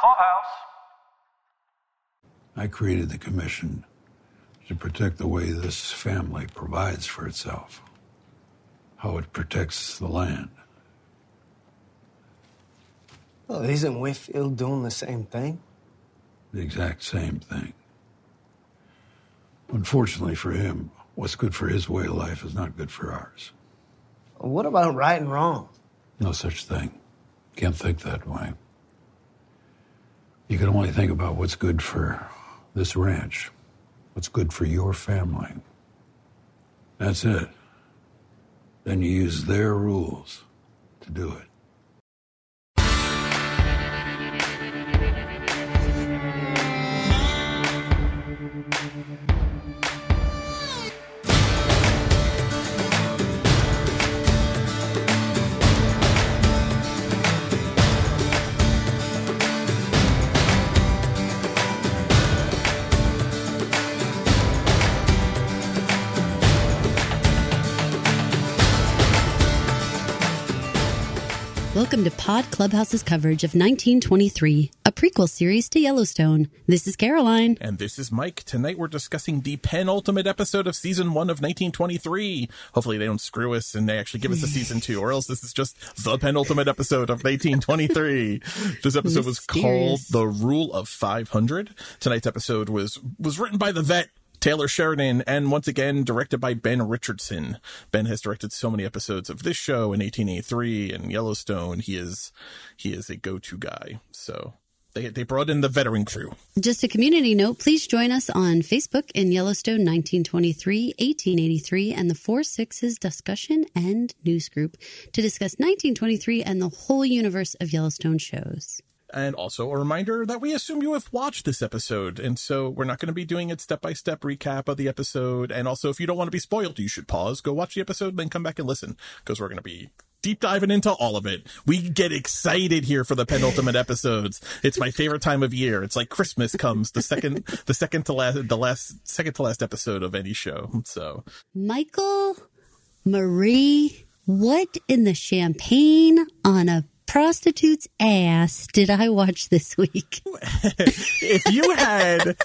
Clubhouse. I created the commission to protect the way this family provides for itself, how it protects the land. Well, isn't Whitfield doing the same thing? The exact same thing. Unfortunately for him, what's good for his way of life is not good for ours. What about right and wrong? No such thing. Can't think that way. You can only think about what's good for this ranch, what's good for your family. That's it. Then you use their rules to do it. Welcome to Pod Clubhouse's coverage of 1923, a prequel series to Yellowstone. This is Caroline. And this is Mike. Tonight we're discussing the penultimate episode of season one of 1923. Hopefully they don't screw us and they actually give us a season two, or else this is just the penultimate episode of 1923. this episode was called The Rule of 500. Tonight's episode was, was written by the vet Taylor Sheridan, and once again directed by Ben Richardson. Ben has directed so many episodes of this show in 1883 and Yellowstone. He is he is a go to guy. So they they brought in the veteran crew. Just a community note: please join us on Facebook in Yellowstone 1923, 1883, and the Four Sixes discussion and news group to discuss 1923 and the whole universe of Yellowstone shows. And also a reminder that we assume you have watched this episode. And so we're not going to be doing it step by step recap of the episode. And also, if you don't want to be spoiled, you should pause, go watch the episode, then come back and listen because we're going to be deep diving into all of it. We get excited here for the penultimate episodes. It's my favorite time of year. It's like Christmas comes the second, the second to last, the last, second to last episode of any show. So Michael, Marie, what in the champagne on a prostitute's ass did I watch this week? if you had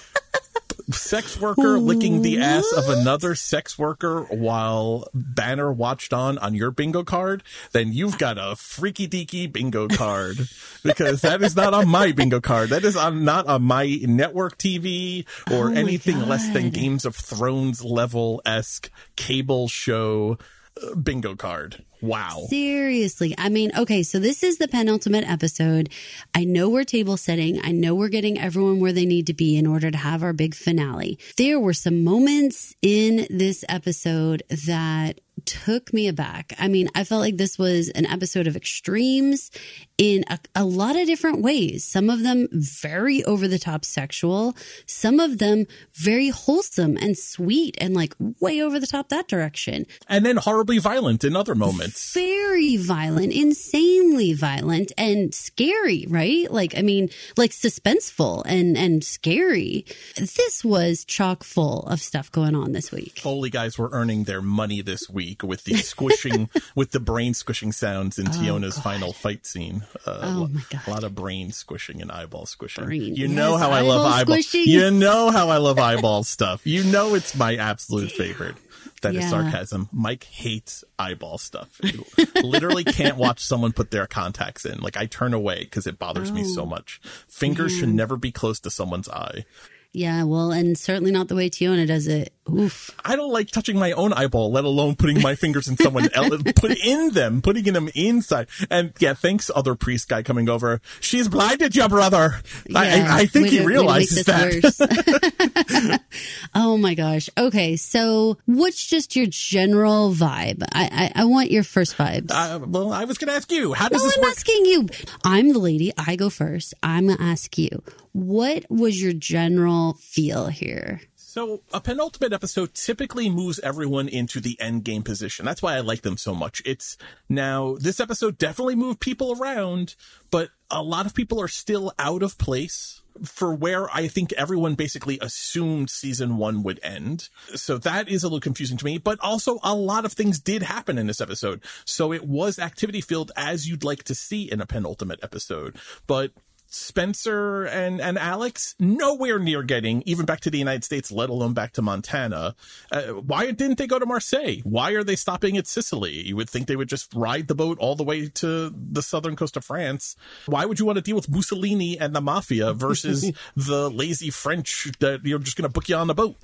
sex worker licking the ass of another sex worker while Banner watched on on your bingo card, then you've got a freaky deaky bingo card because that is not on my bingo card. That is on not on my network TV or Oh anything less than Games of Thrones level esque cable show bingo card. Wow. Seriously. I mean, okay, so this is the penultimate episode. I know we're table setting. I know we're getting everyone where they need to be in order to have our big finale. There were some moments in this episode that took me aback. I mean, I felt like this was an episode of extremes in a, a lot of different ways. Some of them very over the top sexual, some of them very wholesome and sweet and like way over the top that direction And then horribly violent in other moments. very violent, insanely violent and scary, right? Like, I mean, like suspenseful and, and scary. This was chock full of stuff going on this week. Foley guys were earning their money this week with the squishing, with the brain squishing sounds in Teonna's final fight scene. Uh, Oh, my God. A lot of brain squishing and eyeball squishing. Brain- You know yes, how I love eyeball squishing. You know how I love eyeball stuff. You know it's my absolute favorite. That is Yeah. sarcasm. Mike hates eyeball stuff. Literally can't watch someone put their contacts in. Like I turn away because it bothers me Oh. so much. Fingers should never be close to someone's eye. Yeah, well, and certainly not the way Tiona does it. Oof. I don't like touching my own eyeball, let alone putting my fingers in someone else, put in them, putting them inside. And yeah, thanks, other priest guy coming over. She's blinded your brother. I, Yeah, I, I think he to- to realizes that. oh my gosh. Okay, so what's just your general vibe? I I, I want your first vibes. Uh, well, I was going to ask you, how does no, this I'm work? asking you. I'm the lady. I go first. I'm gonna ask you. What was your general feel here? So a penultimate episode typically moves everyone into the end game position. That's why I like them so much. It's now this episode definitely moved people around, but a lot of people are still out of place for where I think everyone basically assumed season one would end. So that is a little confusing to me, but also a lot of things did happen in this episode. So it was activity filled as you'd like to see in a penultimate episode, but Spencer and, and Alex nowhere near getting even back to the United States, let alone back to Montana. Uh, why didn't they go to Marseille? Why are they stopping at Sicily? You would think they would just ride the boat all the way to the southern coast of France. Why would you want to deal with Mussolini and the mafia versus the lazy French that you're just going to book you on the boat?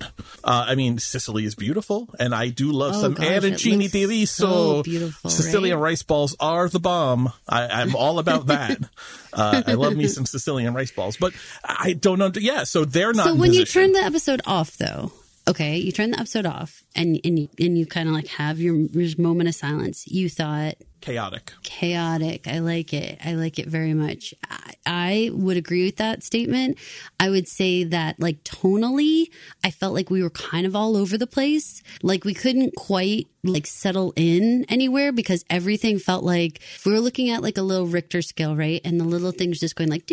Uh, I mean, Sicily is beautiful, and I do love Oh, some gosh, arancini di riso. so Sicilian right? rice balls are the bomb. I, I'm all about that. uh, I love me some Sicilian rice balls, but I don't know. Yeah, so they're not. So when you turn the episode off, though, okay, you turn the episode off, and and you, and you kind of like have your, your moment of silence. You thought chaotic. chaotic. I like it. I like it very much. I, I would agree with that statement. I would say that, like, tonally, I felt like we were kind of all over the place. Like, we couldn't quite like settle in anywhere because everything felt like we were looking at like a little Richter scale, right? And the little things just going like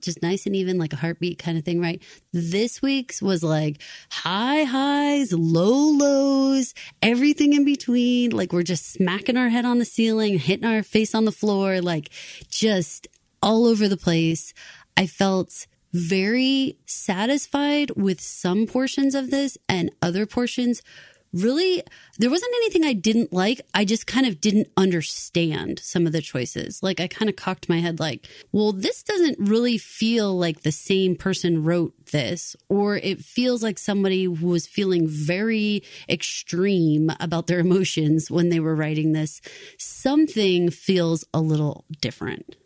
just nice and even, like a heartbeat kind of thing, right? This week's was like high highs, low lows, everything in between. Like we're just smacking our head on the ceiling, hitting our face on the floor, like just all over the place. I felt very satisfied with some portions of this and other portions really there wasn't anything I didn't like. I just kind of didn't understand some of the choices. Like I kind of cocked my head like, well, this doesn't really feel like the same person wrote this or it feels like somebody who was feeling very extreme about their emotions when they were writing this. Something feels a little different.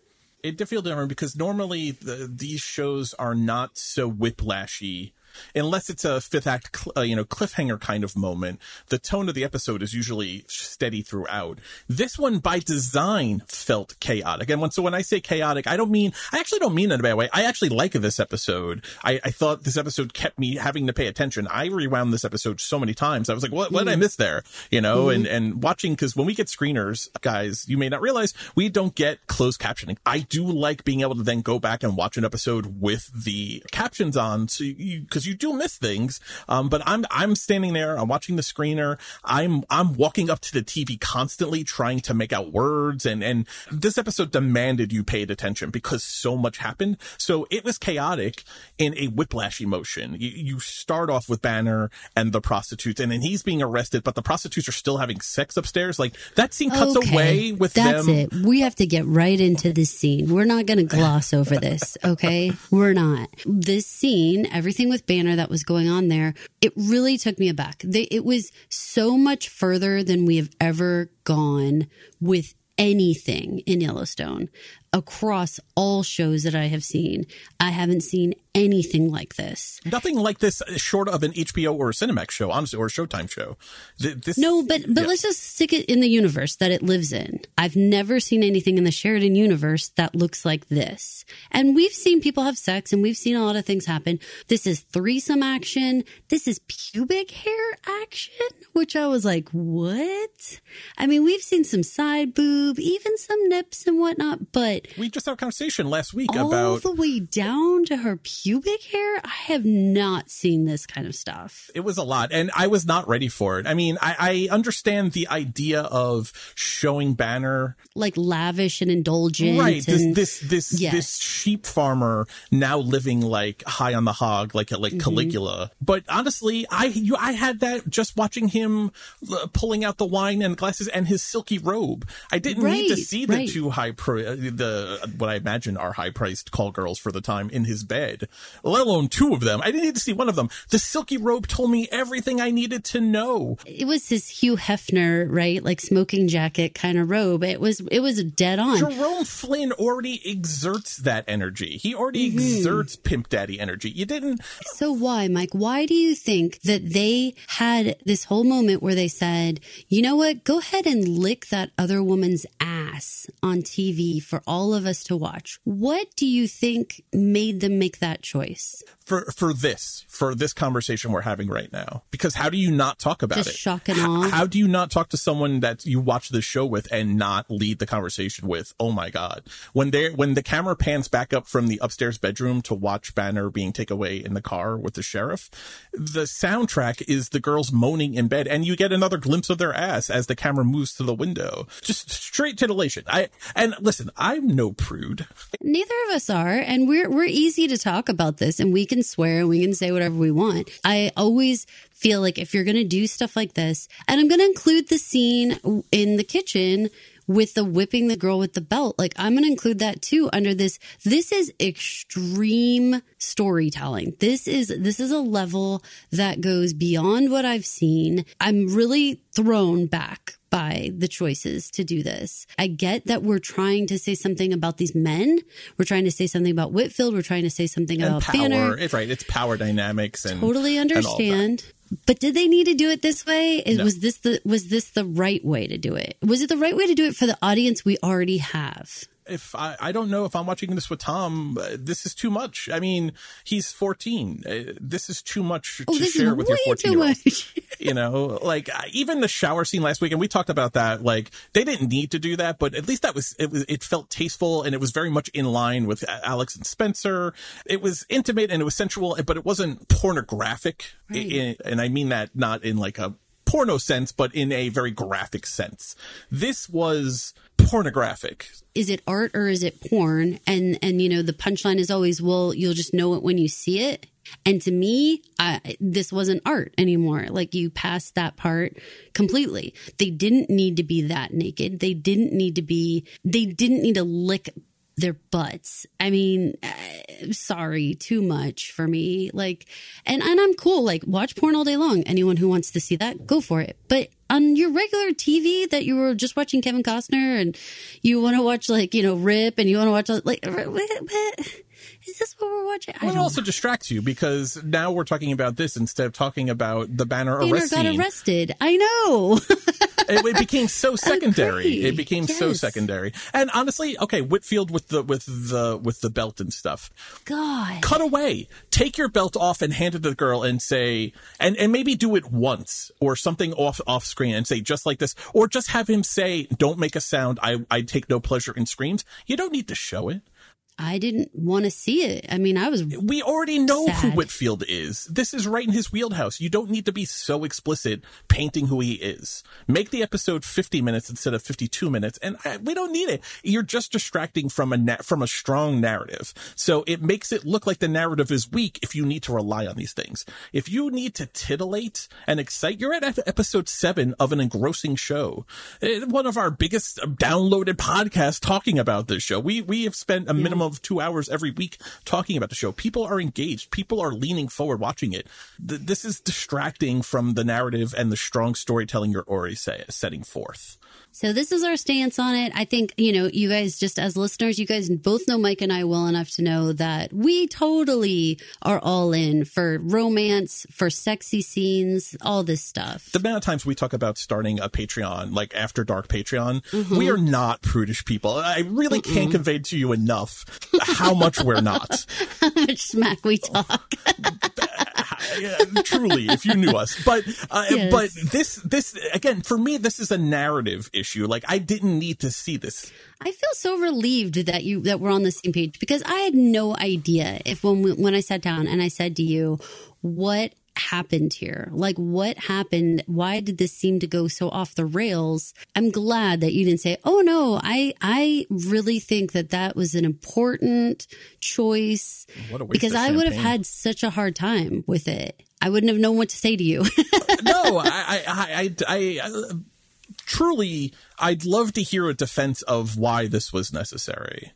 It did feel different because normally the, these shows are not so whiplashy. Unless it's a fifth act, cl- uh, you know, cliffhanger kind of moment, the tone of the episode is usually steady throughout. This one, by design, felt chaotic. And when, so when I say chaotic, I don't mean, I actually don't mean it in a bad way. I actually like this episode. I, I thought this episode kept me having to pay attention. I rewound this episode so many times. I was like, what, what did I miss there? You know, and, and watching, cause when we get screeners, guys, you may not realize we don't get closed captioning. I do like being able to then go back and watch an episode with the captions on. So you, cause you do miss things. Um, but I'm, I'm standing there, I'm watching the screener. I'm, I'm walking up to the TV constantly trying to make out words. And, and this episode demanded you paid attention because so much happened. So it was chaotic in a whiplash emotion. You, you start off with Banner and the prostitutes and then he's being arrested, but the prostitutes are still having sex upstairs. Like that scene cuts away with That's them. it. We have to get right into this scene. We're not going to gloss over this, okay? We're not. This scene, everything with Banner that was going on there, it really took me aback. They, it was so much further than we have ever gone with anything in Yellowstone across all shows that I have seen. I haven't seen anything like this. Nothing like this short of an HBO or a Cinemax show, honestly, or a Showtime show. This, No, but but Yeah. let's just stick it in the universe that it lives in. I've never seen anything in the Sheridan universe that looks like this. And we've seen people have sex and we've seen a lot of things happen. This is threesome action. This is pubic hair action, which I was like, what? I mean, we've seen some side boob, even some nips and whatnot, but we just had a conversation last week all about all the way down to her pubic hair, I have not seen this kind of stuff. it was a lot and i was not ready for it i mean I, I understand the idea of showing banner Like lavish and indulgent. right this and- this this Yes. this sheep farmer now living like high on the hog like like Mm-hmm. caligula but honestly i you i had that just watching him uh, pulling out the wine and glasses and his silky robe i didn't need to see the right. two high pri- uh, the what i imagine are high priced call girls for the time in his bed let alone two of them i didn't need to see one of them the silky robe told me everything i needed to know it was his Hugh Hefner, right? Like smoking jacket kind of robe. It was it was dead on. Jerome Flynn already exerts that energy. He already Mm-hmm. exerts pimp daddy energy. You didn't. So why, Mike? Why do you think that they had this whole moment where they said, "You know what? Go ahead and lick that other woman's ass on TV for all of us to watch." What do you think made them make that choice. for for this for this conversation we're having right now. Because how do you not talk about Just it? shock and awe. how do you not talk to someone that you watch the show with and not lead the conversation with? Oh my god. When they when the camera pans back up from the upstairs bedroom to watch banner being taken away in the car with the sheriff the soundtrack is the girls moaning in bed and you get another glimpse of their ass as the camera moves to the window. Just straight titillation. I and listen i'm no prude. Neither of us are, and we're we're easy to talk about this, and we can swear and we can say whatever we want. I always feel like if you're going to do stuff like this, and I'm going to include the scene in the kitchen with the whipping the girl with the belt, like I'm going to include that too under this. This is extreme storytelling. This is this is a level that goes beyond what I've seen. I'm really thrown back by the choices to do this. I get that we're trying to say something about these men. We're trying to say something about Whitfield. We're trying to say something and about power Banner. it's right it's power dynamics and Totally and all of that. understand. But did they need to do it this way? No. Was this the was this the right way to do it? Was it the right way to do it for the audience we already have? If I, I don't know if I'm watching this with Tom, uh, this is too much. I mean, he's 14. Uh, this is too much Oh, to share with your 14 year old. You know, like uh, even the shower scene last week, and we talked about that. Like they didn't need to do that, but at least that was it. Was it felt tasteful and it was very much in line with Alex and Spencer. It was intimate and it was sensual, but it wasn't pornographic. Right. And I mean that not in like a porno sense, but in a very graphic sense. This was pornographic. is it art or is it porn? And and you know the punchline is always, well, you'll just know it when you see it. And to me, I, this wasn't art anymore. Like you passed that part completely. They didn't need to be that naked. They didn't need to be. They didn't need to lick their butts. I mean, uh, sorry, too much for me. Like, and and I'm cool. Like, watch porn all day long. Anyone who wants to see that, go for it. But on your regular TV that you were just watching Kevin Costner and you want to watch like you know Rip and you want to watch like, is this what we're watching? I Well, it also distracts you because now we're talking about this instead of talking about the banner Banner arrest got arrested. I know. it, it became so secondary. It became so secondary. And honestly, okay, Whitfield with the with the with the belt and stuff. God. Cut away. Take your belt off and hand it to the girl and say and and maybe do it once or something off off screen and say just like this or just have him say don't make a sound. I I take no pleasure in screams. You don't need to show it. I didn't want to see it. I mean, I was We already know who Whitfield is. This is right in his wheelhouse. You don't need to be so explicit painting who he is. Make the episode 50 minutes instead of 52 minutes, and uh, we don't need it. You're just distracting from a na- from a strong narrative. So it makes it look like the narrative is weak if you need to rely on these things. If you need to titillate and excite, you're at episode seven of an engrossing show. Uh, One of our biggest downloaded podcasts talking about this show. We we have spent a minimum of two hours every week talking about the show. People are engaged. People are leaning forward watching it. Th- this is distracting from the narrative and the strong storytelling you're already say- setting forth. So this is our stance on it. I think, you know, you guys just as listeners, you guys both know Mike and I well enough to know that we totally are all in for romance, for sexy scenes, all this stuff. The amount of times we talk about starting a Patreon, like After Dark Patreon, we mm-hmm. are not prudish people. I really can't convey to you enough how much we're not. How much smack we talk. Yeah, truly, if you knew us. But uh, Yes. but this this again for me, this is a narrative issue. Like I didn't need to see this. I feel so relieved that you that we're on the same page because I had no idea if when we, when I sat down and I said to you, what happened here? Like what happened? Why did this seem to go so off the rails? I'm glad that you didn't say, "Oh no, I I really think that that was an important choice." What a waste because I would have had such a hard time with it. I wouldn't have known what to say to you. no, I, I, I, I, I, truly, I'd love to hear a defense of why this was necessary.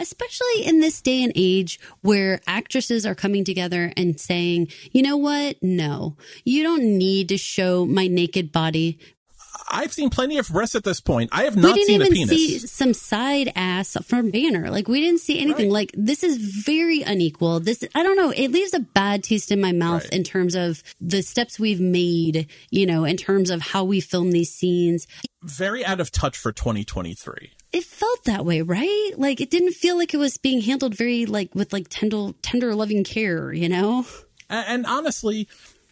Especially in this day and age where actresses are coming together and saying, you know what? No, you don't need to show my naked body. I've seen plenty of breasts at this point. I have We not didn't seen a even penis. see some side ass from Banner. Like we didn't see anything. Right. Like this is very unequal. This I don't know. It leaves a bad taste in my mouth Right. in terms of the steps we've made. You know, in terms of how we film these scenes. Very out of touch for 2023. It felt that way, right? Like it didn't feel like it was being handled very like with like tender, tender, loving care, you know. And, and honestly,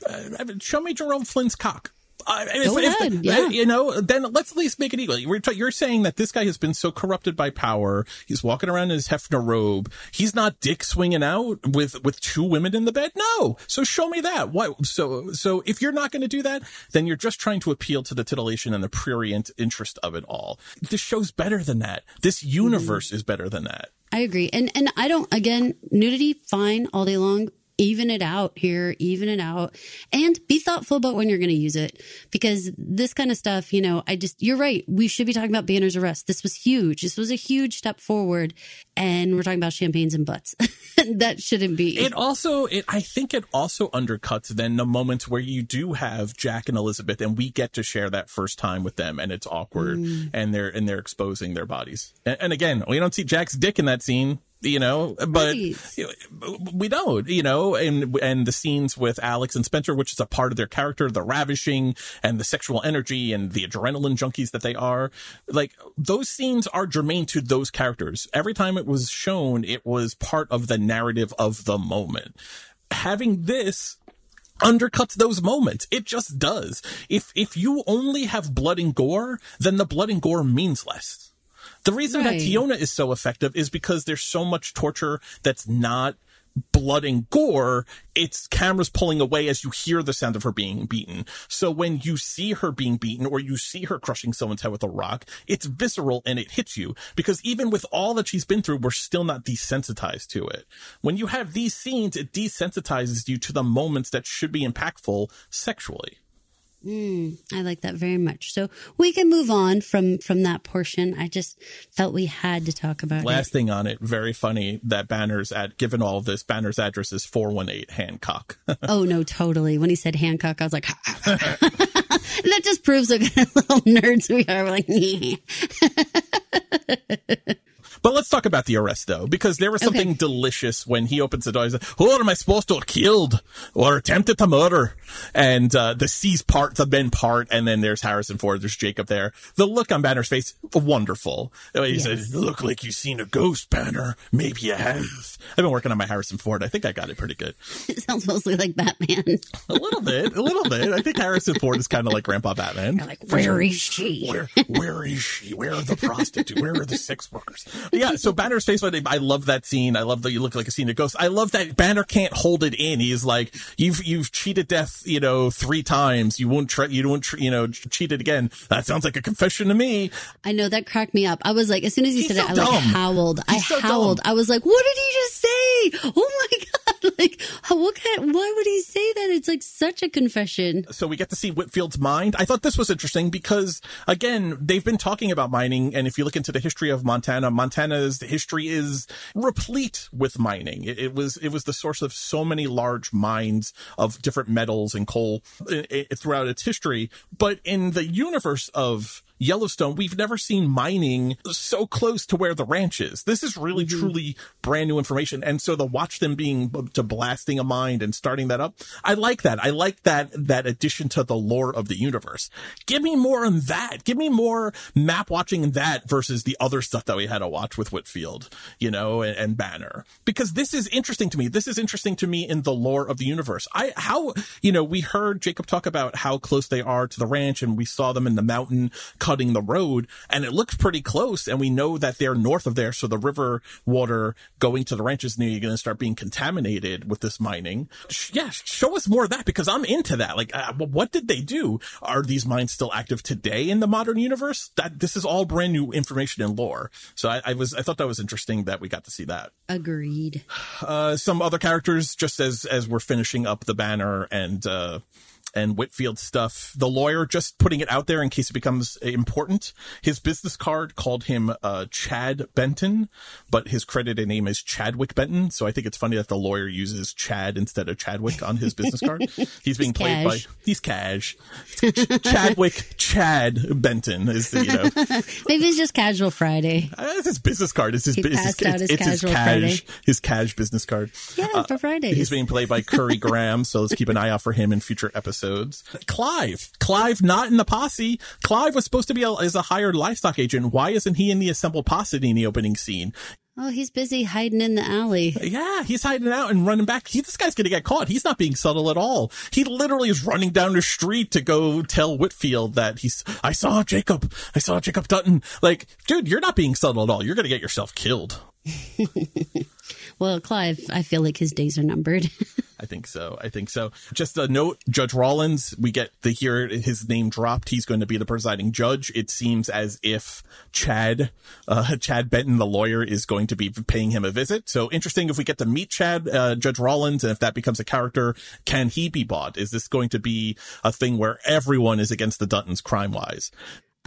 uh, show me Jerome Flynn's cock. Uh, if, Go if- ahead, yeah. you know, then let's at least make it equal. You're, you're saying that this guy has been so corrupted by power. He's walking around in his Hefner robe. He's not dick swinging out with with two women in the bed. No. So show me that. What? So so if you're not going to do that, then you're just trying to appeal to the titillation and the prurient interest of it all. This show's better than that. This universe is better than that. I agree. And and I don't again, nudity fine all day long. Even it out here, even it out. And be thoughtful about when you're going to use it because this kind of stuff, you know, I just you're right. We should be talking about Banner's arrest. This was huge. This was a huge step forward and we're talking about champagnes and butts. that shouldn't be. It also, it, I think it also undercuts then the moments where you do have Jack and Elizabeth, and we get to share that first time with them, and it's awkward, mm. and they're and they're exposing their bodies. And, and again, we don't see Jack's dick in that scene, you know, but Right. we don't, you know, and and the scenes with Alex and Spencer, which is a part of their character, the ravishing and the sexual energy and the adrenaline junkies that they are, like those scenes are germane to those characters. Every time it was shown, it was part of the narrative of the moment. Having this undercuts those moments. It just does. If if you only have blood and gore, then the blood and gore means less. The reason Right. that Teonna is so effective is because there's so much torture that's not blood and gore. It's cameras pulling away as you hear the sound of her being beaten. So when you see her being beaten or you see her crushing someone's head with a rock, it's visceral and it hits you because even with all that she's been through, we're still not desensitized to it. When you have these scenes, it desensitizes you to the moments that should be impactful sexually. Mm. I like that very much. So we can move on from from that portion. I just felt we had to talk about Last it. thing on it, very funny that Banner's at, given all of this, Banner's address is 418 Hancock. Oh no, totally. When he said Hancock, I was like, that just proves what kind of little nerds we are. We're like, yeah. But let's talk about the arrest though, because there was something Okay. delicious when he opens the door. He's like, "Who am I supposed to have killed or attempted to murder?" And uh, the C's part, the men part, and then there's Harrison Ford, there's Jacob there. The look on Banner's face, wonderful. He Yes. said, "Look like you've seen a ghost, Banner. Maybe you have." I've been working on my Harrison Ford. I think I got it pretty good. it sounds mostly like Batman. A little bit, a little bit. I think Harrison Ford is kind of like Grandpa Batman. like, where is she? Where where is she? Where are the prostitutes? Where are the sex workers? Yeah, so Banner's face, I love that scene. I love that you look like a scene of ghosts. I love that Banner can't hold it in. He's like, you've you've cheated death, you know, three times. You won't try. You won't, tr- you know, cheat it again. That sounds like a confession to me. I know that cracked me up. I was like, as soon as he He's said so it, I like dumb. howled. I so howled. dumb. I was like, what did he just say? Oh my god! Like, what kind? Why would he say that? It's like such a confession. so we get to see Whitfield's mind. I thought this was interesting because again, they've been talking about mining. And if you look into the history of Montana, Montana's history is replete with mining. It, it was, it was the source of so many large mines of different metals and coal i- i- throughout its history. But in the universe of Yellowstone, we've never seen mining so close to where the ranch is. This is really mm-hmm. truly brand new information. And so to watch them being to blasting a mine and starting that up, I like that. I like that, that addition to the lore of the universe. Give me more on that. Give me more map watching that versus the other stuff that we had to watch with Whitfield, you know, and, and Banner. Because this is interesting to me. This is interesting to me in the lore of the universe. I, how, you know, we heard Jacob talk about how close they are to the ranch and we saw them in the mountain cutting the road and it looks pretty close and we know that they're north of there. So the river water going to the ranch is nearly going to start being contaminated with this mining. Yeah. Show us more of that because I'm into that. Like, uh, what did they do? Are these mines still active today in the modern universe? That this is all brand new information and lore. So I, I was, I thought that was interesting that we got to see that Agreed. uh, some other characters just as as we're finishing up the banner and uh and Whitfield stuff. The lawyer just putting it out there in case it becomes important. His business card called him uh, Chad Benton, but his credited name is Chadwick Benton. So I think it's funny that the lawyer uses Chad instead of Chadwick on his business card. He's being played cash. by he's cash. Chadwick Chad Benton is the you know Maybe it's just casual Friday. uh, it's his business card. It's his, He bu- it's passed his, out his it's his casual cash, Friday. his cash business card. Yeah, for Fridays. He's being played by Curry Graham, so let's keep an eye out for him in future episodes. Episodes. Clive, Clive, not in the posse. Clive was supposed to be a, as a hired livestock agent. Why isn't he in the assembled posse in the opening scene? Oh, he's busy hiding in the alley. Yeah, he's hiding out and running back. He, this guy's going to get caught. He's not being subtle at all. He literally is running down the street to go tell Whitfield that he's, I saw Jacob. I saw Jacob Dutton. Like, dude, you're not being subtle at all. You're going to get yourself killed. well, Clive, I feel like his days are numbered. I think so. I think so. Just a note, Judge Rollins, we get to hear his name dropped. He's going to be the presiding judge. It seems as if Chad, uh, Chad Benton, the lawyer, is going to be paying him a visit. So interesting if we get to meet Chad, uh, Judge Rollins, and if that becomes a character, can he be bought? Is this going to be a thing where everyone is against the Duttons crime wise?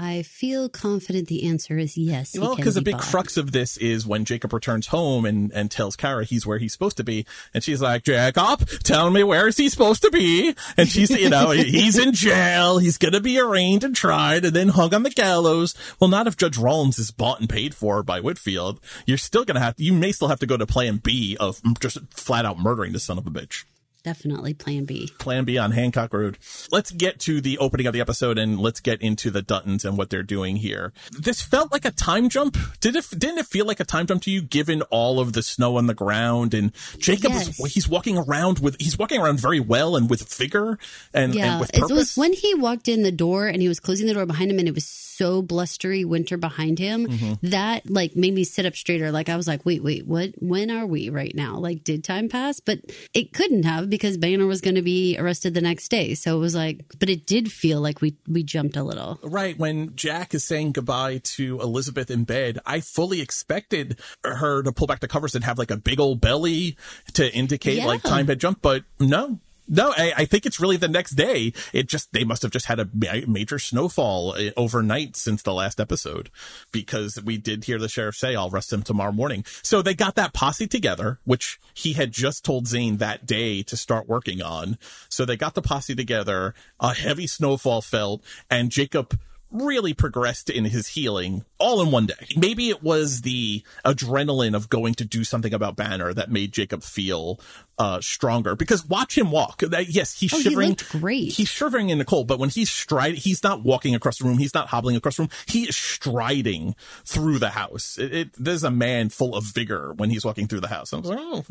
I feel confident the answer is yes. Well, because the big bought. crux of this is when Jacob returns home and, and tells Cara he's where he's supposed to be. And she's like, Jacob, tell me where is he supposed to be? And she's, you know, he's in jail. He's going to be arraigned and tried and then hung on the gallows. Well, not if Judge Rollins is bought and paid for by Whitfield. You're still going to have you may still have to go to plan B of just flat out murdering the son of a bitch. Definitely plan B. Plan B on Hancock Road. Let's get to the opening of the episode and let's get into the Duttons and what they're doing here. This felt like a time jump. Did it, didn't it feel like a time jump to you given all of the snow on the ground and Jacob yes. is, he's walking around with, he's walking around very well and with vigor and, yeah, and with purpose. It was when he walked in the door and he was closing the door behind him and it was so blustery winter behind him mm-hmm. that like made me sit up straighter. Like I was like, wait, wait, what, when are we right now? Like did time pass? But it couldn't have because Banner was going to be arrested the next day. So it was like, but it did feel like we we jumped a little. Right when Jack is saying goodbye to Elizabeth in bed, I fully expected her to pull back the covers and have like a big old belly to indicate yeah. like time had jumped, but no, no, I, I, think it's really the next day. It just, they must have just had a major snowfall uh, overnight since the last episode because we did hear the sheriff say, I'll arrest him tomorrow morning. So they got that posse together, which he had just told Zane that day to start working on. So they got the posse together. A heavy snowfall fell and Jacob really progressed in his healing all in one day. Maybe it was the adrenaline of going to do something about Banner that made Jacob feel uh, stronger because watch him walk. Yes, he's oh, shivering. He great. He's shivering in the cold, but when he's striding, he's not walking across the room. He's not hobbling across the room. He is striding through the house. It, it, there's a man full of vigor when he's walking through the house. I was like, oh,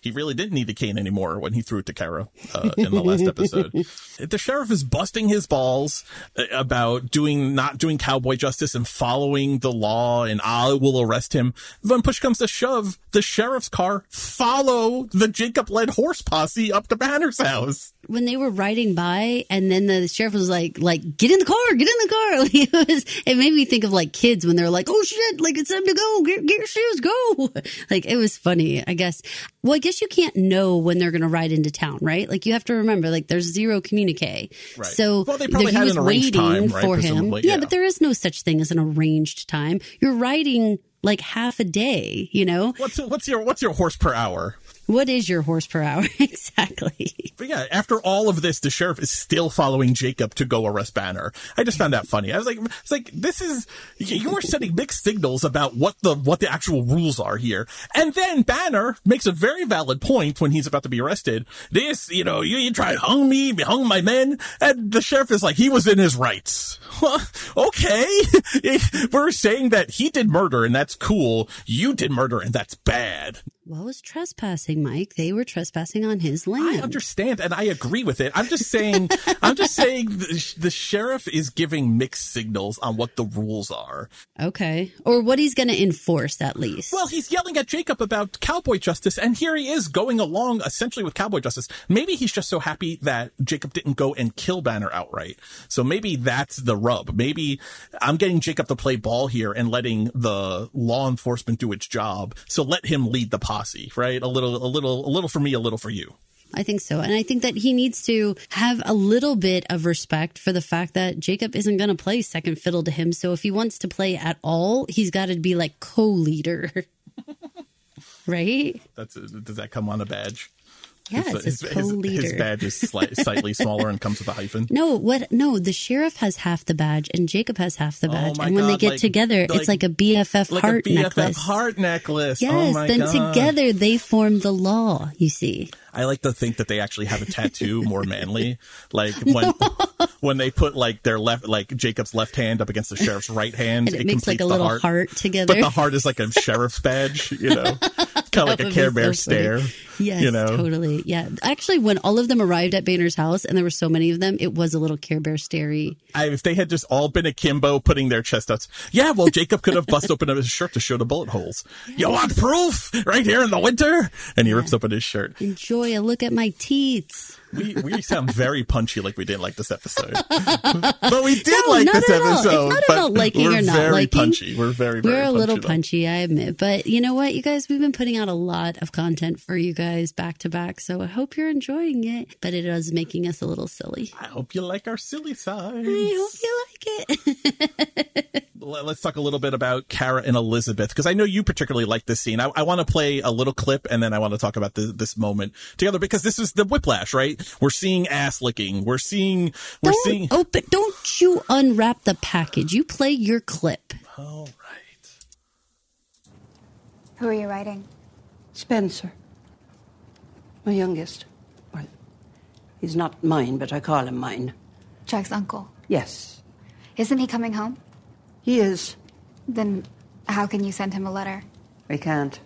he really didn't need the cane anymore when he threw it to Cara uh, in the last episode. the sheriff is busting his balls uh, about doing not doing cowboy justice and following the law, and I will arrest him. When push comes to shove, the sheriff's car follow the Jacob led horse posse up to Banner's house. When they were riding by, and then the sheriff was like, "Like, get in the car, get in the car." it, was, it made me think of like kids when they're like, "Oh shit, like it's time to go, get, get your shoes, go." like it was funny, I guess. Well, I guess you can't know when they're going to ride into town, right? Like you have to remember, like there's zero communique. Right. So well, they probably had an waiting time, right? for him. Yeah, yeah, but there is no such thing as an arranged time. You're riding like half a day, you know? What's what's your what's your horse per hour? What is your horse per hour exactly? But yeah, after all of this, the sheriff is still following Jacob to go arrest Banner. I just found that funny. I was like, it's like this is you are sending mixed signals about what the what the actual rules are here. And then Banner makes a very valid point when he's about to be arrested. This, you know, you, you tried hung me, hung my men, and the sheriff is like, he was in his rights. okay, we're saying that he did murder and that's cool. You did murder and that's bad. What was trespassing, Mike? They were trespassing on his land. I understand and I agree with it. I'm just saying, I'm just saying the, the, sheriff is giving mixed signals on what the rules are. Okay. Or what he's going to enforce at least. Well, he's yelling at Jacob about cowboy justice and here he is going along essentially with cowboy justice. Maybe he's just so happy that Jacob didn't go and kill Banner outright. So maybe that's the rub. Maybe I'm getting Jacob to play ball here and letting the law enforcement do its job. So let him lead the posse, right? A little, a little, a little for me, a little for you. I think so. And I think that he needs to have a little bit of respect for the fact that Jacob isn't going to play second fiddle to him. So if he wants to play at all, he's got to be like co leader. right? That's a, does that come on a badge? Yes, his, his his, co-leader. his badge is slight, slightly smaller and comes with a hyphen. No, what? No, the sheriff has half the badge and Jacob has half the Oh badge. my and when they get like- together, like- it's like a BFF Like heart a BFF necklace. heart necklace. Oh yes, oh my then God. together they form the law, you see. I like to think that they actually have a tattoo more manly. Like when when they put like their left like Jacob's left hand up against the sheriff's right hand, And it, makes like a little heart. heart, together. But the heart is like a sheriff's badge, you know, kind of like a Care Bear so stare. Yes, you know, totally. Yeah. Actually, when all of them arrived at Banner's house and there were so many of them, it was a little Care Bear starey. I, if they had just all been akimbo, putting their chest outs, yeah, well, Jacob could have bust open his shirt to show the bullet holes. You want proof? Right here in the winter, and he rips open his shirt. Enjoy a look at my teats. We we sound very punchy, like we didn't like this episode, but we did No, like this all. It's not about liking or not very liking. punchy. We're very very We're a little though. punchy, I admit. But you know what, you guys, we've been putting out a lot of content for you guys back to back. So I hope you're enjoying it. But it is making us a little silly. I hope you like our silly sides. I hope you like it. Let- Let's talk a little bit about Cara and Elizabeth because I know you particularly like this scene. I, I want to play a little clip and then I want to talk about the, this moment together because this is the whiplash, right? We're seeing ass licking. We're seeing. We're don't seeing. open. Don't you unwrap the package. You play your clip. All right. Who are you writing? Spencer. My youngest. Well, he's not mine, but I call him mine. Jack's uncle. Yes, Isn't he coming home? He is. Then how can you send him a letter? I can't.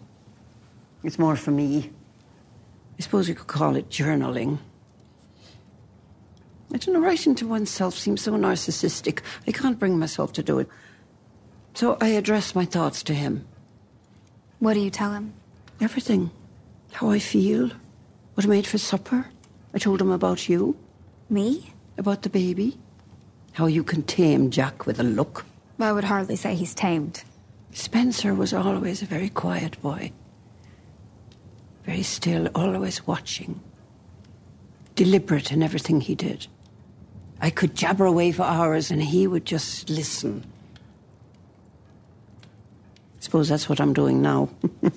It's more for me. I suppose you could call it journaling. I don't know, writing to oneself seems so narcissistic. I can't bring myself to do it. So I address my thoughts to him. What do you tell him? Everything. How I feel. What I made for supper. I told him about you. Me? About the baby. How you can tame Jack with a look. I would hardly say he's tamed. Spencer was always a very quiet boy. Very still, always watching. Deliberate in everything he did. I could jabber away for hours and he would just listen. I suppose that's what I'm doing now.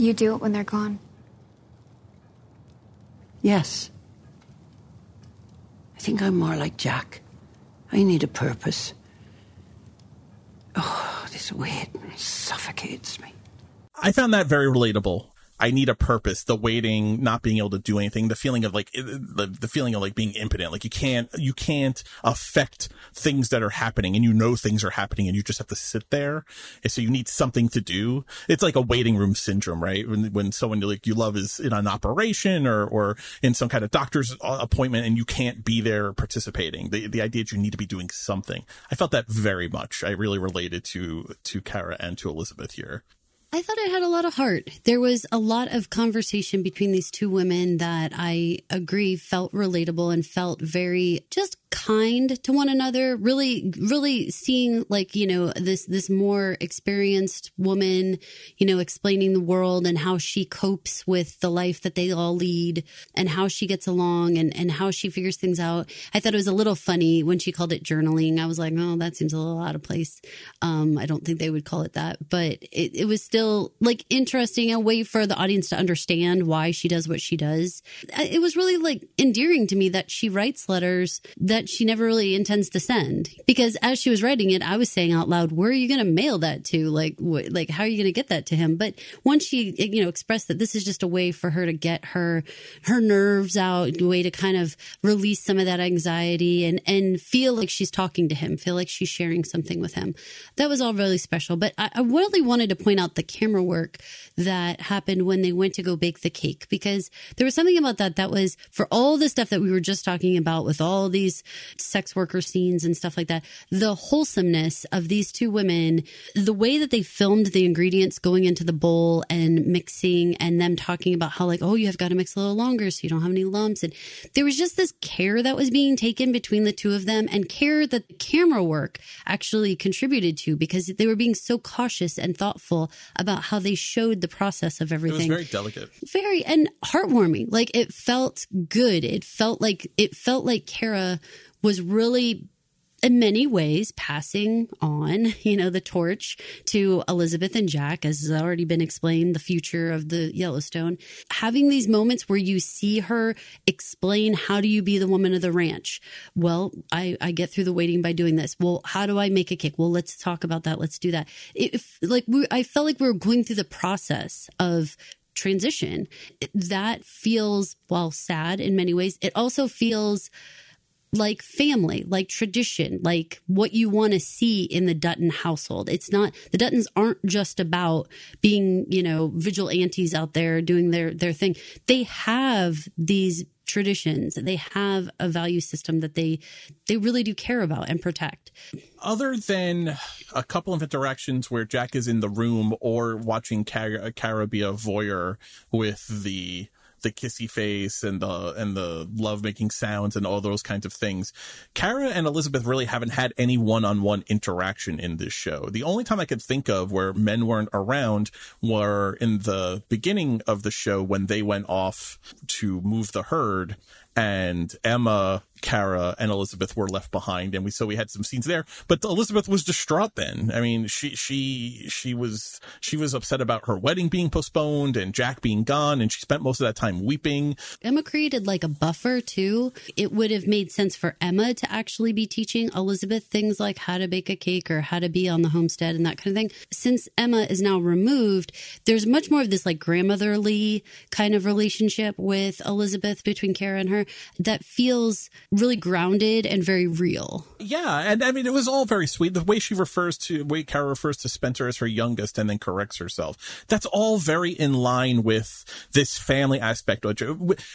You do it when they're gone. yes. I think I'm more like Jack. I need a purpose. Oh, this weight suffocates me. I found that very relatable. I need a purpose. The waiting, not being able to do anything, the feeling of like the, the feeling of like being impotent. Like you can't you can't affect things that are happening, and you know things are happening, and you just have to sit there. And so you need something to do. It's like a waiting room syndrome, right? When when someone like you love is in an operation or or in some kind of doctor's appointment, and you can't be there participating. The the idea that you need to be doing something. I felt that very much. I really related to to Cara and to Elizabeth here. I thought it had a lot of heart. There was a lot of conversation between these two women that I agree felt relatable and felt very just kind to one another. Really, really seeing like, you know, this, this more experienced woman, you know, explaining the world and how she copes with the life that they all lead and how she gets along and, and how she figures things out. I thought it was a little funny when she called it journaling. I was like, oh, that seems a little out of place. Um, I don't think they would call it that, but it, it was still like interesting, a way for the audience to understand why she does what she does. It was really like endearing to me that she writes letters that she never really intends to send. Because as she was writing it, I was saying out loud, where are you going to mail that to? Like, wh- like, how are you going to get that to him? But once she, you know, expressed that this is just a way for her to get her, her nerves out, a way to kind of release some of that anxiety and, and feel like she's talking to him, feel like she's sharing something with him. That was all really special. But I, I really wanted to point out the camera work that happened when they went to go bake the cake because there was something about that that was for all the stuff that we were just talking about with all these sex worker scenes and stuff like that, the wholesomeness of these two women, the way that they filmed the ingredients going into the bowl and mixing and them talking about how like, oh, you have got to mix a little longer so you don't have any lumps. And there was just this care that was being taken between the two of them and care that the camera work actually contributed to because they were being so cautious and thoughtful about how they showed the process of It was everything very delicate. very and heartwarming. Like it felt good. It felt like it felt like Cara was really in many ways passing on, you know, the torch to Elizabeth and Jack, as has already been explained, the future of the Yellowstone. Having these moments where you see her explain how do you be the woman of the ranch? Well, I, I get through the waiting by doing this. Well, how do I make a kick Well, let's talk about that. Let's do that. If like we, I felt like we were going through the process of transition. That feels, while sad in many ways, it also feels like family, like tradition, like what you want to see in the Dutton household. It's not the Duttons aren't just about being, you know, vigilantes out there doing their their thing. They have these traditions. They have a value system that they they really do care about and protect. Other than a couple of interactions where Jack is in the room or watching Cara, Cara be a voyeur with the the kissy face and the and the love making sounds and all those kinds of things. Cara and Elizabeth really haven't had any one on one interaction in this show. The only time I could think of where men weren't around were in the beginning of the show when they went off to move the herd and Emma Cara and Elizabeth were left behind, and we so we had some scenes there. But Elizabeth was distraught then. I mean, she she she was she was upset about her wedding being postponed and Jack being gone, and she spent most of that time weeping. Emma created like a buffer too. It would have made sense for Emma to actually be teaching Elizabeth things like how to bake a cake or how to be on the homestead and that kind of thing. Since Emma is now removed, there's much more of this like grandmotherly kind of relationship with Elizabeth between Cara and her that feels really grounded and very real. Yeah, and I mean it was all very sweet. The way she refers to way Cara refers to Spencer as her youngest and then corrects herself. That's all very in line with this family aspect.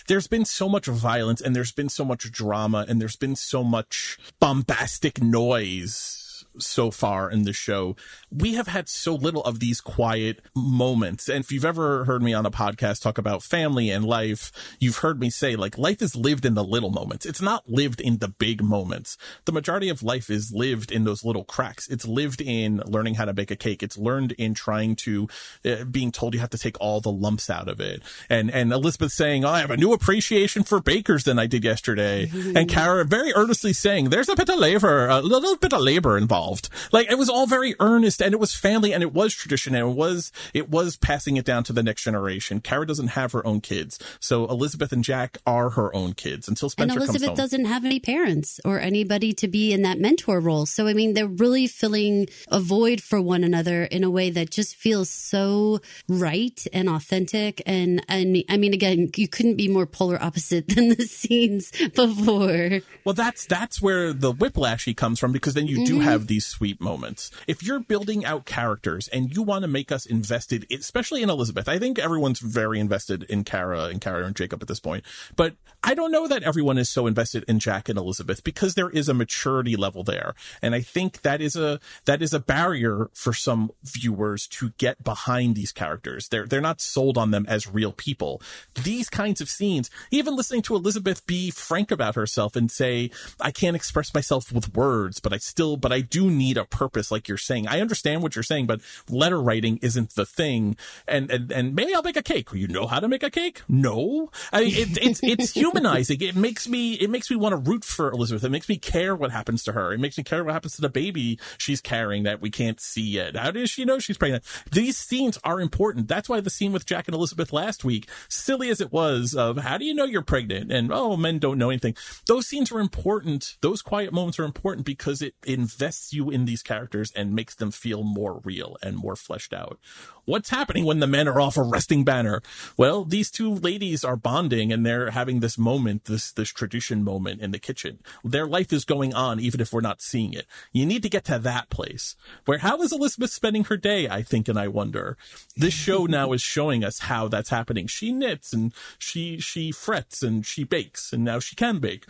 There's been so much violence and there's been so much drama and there's been so much bombastic noise so far in the show, we have had so little of these quiet moments. And if you've ever heard me on a podcast talk about family and life, you've heard me say like life is lived in the little moments. It's not lived in the big moments. The majority of life is lived in those little cracks. It's lived in learning how to bake a cake. It's learned in trying to uh, being told you have to take all the lumps out of it. And and Elizabeth saying, oh, "I have a new appreciation for bakers than I did yesterday." and Cara very earnestly saying, "There's a bit of labor, a little bit of labor involved." Involved. Like it was all very earnest and it was family and it was tradition and it was, it was passing it down to the next generation. Cara doesn't have her own kids. So Elizabeth and Jack are her own kids until Spencer And Elizabeth doesn't have any parents or anybody to be in that mentor role. So, I mean, they're really filling a void for one another in a way that just feels so right and authentic. And, and I mean, again, you couldn't be more polar opposite than the scenes before. Well, that's that's where the whiplashy comes from because then you do mm-hmm. have these sweet moments. If you're building out characters and you want to make us invested, especially in Elizabeth, I think everyone's very invested in Cara and Cara and Jacob at this point. But I don't know that everyone is so invested in Jack and Elizabeth because there is a maturity level there, and I think that is a that is a barrier for some viewers to get behind these characters. They're they're not sold on them as real people. These kinds of scenes, even listening to Elizabeth be frank about herself and say, "I can't express myself with words, but I still, but I do need a purpose." Like you're saying, I understand what you're saying, but letter writing isn't the thing. And and and maybe I'll make a cake. You know how to make a cake? No, I mean, it, it's it's humanizing. It makes me it makes me want to root for Elizabeth. It makes me care what happens to her. It makes me care what happens to the baby she's carrying that we can't see yet. How does she know she's pregnant? These scenes are important. That's why the scene with Jack and Elizabeth last week, silly as it was, of how do you know you're pregnant? And oh, men don't know anything. Those scenes are important. Those quiet moments are important because it invests you in these characters and makes them feel more real and more fleshed out. What's happening when the men are off arresting Banner? Well, these two ladies are bonding and they're having this moment, this this tradition moment in the kitchen. Their life is going on even if we're not seeing it. You need to get to that place. Where how is Elizabeth spending her day? I think and I wonder. This show now is showing us how that's happening. She knits and she she frets and she bakes and now she can bake.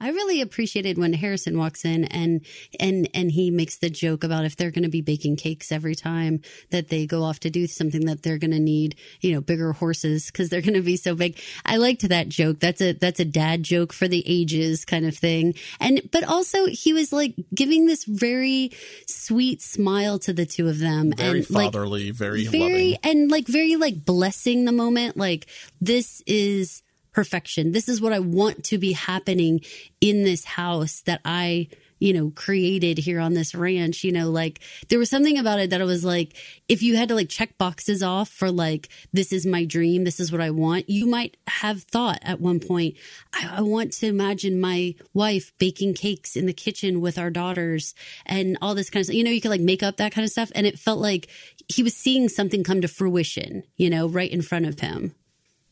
I really appreciated when Harrison walks in and and and he makes the joke about if they're going to be baking cakes every time that they go off to do something that they're going to need, you know, bigger horses because they're going to be so big. I liked that joke. That's a that's a dad joke for the ages kind of thing. And but also he was like giving this very sweet smile to the two of them Very and fatherly, like very, very loving. and like very like blessing the moment. Like this is perfection. This is what I want to be happening in this house that I you know, created here on this ranch. You know, like there was something about it that it was like, if you had to like check boxes off for like, this is my dream, this is what I want, you might have thought at one point, I, I want to imagine my wife baking cakes in the kitchen with our daughters and all this kind of stuff. You know, you could like make up that kind of stuff. And it felt like he was seeing something come to fruition, you know, right in front of him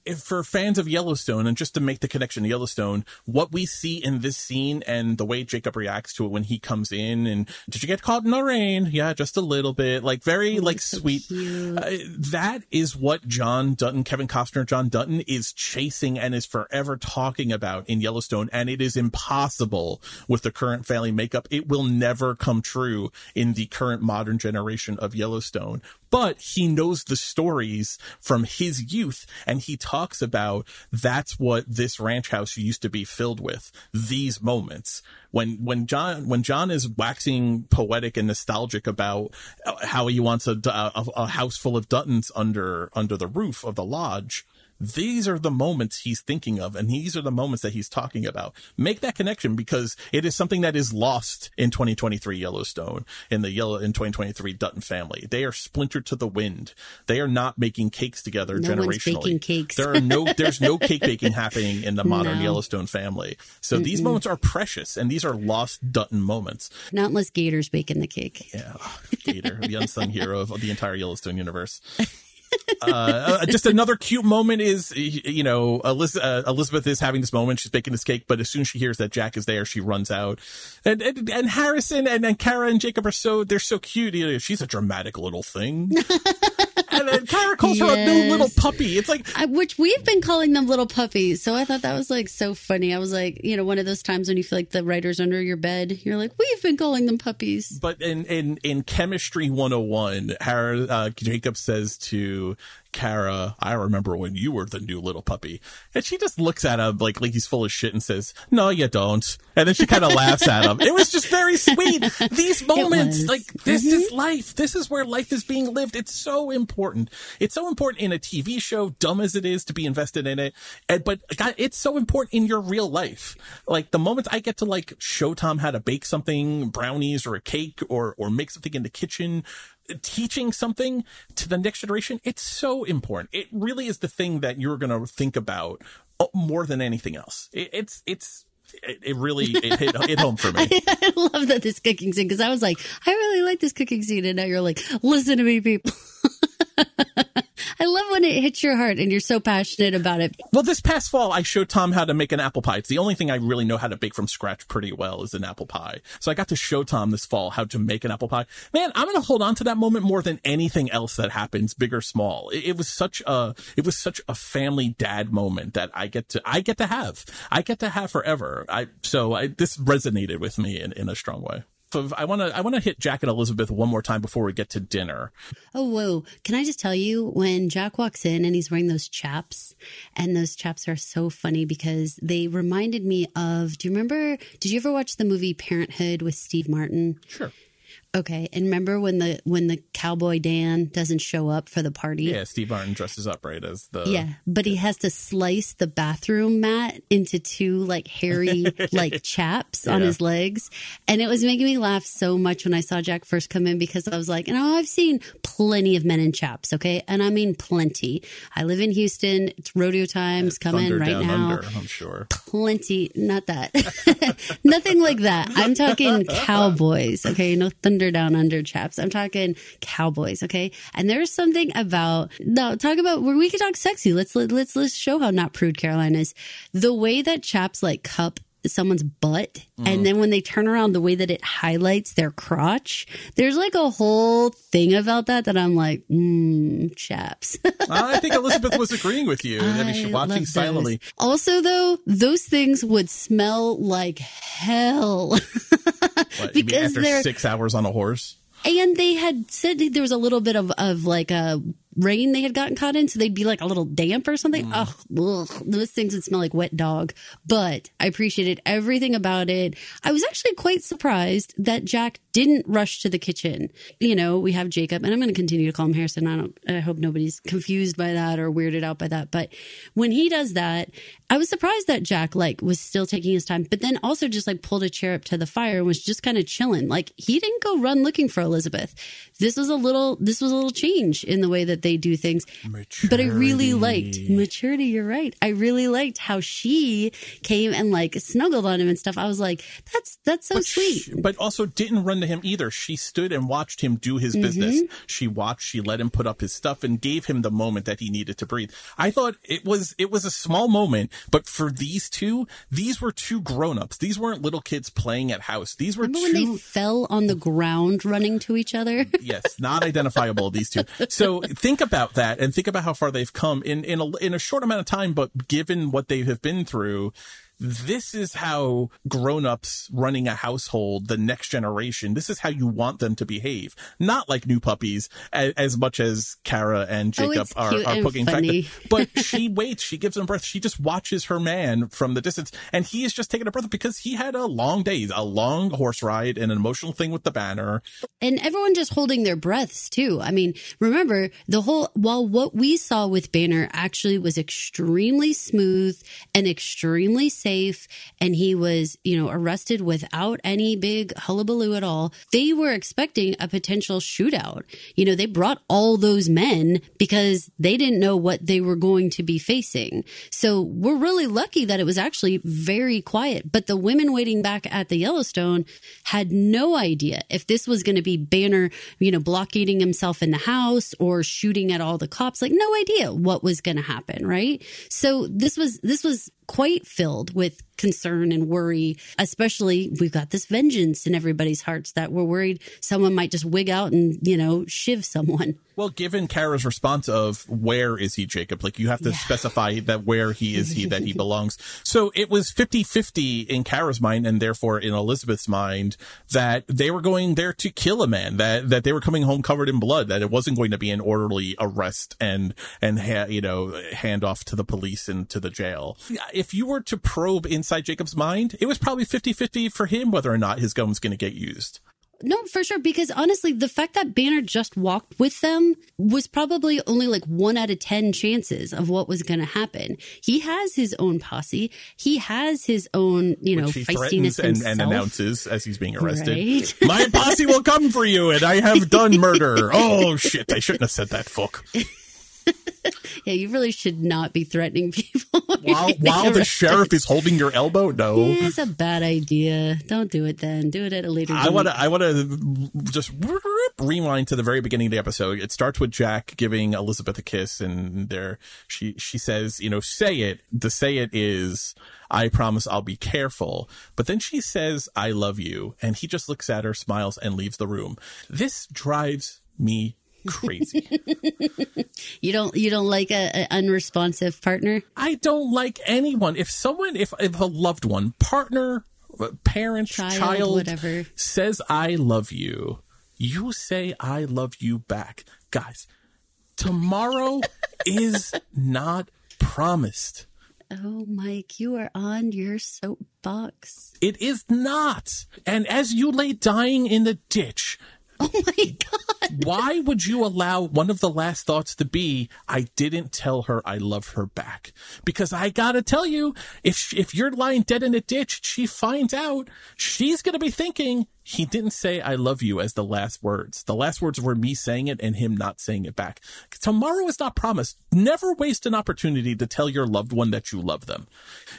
if for fans of Yellowstone and just to make the connection to Yellowstone, what we see in this scene and the way Jacob reacts to it when he comes in and did you get caught in the rain? Yeah, just a little bit. Like very Oh, like so sweet. Uh, that is what John Dutton, Kevin Costner, John Dutton is chasing and is forever talking about in Yellowstone. And it is impossible with the current family makeup. It will never come true in the current modern generation of Yellowstone but he knows the stories from his youth and he talks about that's what this ranch house used to be filled with these moments. When when john when john is waxing poetic and nostalgic about uh, how he wants a, a, a house full of duttons under under the roof of the lodge these are the moments he's thinking of and these are the moments that he's talking about make that connection because it is something that is lost in 2023 yellowstone in the yellow in 2023 dutton family they are splintered to the wind they are not making cakes together No one's generationally baking cakes. there are no there's no cake baking happening in the modern No. yellowstone family so these moments are precious and these are lost dutton moments Not unless Gator's baking the cake. yeah, Gator, the unsung hero of the entire Yellowstone universe. Uh, uh, just another cute moment is, you know, Eliz- uh, Elizabeth is having this moment. She's baking this cake, but as soon as she hears that Jack is there, she runs out. And and, and Harrison and, and Cara and Jacob are so they're so cute. You know, she's a dramatic little thing. and then Cara calls her a new little puppy. It's like I, which we've been calling them little puppies. So I thought that was like so funny. I was like, you know, one of those times when you feel like the writer's under your bed, you're like, we've been calling them puppies. but in in in chemistry 101 Hara, uh, jacob says to Cara, I remember when you were the new little puppy. And she just looks at him like, like he's full of shit and says, no, you don't. And then she kind of laughs at him. It was just very sweet. These moments, like, this is mm-hmm. life. This is where life is being lived. It's so important. It's so important in a TV show, dumb as it is to be invested in it. And, but God, it's so important in your real life. Like the moments I get to like show Tom how to bake something, brownies or a cake or, or make something in the kitchen, teaching something to the next generation, it's so important. It really is the thing that you're going to think about uh, more than anything else. It, it's, it's, it, it really, it hit, hit home for me. I love that this cooking scene because I was like, I really like this cooking scene. And now you're like, listen to me, people. I love when it hits your heart and you're so passionate about it. Well, this past fall, I showed Tom how to make an apple pie. It's the only thing I really know how to bake from scratch pretty well is an apple pie. So I got to show Tom this fall how to make an apple pie. Man, I'm going to hold on to that moment more than anything else that happens, big or small. It, it was such a, it was such a family dad moment that I get to, I get to have, I get to have forever. I, so I, this resonated with me in, in a strong way. So I want to, I want to hit Jack and Elizabeth one more time before we get to dinner. Oh, whoa. Can I just tell you when Jack walks in and he's wearing those chaps, and those chaps are so funny because they reminded me of do you remember, did you ever watch the movie Parenthood with Steve Martin? Sure. Okay. And remember when the when the cowboy Dan doesn't show up for the party? Yeah. Steve Martin dresses up right as the, Yeah, but he has to slice the bathroom mat into two like hairy like chaps on his legs. And it was making me laugh so much when I saw Jack first come in because I was like, you oh, know, I've seen plenty of men in chaps, okay? And I mean plenty. I live in Houston. It's rodeo times coming Thunder right now. Under, I'm sure. Plenty, not that. Nothing like that. I'm talking cowboys, okay? No thunder down under chaps. I'm talking cowboys, okay? And there's something about no talk about where we could talk sexy. Let's let, let's let's show how not prude Caroline is. The way that chaps like cup someone's butt and then when they turn around the way that it highlights their crotch there's like a whole thing about that that i'm like mm, chaps I think Elizabeth was agreeing with you. I mean, she's watching those. silently. Also, though, those things would smell like hell. What, Because after they're- six hours on a horse. and they had said there was a little bit of, of like a rain they had gotten caught in. So they'd be like a little damp or something. Mm. Ugh, ugh, those things would smell like wet dog. But I appreciated everything about it. I was actually quite surprised that Jack didn't rush to the kitchen. You know, we have Jacob, and I'm going to continue to call him Harrison. I don't, I hope nobody's confused by that or weirded out by that. But when he does that, I was surprised that Jack like was still taking his time, but then also just like pulled a chair up to the fire and was just kind of chilling. Like he didn't go run looking for Elizabeth. This was a little, this was a little change in the way that they do things. But I really liked maturity. You're right. I really liked how she came and like snuggled on him and stuff. I was like, that's that's so but sweet. she- but also didn't run to him either. She stood and watched him do his business. Mm-hmm. She watched, she let him put up his stuff and gave him the moment that he needed to breathe. I thought it was it was a small moment, but for these two, these were two grown-ups. These weren't little kids playing at house. These were Remember when they fell on the ground running to each other? yes, not identifiable these two. So think about that and think about how far they've come in in a in a short amount of time, but given what they have been through, this is how grown-ups running a household, the next generation, this is how you want them to behave. Not like new puppies as, as much as Cara and Oh, Jacob it's are, are poking funny. But she waits, she gives him breath. She just watches her man from the distance and he is just taking a breath because he had a long day, a long horse ride, and an emotional thing with the banner. and everyone just holding their breaths too. I mean, remember the whole, while what we saw with Banner actually was extremely smooth and extremely safe, and he was, you know, arrested without any big hullabaloo at all, they were expecting a potential shootout. You know, they brought all those men because they didn't know what they were going to be facing. So we're really lucky that it was actually very quiet. But the women waiting back at the Yellowstone had no idea if this was going to be Banner, you know, blockading himself in the house or shooting at all the cops. Like no idea what was going to happen, right? So this was this was quite filled with concern and worry, especially we've got this vengeance in everybody's hearts that we're worried someone might just wig out and, you know, shiv someone. Well, given Cara's response of where is he, Jacob? Like you have to specify that where he is he that he belongs. So it was 50-50 in Cara's mind and therefore in Elizabeth's mind that they were going there to kill a man, that, that they were coming home covered in blood, that it wasn't going to be an orderly arrest and, and, ha- you know, hand off to the police and to the jail. If you were to probe inside Jacob's mind, it was probably 50-50 for him whether or not his gun was going to get used. No, for sure. Because honestly, the fact that Banner just walked with them was probably only like one out of 10 chances of what was going to happen. He has his own posse. He has his own, you know, feistiness and, and announces as he's being arrested. Right. My posse will come for you, and I have done murder. Oh shit! I shouldn't have said that, fuck. Yeah, you really should not be threatening people. While while the sheriff is holding your elbow, no. Yeah, it's a bad idea. Don't do it then. Do it at a later I want to. I want to just rewind to the very beginning of the episode. It starts with Jack giving Elizabeth a kiss, and there she she says, "You know, say it." The say it is, "I promise I'll be careful." But then she says, "I love you," and he just looks at her, smiles, and leaves the room. This drives me crazy. You don't you don't like a, a unresponsive partner? I don't like anyone. If someone, if, if a loved one, partner, parent, Child, child, whatever. says, I love you, you say, I love you back. Guys, tomorrow is not promised. Oh, Mike, you are on your soapbox. It is not. And as you lay dying in the ditch, Oh my god. why would you allow one of the last thoughts to be i didn't tell her i love her back because i gotta tell you if if you're lying dead in a ditch she finds out she's gonna be thinking he didn't say i love you as the last words. The last words were me saying it and him not saying it back. Tomorrow is not promised. Never waste an opportunity to tell your loved one that you love them.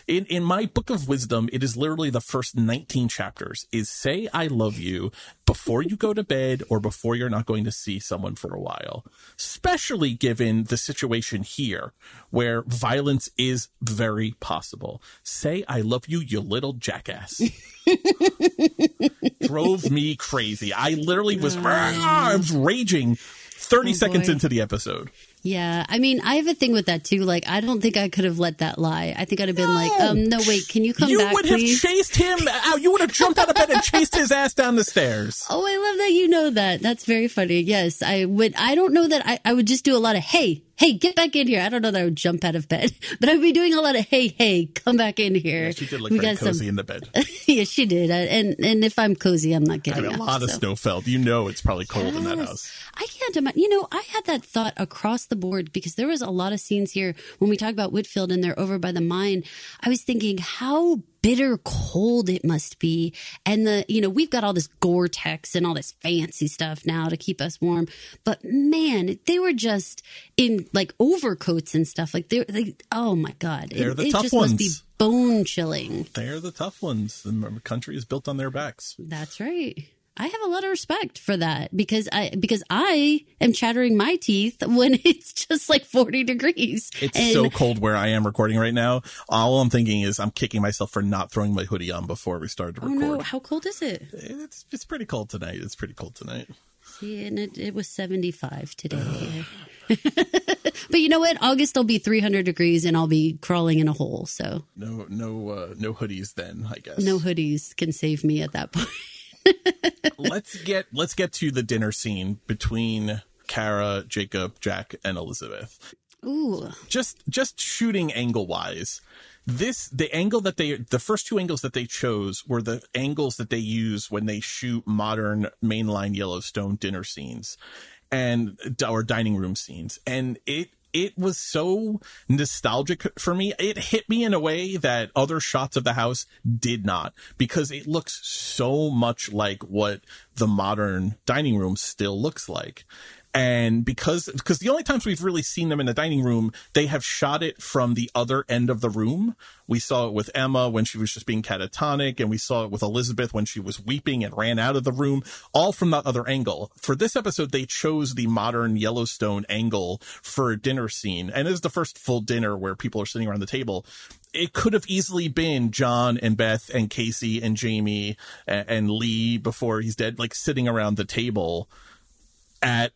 In in my book of wisdom it is literally the first 19 chapters is say i love you before you go to bed or before you're not going to see someone for a while. Especially given the situation here where violence is very possible. Say i love you you little jackass drove me crazy i literally was oh, ah, I was raging 30 Oh, seconds boy. into the episode Yeah, I mean, I have a thing with that too. Like, I don't think I could have let that lie. I think I'd have been like, um, no, wait, can you come you back, You would please? have chased him out. You would have jumped out of bed and chased his ass down the stairs. Oh, I love that you know that. That's very funny. Yes, I would. I don't know that I, I would just do a lot of, hey, hey, get back in here. I don't know that I would jump out of bed, but I'd be doing a lot of, hey, hey, come back in here. Yeah, she did look very cozy in the bed. yeah, she did. I- And and if I'm cozy, I'm not I getting mean, a up, lot of so. Snowfeld. You know it's probably cold in that house. I can't imagine. You know, I had that thought across the board because there was a lot of scenes here when we talk about Whitfield and they're over by the mine. I was thinking how bitter cold it must be. And the, you know, we've got all this Gore-Tex and all this fancy stuff now to keep us warm. But man, they were just in like overcoats and stuff. Like they're like, oh my God. They're it, the it tough just must be bone chilling. They're the tough ones. The country is built on their backs. That's right. I have a lot of respect for that because I because I am chattering my teeth when it's just like 40 degrees. It's And- so cold where I am recording right now. All I'm thinking is I'm kicking myself for not throwing my hoodie on before we started to Oh record. no, how cold is it? It's it's pretty cold tonight. It's pretty cold tonight. See, and it, it was 75 today. but you know what? August will be 300 degrees and I'll be crawling in a hole. So No no uh, no hoodies then, I guess. no hoodies can save me at that point. Let's get let's get to the dinner scene between Cara, Jacob, Jack, and Elizabeth. Ooh. Just just shooting angle wise. This the angle that they the first two angles that they chose were the angles that they use when they shoot modern mainline Yellowstone dinner scenes and or dining room scenes. And it it was so nostalgic for me. It hit me in a way that other shots of the house did not because it looks so much like what the modern dining room still looks like. And because, because the only times we've really seen them in the dining room, they have shot it from the other end of the room. We saw it with Emma when she was just being catatonic, and we saw it with Elizabeth when she was weeping and ran out of the room, all from that other angle. For this episode, they chose the modern Yellowstone angle for a dinner scene. And it is the first full dinner where people are sitting around the table. It could have easily been John and Beth and Casey and Jamie and, and Lee before he's dead, like sitting around the table at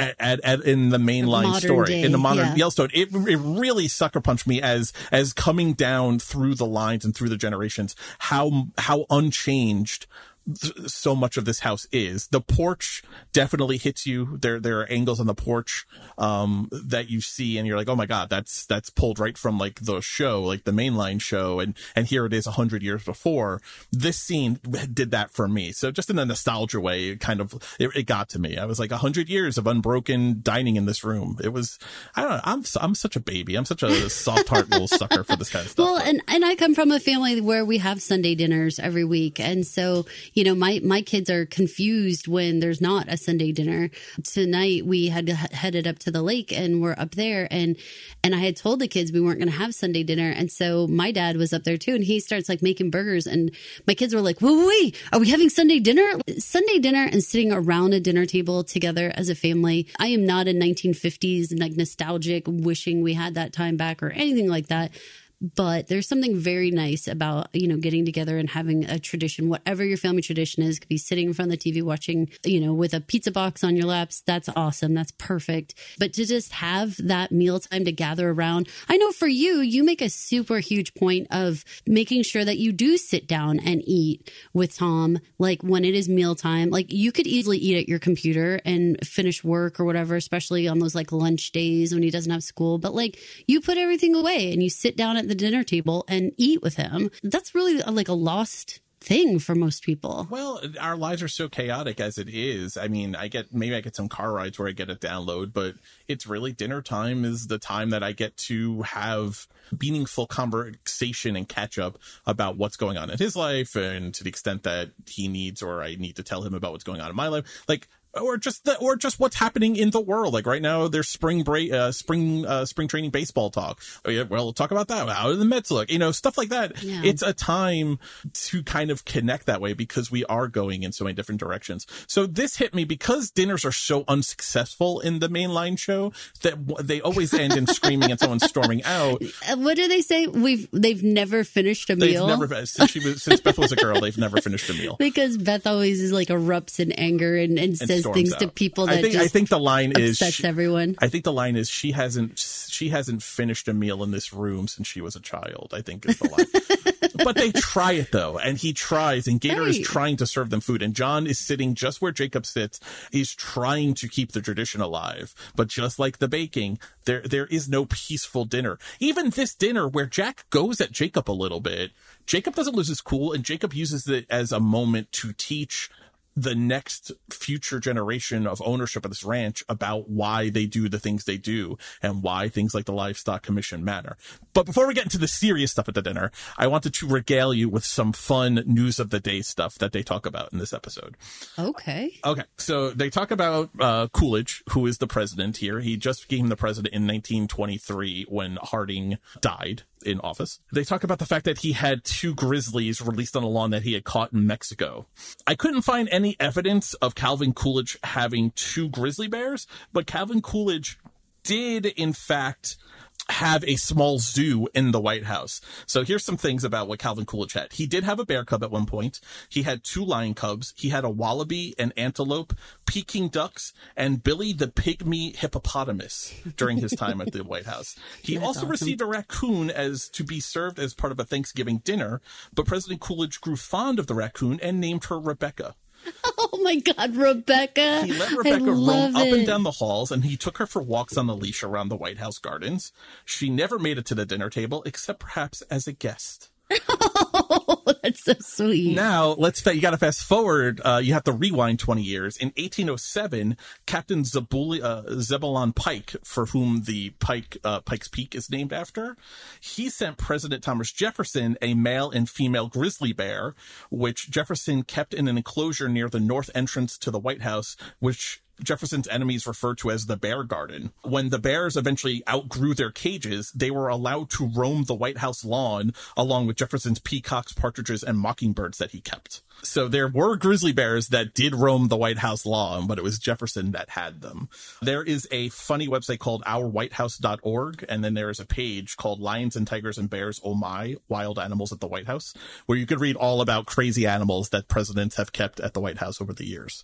at, at, at in the mainline story day, in the modern yeah. Yellowstone. It it really sucker punched me as as coming down through the lines and through the generations how how unchanged th- so much of this house is. The porch definitely hits you. There there are angles on the porch um that you see and you're like, "Oh my god, that's that's pulled right from like the show, like the mainline show and and here it is a 100 years before." This scene did that for me. So just in a nostalgia way, it kind of it, it got to me. I was like 100 years of unbroken dining in this room. It was I don't know, I'm I'm such a baby. I'm such a soft heart little sucker for this kind of stuff. Well, and and I come from a family where we have Sunday dinners every week, and so you know my my kids are confused when there's not a Sunday dinner. Tonight we had headed up to the lake and we're up there, and and I had told the kids we weren't going to have Sunday dinner, and so my dad was up there too, and he starts like making burgers, and my kids were like, "Wait, wait, wait, are we having Sunday dinner? Sunday dinner and sitting around a dinner table together as a family. I am not a 1950s like nostalgic, wishing we had that time back or anything like that." But there's something very nice about you know getting together and having a tradition. Whatever your family tradition is could be sitting in front of the tv watching you know with a pizza box on your laps. That's awesome. That's perfect. But to just have that mealtime to gather around i know for you you make a super huge point of making sure that you do sit down and eat with tom like when it is mealtime. Like you could easily eat at your computer and finish work or whatever especially on those like lunch days when he doesn't have school. But like you put everything away and you sit down at the dinner table and eat with him that's really a, like a lost thing for most people Well, our lives are so chaotic as it is. I mean, I get maybe I get some car rides where I get a download, but it's really dinner time is the time that I get to have meaningful conversation and catch up about what's going on in his life and to the extent that he needs or I need to tell him about what's going on in my life. Like or just the, or just what's happening in the world. Like right now, there's spring break, uh, spring, uh, spring training baseball talk. Oh yeah, well, we'll talk about that. How do the Mets look? You know, stuff like that. Yeah. It's a time to kind of connect that way because we are going in so many different directions. So this hit me because dinners are so unsuccessful in the mainline show that w- they always end in screaming and someone storming out. What do they say we've they've never finished a They've meal never since she was since Beth was a girl, they've never finished a meal. because Beth always is like erupts in anger and, and says says things out. to people I that think I think the line is she- everyone. I think the line is she hasn't she hasn't finished a meal in this room since she was a child. I think is the line. but they try it though, and he tries, and Gator is trying to serve them food, and John is sitting just where Jacob sits. He's trying to keep the tradition alive, but just like the baking, there there is no peaceful dinner. Even this dinner where Jack goes at Jacob a little bit, Jacob doesn't lose his cool, and Jacob uses it as a moment to teach the next future generation of ownership of this ranch about why they do the things they do and why things like the livestock commission matter. But before we get into the serious stuff at the dinner, I wanted to regale you with some fun news of the day stuff that they talk about in this episode. Okay. Okay, so they talk about uh, Coolidge, who is the president here. He just became the president in 1923 when Harding died in office. They talk about the fact that he had two grizzlies released on a lawn that he had caught in Mexico. I couldn't find any evidence of Calvin Coolidge having two grizzly bears, but Calvin Coolidge did, in fact, have a small zoo in the White House. So here's some things about what Calvin Coolidge had. He did have a bear cub at one point. He had two lion cubs. He had a wallaby, an antelope, Peking ducks, and Billy the pygmy hippopotamus during his time at the White House. He also received a raccoon as to be served as part of a Thanksgiving dinner, but President Coolidge grew fond of the raccoon and named her Rebecca. Oh my God, Rebecca. He let Rebecca roam up it. and down the halls, and he took her for walks on the leash around the White House gardens. She never made it to the dinner table, except perhaps as a guest. That's so sweet. Now, let's fa- you got to fast forward. Uh, you have to rewind 20 years. In 1807, Captain uh, Zebulon Pike, for whom the Pike uh, Pike's Peak is named after, he sent President Thomas Jefferson a male and female grizzly bear, which Jefferson kept in an enclosure near the north entrance to the White House, which Jefferson's enemies referred to as the bear garden. When the bears eventually outgrew their cages, they were allowed to roam the White House lawn along with Jefferson's peacocks, partridges, and mockingbirds that he kept. So there were grizzly bears that did roam the White House lawn, but it was Jefferson that had them. There is a funny website called ourwhitehouse.org, and then there is a page called Lions and Tigers and Bears, Oh My, Wild Animals at the White House, where you could read all about crazy animals that presidents have kept at the White House over the years.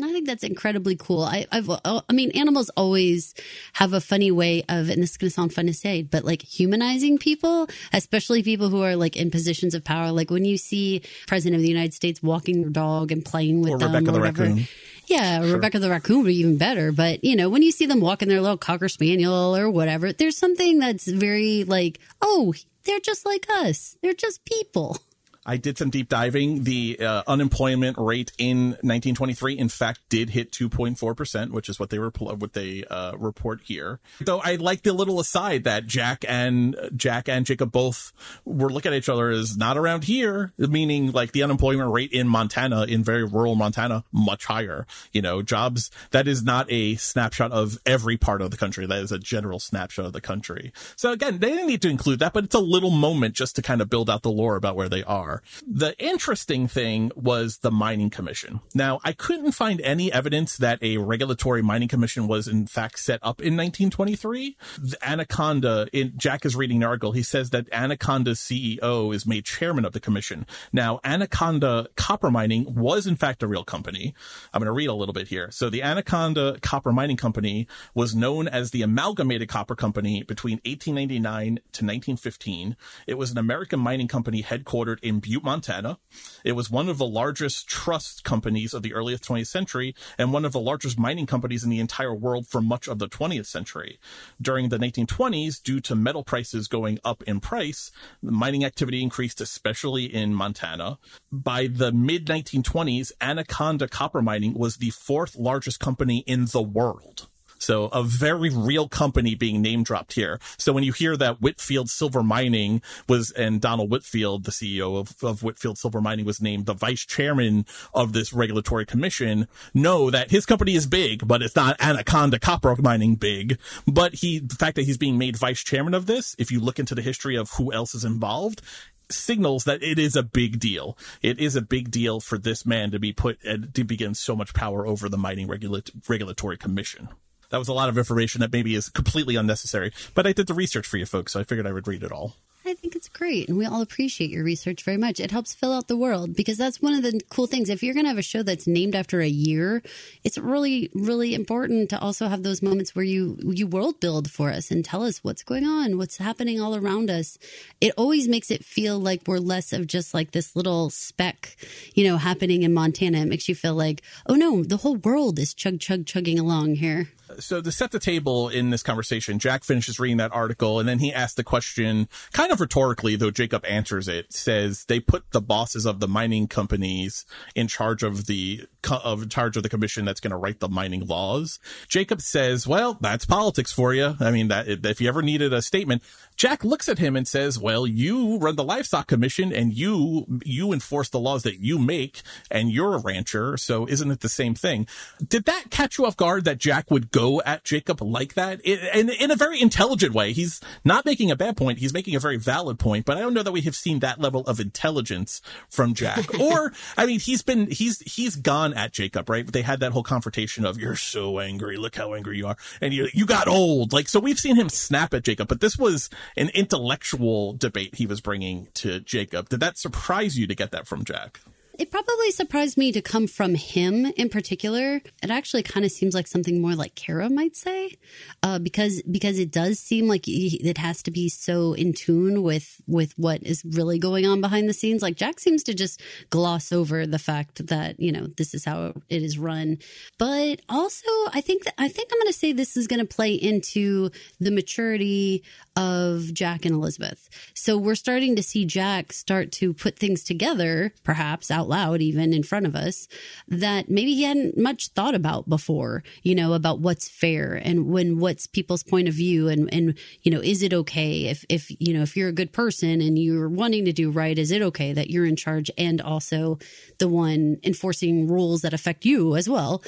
I think that's incredibly cool. I, I've, uh, I mean, animals always have a funny way of, and this is going to sound fun to say, but like humanizing people, especially people who are like in positions of power. Like when you see President of the United States walking their dog and playing with Or them, Rebecca or the whatever. raccoon. Yeah, Rebecca the raccoon would be even better. But you know, when you see them walking their little cocker spaniel or whatever, there's something that's very like, oh, they're just like us. They're just people. I did some deep diving. The uh, unemployment rate in 1923, in fact, did hit 2.4 percent, which is what they were what they uh, report here. Though I like the little aside that Jack and Jack and Jacob both were looking at each other as not around here, meaning like the unemployment rate in Montana, in very rural Montana, much higher. You know, jobs that is not a snapshot of every part of the country. That is a general snapshot of the country. So again, they didn't need to include that, but it's a little moment just to kind of build out the lore about where they are. The interesting thing was the mining commission. Now, I couldn't find any evidence that a regulatory mining commission was in fact set up in 1923. The Anaconda, in Jack is reading an article, he says that Anaconda's CEO is made chairman of the commission. Now, Anaconda Copper Mining was in fact a real company. I'm going to read a little bit here. So the Anaconda Copper Mining Company was known as the Amalgamated Copper Company between 1899 to 1915. It was an American mining company headquartered in Butte, Montana. It was one of the largest trust companies of the earliest 20th century and one of the largest mining companies in the entire world for much of the 20th century. During the 1920s, due to metal prices going up in price, the mining activity increased, especially in Montana. By the mid 1920s, Anaconda Copper Mining was the fourth largest company in the world. So a very real company being name dropped here. So when you hear that Whitfield Silver Mining was, and Donald Whitfield, the CEO of, of Whitfield Silver Mining was named the vice chairman of this regulatory commission, know that his company is big, but it's not Anaconda Copper Mining big. But he, the fact that he's being made vice chairman of this, if you look into the history of who else is involved, signals that it is a big deal. It is a big deal for this man to be put uh, to begin so much power over the mining regula- regulatory commission. That was a lot of information that maybe is completely unnecessary, but I did the research for you folks, so I figured I would read it all. I think it's great. And we all appreciate your research very much. It helps fill out the world because that's one of the cool things. If you're going to have a show that's named after a year, it's really, really important to also have those moments where you, you world build for us and tell us what's going on, what's happening all around us. It always makes it feel like we're less of just like this little speck, you know, happening in Montana. It makes you feel like, oh no, the whole world is chug, chug, chugging along here so to set the table in this conversation, Jack finishes reading that article and then he asks the question kind of rhetorically, though Jacob answers it, says they put the bosses of the mining companies in charge of the, of charge of the commission that's going to write the mining laws. Jacob says, well, that's politics for you. I mean, that if you ever needed a statement, Jack looks at him and says, well, you run the livestock commission and you, you enforce the laws that you make and you're a rancher. So isn't it the same thing? Did that catch you off guard that Jack would go at Jacob like that? And in a very intelligent way. He's not making a bad point. He's making a very valid point, but I don't know that we have seen that level of intelligence from Jack. or, I mean, he's been, he's, he's gone at Jacob, right? They had that whole confrontation of, you're so angry. Look how angry you are. And you, you got old. Like, so we've seen him snap at Jacob, but this was, an intellectual debate he was bringing to Jacob. Did that surprise you to get that from Jack? It probably surprised me to come from him in particular. It actually kind of seems like something more like Cara might say, uh, because because it does seem like it has to be so in tune with with what is really going on behind the scenes. Like Jack seems to just gloss over the fact that you know this is how it is run, but also I think that I think I'm going to say this is going to play into the maturity of Jack and Elizabeth. So we're starting to see Jack start to put things together, perhaps out loud, even in front of us, that maybe he hadn't much thought about before, you know, about what's fair and when what's people's point of view and, and, you know, is it okay if, if, you know, if you're a good person and you're wanting to do right, is it okay that you're in charge and also the one enforcing rules that affect you as well?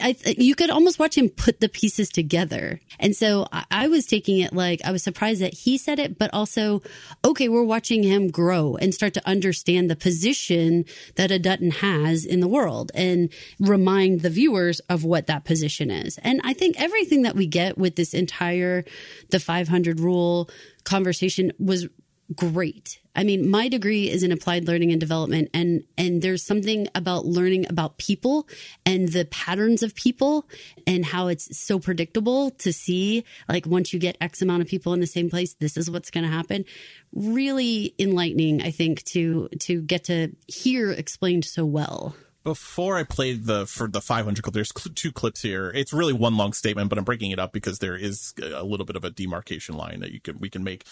I, you could almost watch him put the pieces together. And so I, I was taking it like I was surprised that he said it, but also, okay, we're watching him grow and start to understand the position that a Dutton has in the world and remind the viewers of what that position is. And I think everything that we get with this entire the 500 rule conversation was great. I mean, my degree is in applied learning and development and and there's something about learning about people and the patterns of people and how it's so predictable to see like once you get x amount of people in the same place, this is what's going to happen. Really enlightening, I think, to to get to hear explained so well before I played the for the 500 clip, there's cl- two clips here. It's really one long statement, but I'm breaking it up because there is a little bit of a demarcation line that you can we can make.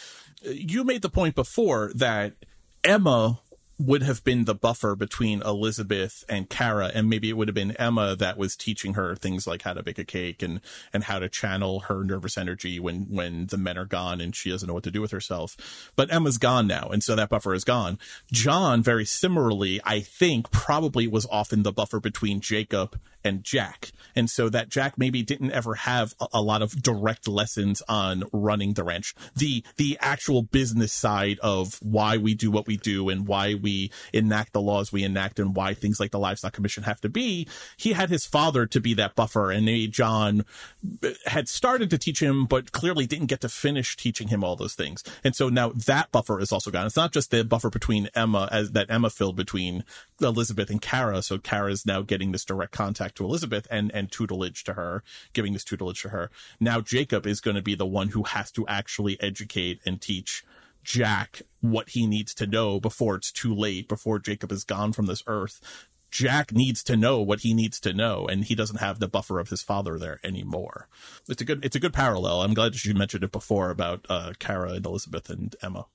Uh, you made the point before that Emma would have been the buffer between Elizabeth and Cara, and maybe it would have been Emma that was teaching her things like how to bake a cake and and how to channel her nervous energy when when the men are gone and she doesn't know what to do with herself. But Emma's gone now, and so that buffer is gone. John, very similarly, I think probably was often the buffer between Jacob and Jack. And so that Jack maybe didn't ever have a, a, lot of direct lessons on running the ranch. The, the actual business side of why we do what we do and why we enact the laws we enact and why things like the livestock commission have to be. He had his father to be that buffer and maybe John uh, had started to teach him, but clearly didn't get to finish teaching him all those things. And so now that buffer is also gone. It's not just the buffer between Emma as that Emma filled between Elizabeth and Cara. So Cara is now getting this direct contact to Elizabeth and, and tutelage to her, giving this tutelage to her. Now Jacob is going to be the one who has to actually educate and teach Jack what he needs to know before it's too late, before Jacob is gone from this earth. Jack needs to know what he needs to know, and he doesn't have the buffer of his father there anymore. It's a good, it's a good parallel. I'm glad you mentioned it before about uh, Cara and Elizabeth and Emma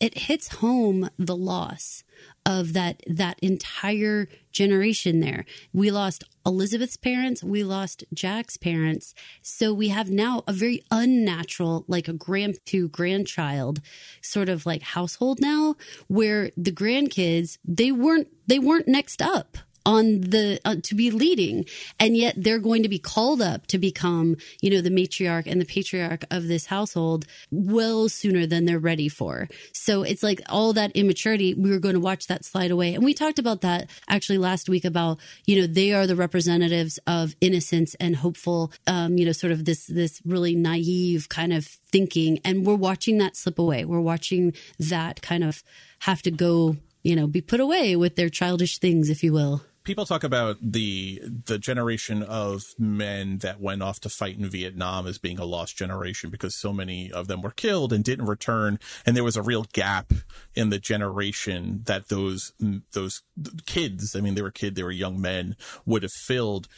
it hits home the loss of that that entire generation there. We lost Elizabeth's parents, we lost Jack's parents. So we have now a very unnatural like a grand to grandchild sort of like household now where the grandkids they weren't they weren't next up on the uh, to be leading. And yet they're going to be called up to become you know the matriarch and the patriarch of this household well sooner than they're ready for. So it's like all that immaturity we were going to watch that slide away. And we talked about that actually last week about you know they are the representatives of innocence and hopeful um you know sort of this this really naive kind of thinking. And we're watching that slip away. We're watching that kind of have to go you know, be put away with their childish things, if you will. People talk about the the generation of men that went off to fight in Vietnam as being a lost generation because so many of them were killed and didn't return, and there was a real gap in the generation that those those kids, I mean, they were kids, they were young men, would have filled.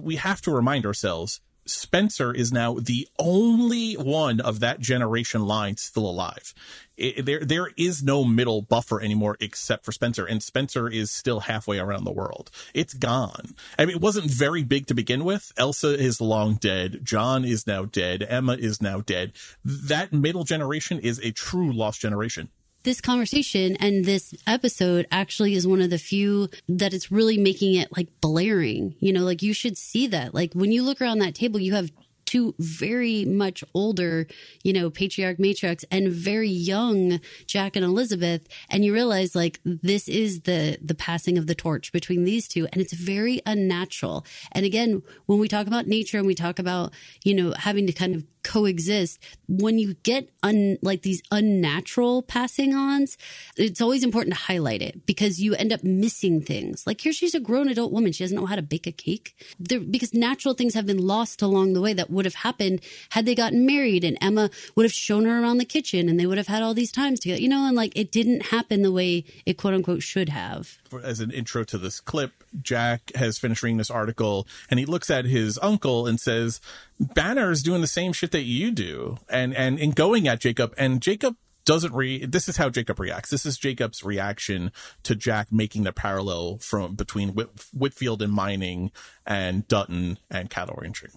We have to remind ourselves Spencer is now the only one of that generation line still alive. It, there, there is no middle buffer anymore except for Spencer, and Spencer is still halfway around the world. It's gone. I mean, it wasn't very big to begin with. Elsa is long dead. John is now dead. Emma is now dead. That middle generation is a true lost generation this conversation and this episode actually is one of the few that it's really making it like blaring. You know, like you should see that. Like when you look around that table, you have two very much older, you know, patriarch matriarchs and very young Jack and Elizabeth. And you realize like this is the, the passing of the torch between these two. And it's very unnatural. And again, when we talk about nature and we talk about, you know, having to kind of coexist when you get un, like these unnatural passing ons it's always important to highlight it because you end up missing things. Like here she's a grown adult woman. She doesn't know how to bake a cake. Because natural things have been lost along the way that would have happened had they gotten married and emma would have shown her around the kitchen and they would have had all these times together you know and like it didn't happen the way it quote unquote should have. As an intro to this clip jack has finished reading this article and he looks at his uncle and says Banner is doing the same shit that you do and, and, and going at Jacob and Jacob doesn't re this is how Jacob reacts. This is Jacob's reaction to Jack making the parallel from between Whit, Whitfield and mining and Dutton and cattle ranching.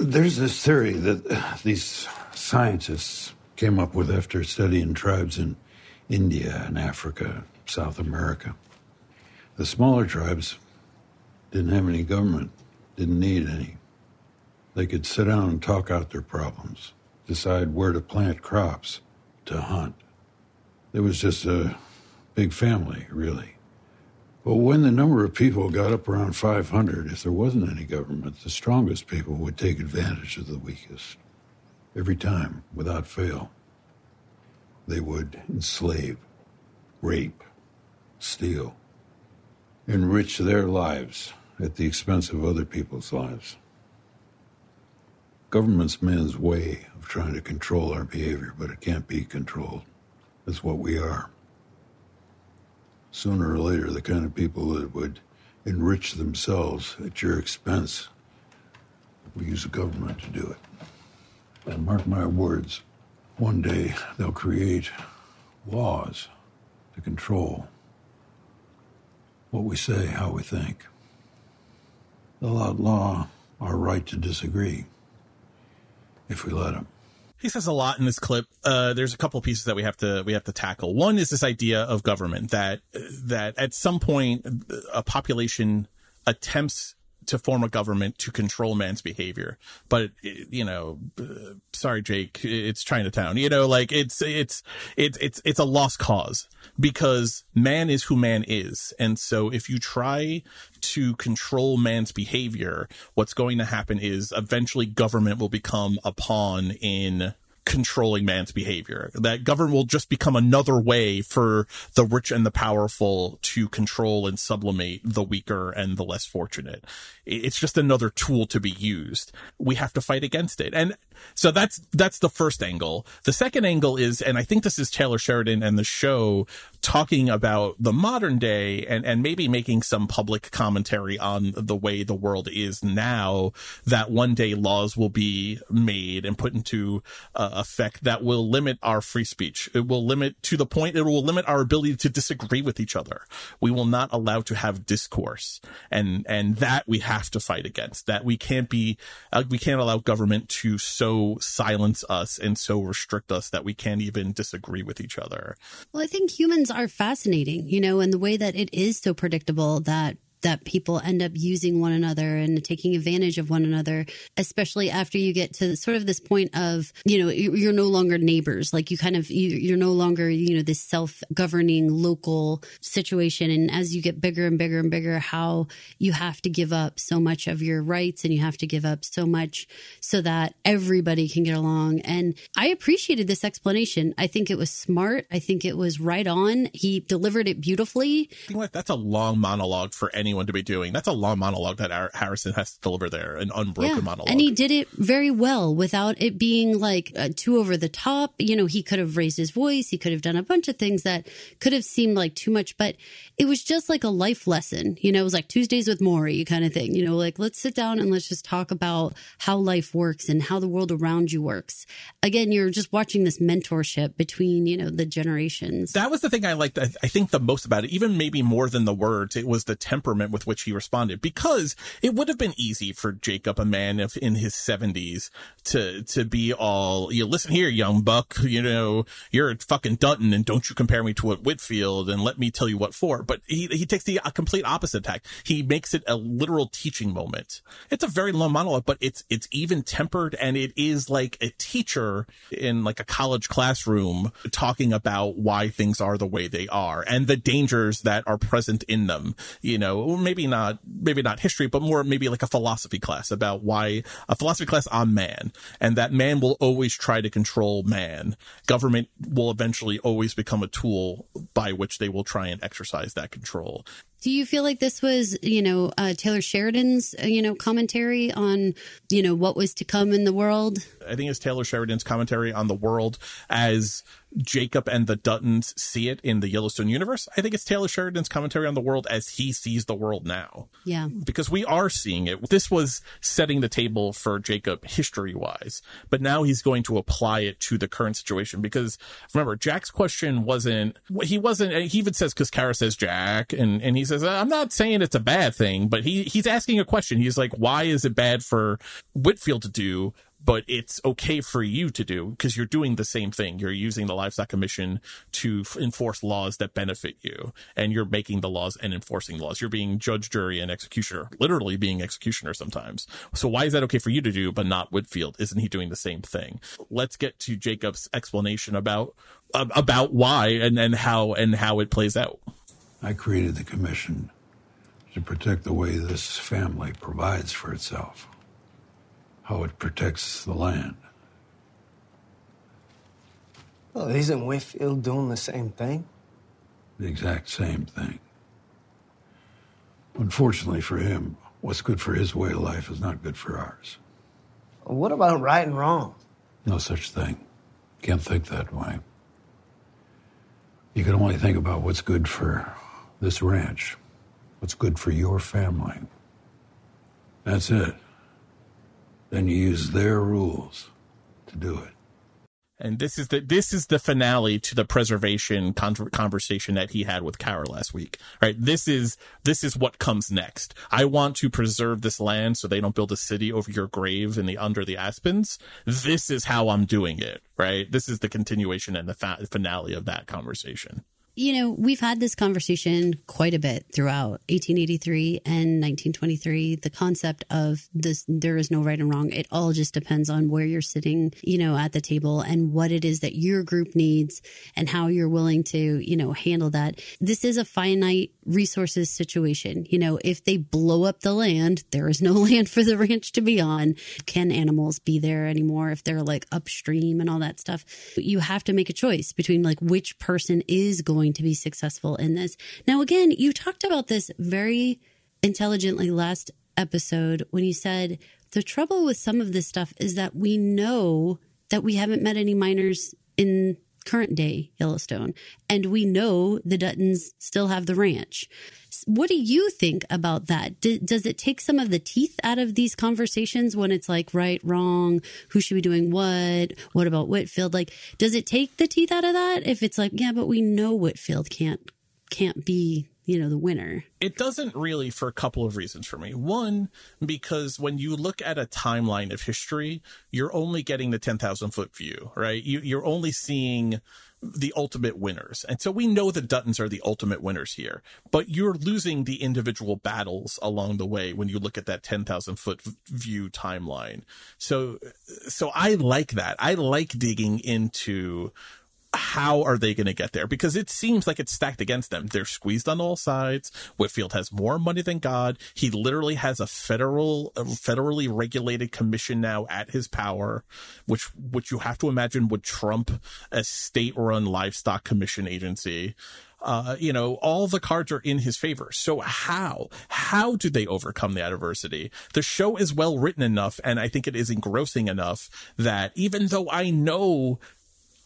There's this theory that these scientists came up with after studying tribes in India and Africa, South America. The smaller tribes didn't have any government, didn't need any. They could sit down and talk out their problems, decide where to plant crops, to hunt. It was just a big family, really. But when the number of people got up around 500, if there wasn't any government, the strongest people would take advantage of the weakest. Every time, without fail. They would enslave, rape, steal, enrich their lives at the expense of other people's lives government's man's way of trying to control our behavior, but it can't be controlled. It's what we are. Sooner or later, the kind of people that would enrich themselves at your expense will use the government to do it. And mark my words, one day they'll create laws to control what we say, how we think. They'll outlaw our right to disagree if we let him. He says a lot in this clip. Uh, there's a couple pieces that we have to we have to tackle. One is this idea of government that that at some point a population attempts to form a government to control man's behavior. But you know, uh, sorry, Jake, it's Chinatown. You know, like it's it's it's it's it's a lost cause because man is who man is, and so if you try to control man's behavior, what's going to happen is eventually government will become a pawn in controlling man's behavior. That government will just become another way for the rich and the powerful to control and sublimate the weaker and the less fortunate. It's just another tool to be used. We have to fight against it. And so that's, that's the first angle. The second angle is, and I think this is Taylor Sheridan and the show talking about the modern day and, and maybe making some public commentary on the way the world is now that one day laws will be made and put into uh, effect that will limit our free speech. It will limit to the point it will limit our ability to disagree with each other. We will not allow to have discourse and, and that we have to fight against that we can't be, uh, we can't allow government to so silence us and so restrict us that we can't even disagree with each other. Well, I think humans are fascinating, you know, and the way that it is so predictable that that people end up using one another and taking advantage of one another, especially after you get to sort of this point of, you know, you're no longer neighbors. Like you kind of, you're no longer, you know, this self governing local situation. And as you get bigger and bigger and bigger, how you have to give up so much of your rights and you have to give up so much so that everybody can get along. And I appreciated this explanation. I think it was smart. I think it was right on. He delivered it beautifully. That's a long monologue for anyone to be doing. That's a long monologue that Harrison has to deliver there, an unbroken yeah. monologue. And he did it very well without it being like uh, too over the top. You know, he could have raised his voice. He could have done a bunch of things that could have seemed like too much, but it was just like a life lesson. You know, it was like Tuesdays with Morrie kind of thing. You know, like let's sit down and let's just talk about how life works and how the world around you works. Again, you're just watching this mentorship between, you know, the generations. That was the thing I liked, I think, the most about it, even maybe more than the words. It was the temperament with which he responded because it would have been easy for Jacob, a man of, in his seventies, to, to be all, you listen here, young buck, you know, you're a fucking Dutton and don't you compare me to a Whitfield and let me tell you what for. But he, he takes the complete opposite tack. He makes it a literal teaching moment. It's a very long monologue, but it's, it's even tempered and it is like a teacher in like a college classroom talking about why things are the way they are and the dangers that are present in them. You know, maybe not, maybe not history, but more maybe like a philosophy class about why a philosophy class on man and that man will always try to control man. Government will eventually always become a tool by which they will try and exercise that control. Do you feel like this was, you know, uh, Taylor Sheridan's, uh, you know, commentary on, you know, what was to come in the world? I think it's Taylor Sheridan's commentary on the world as Jacob and the Duttons see it in the Yellowstone universe. I think it's Taylor Sheridan's commentary on the world as he sees the world now. Yeah. Because we are seeing it. This was setting the table for Jacob history wise, but now he's going to apply it to the current situation because remember, Jack's question wasn't, he wasn't, he even says, cause Cara says Jack and, and he says, I'm not saying it's a bad thing, but he, he's asking a question. He's like, why is it bad for Whitfield to do but it's okay for you to do because you're doing the same thing. You're using the Livestock Commission to f- enforce laws that benefit you, and you're making the laws and enforcing laws. You're being judge, jury, and executioner, literally being executioner sometimes. So why is that okay for you to do, but not Whitfield? Isn't he doing the same thing? Let's get to Jacob's explanation about uh, about why and and how and how it plays out. I created the commission to protect the way this family provides for itself how it protects the land. Well, isn't Whitfield doing the same thing? The exact same thing. Unfortunately for him, what's good for his way of life is not good for ours. what about right and wrong? No such thing. Can't think that way. You can only think about what's good for this ranch, what's good for your family. That's it then you use their rules to do it. And this is the this is the finale to the preservation con- conversation that he had with Cara last week. Right? This is this is what comes next. I want to preserve this land so they don't build a city over your grave in the under the aspens. This is how I'm doing it. Right? This is the continuation and the fa- finale of that conversation you know, we've had this conversation quite a bit throughout 1883 and 1923. The concept of this, there is no right and wrong. It all just depends on where you're sitting, you know, at the table and what it is that your group needs and how you're willing to, you know, handle that. This is a finite resources situation. You know, if they blow up the land, there is no land for the ranch to be on. Can animals be there anymore if they're like upstream and all that stuff? You have to make a choice between like which person is going going to be successful in this. Now, again, you talked about this very intelligently last episode when you said the trouble with some of this stuff is that we know that we haven't met any miners in current day Yellowstone, and we know the Duttons still have the ranch. What do you think about that? D- does it take some of the teeth out of these conversations when it's like right, wrong, who should be doing what? What about Whitfield? Like, does it take the teeth out of that if it's like, yeah, but we know Whitfield can't can't be you know the winner it doesn't really for a couple of reasons for me one because when you look at a timeline of history you're only getting the 10,000 foot view right you, you're only seeing the ultimate winners. And so we know the Duttons are the ultimate winners here, but you're losing the individual battles along the way when you look at that 10,000 foot view timeline. So, so I like that. I like digging into how are they going to get there? Because it seems like it's stacked against them. They're squeezed on all sides. Whitfield has more money than God. He literally has a federal, a federally regulated commission now at his power, which, which you have to imagine would trump a state run livestock commission agency. Uh, you know, all the cards are in his favor. So how, how do they overcome the adversity? The show is well written enough and I think it is engrossing enough that even though I know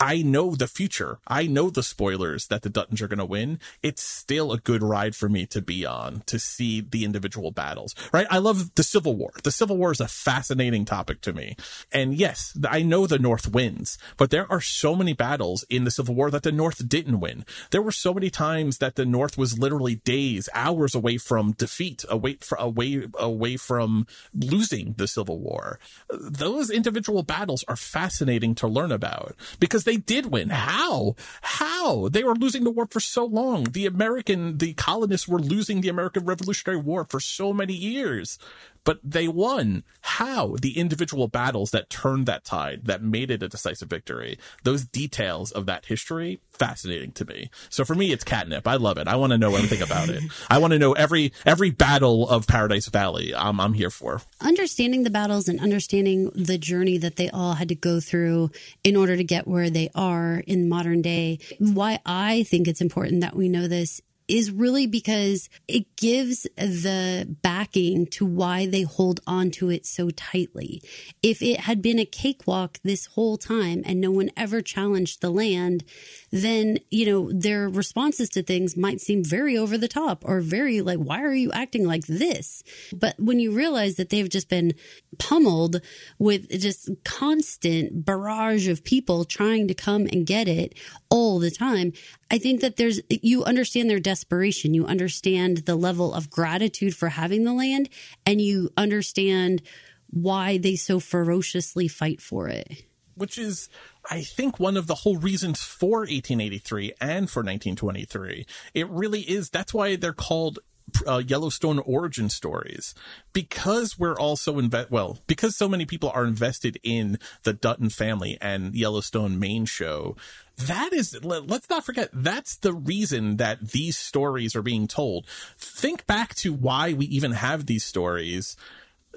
I know the future. I know the spoilers that the Duttons are going to win. It's still a good ride for me to be on to see the individual battles, right? I love the Civil War. The Civil War is a fascinating topic to me. And yes, I know the North wins, but there are so many battles in the Civil War that the North didn't win. There were so many times that the North was literally days, hours away from defeat, away, away, away from losing the Civil War. Those individual battles are fascinating to learn about because they did win. How? How? They were losing the war for so long. The American, the colonists were losing the American Revolutionary War for so many years but they won. How? The individual battles that turned that tide, that made it a decisive victory. Those details of that history, fascinating to me. So for me, it's catnip. I love it. I want to know everything about it. I want to know every every battle of Paradise Valley. I'm I'm here for. Understanding the battles and understanding the journey that they all had to go through in order to get where they are in modern day. Why I think it's important that we know this is really because it gives the backing to why they hold on to it so tightly. If it had been a cakewalk this whole time and no one ever challenged the land, then, you know, their responses to things might seem very over the top or very like, why are you acting like this? But when you realize that they've just been pummeled with just constant barrage of people trying to come and get it all the time, I think that there's, you understand their desperation. You understand the level of gratitude for having the land and you understand why they so ferociously fight for it. Which is, I think, one of the whole reasons for 1883 and for 1923. It really is. That's why they're called uh, Yellowstone origin stories because we're also invest well because so many people are invested in the Dutton family and Yellowstone main show that is let's not forget that's the reason that these stories are being told think back to why we even have these stories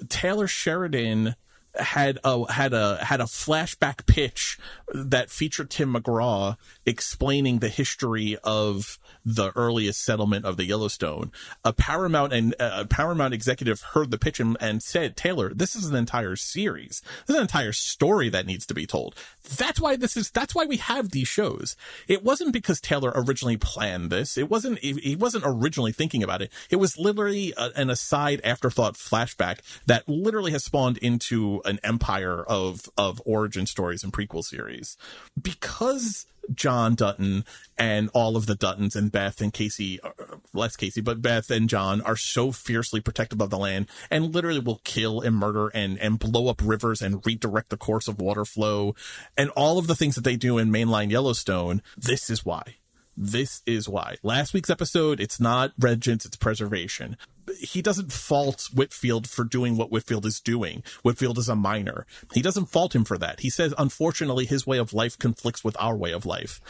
Taylor Sheridan had a had a had a flashback pitch that featured Tim McGraw explaining the history of the earliest settlement of the Yellowstone. A Paramount and uh, a Paramount executive heard the pitch and, and said, "Taylor, this is an entire series. This is an entire story that needs to be told." That's why this is. That's why we have these shows. It wasn't because Taylor originally planned this. It wasn't. He wasn't originally thinking about it. It was literally a, an aside afterthought flashback that literally has spawned into an empire of of origin stories and prequel series because John Dutton and all of the Duttons and Beth and Casey, uh, less Casey, but Beth and John are so fiercely protective of the land and literally will kill and murder and, and blow up rivers and redirect the course of water flow and all of the things that they do in mainline Yellowstone. This is why. This is why. Last week's episode, it's not vengeance, it's preservation he doesn't fault Whitfield for doing what Whitfield is doing. Whitfield is a miner. He doesn't fault him for that. He says, unfortunately, his way of life conflicts with our way of life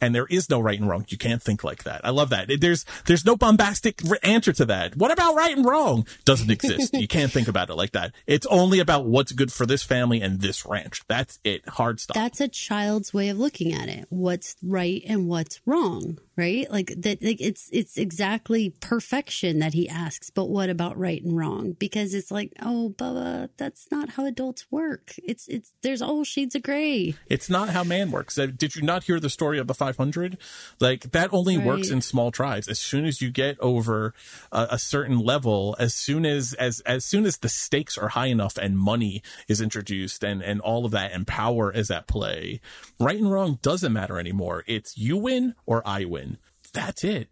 and there is no right and wrong. You can't think like that. I love that. There's there's no bombastic answer to that. What about right and wrong? Doesn't exist. you can't think about it like that. It's only about what's good for this family and this ranch. That's it. Hard stuff. That's a child's way of looking at it. What's right and what's wrong, right? Like that like it's it's exactly perfection that he asks, but what about right and wrong? Because it's like, "Oh, Bubba, that's not how adults work. It's it's there's all shades of gray." It's not how man works. Uh, did you not hear the story of the 500 like that only right. works in small tribes as soon as you get over a, a, certain level as soon as as as soon as the stakes are high enough and money is introduced and and all of that and power is at play right and wrong doesn't matter anymore it's you win or i win that's it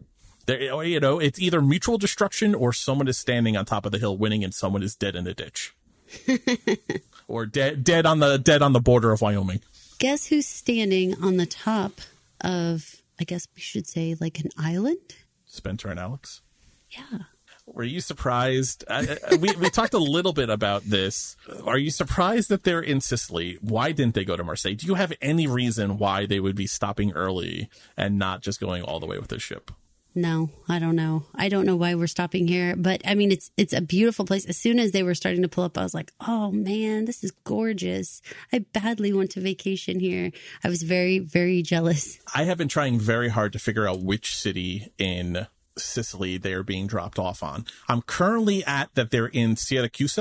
there, oh, you know, it's either mutual destruction or someone is standing on top of the hill winning and someone is dead in a ditch. or dead dead on the dead on the border of Wyoming. Guess who's standing on the top of, I guess we should say, like an island. Spencer and Alex. Yeah. Were you surprised? I, I, we we talked a little bit about this. Are you surprised that they're in Sicily? Why didn't they go to Marseille? Do you have any reason why they would be stopping early and not just going all the way with the ship? No, I don't know. I don't know why we're stopping here, but I mean, it's it's a beautiful place. As soon as they were starting to pull up, I was like, "Oh man, this is gorgeous! I badly want to vacation here." I was very very jealous. I have been trying very hard to figure out which city in Sicily they are being dropped off on. I'm currently at that they're in Syracuse,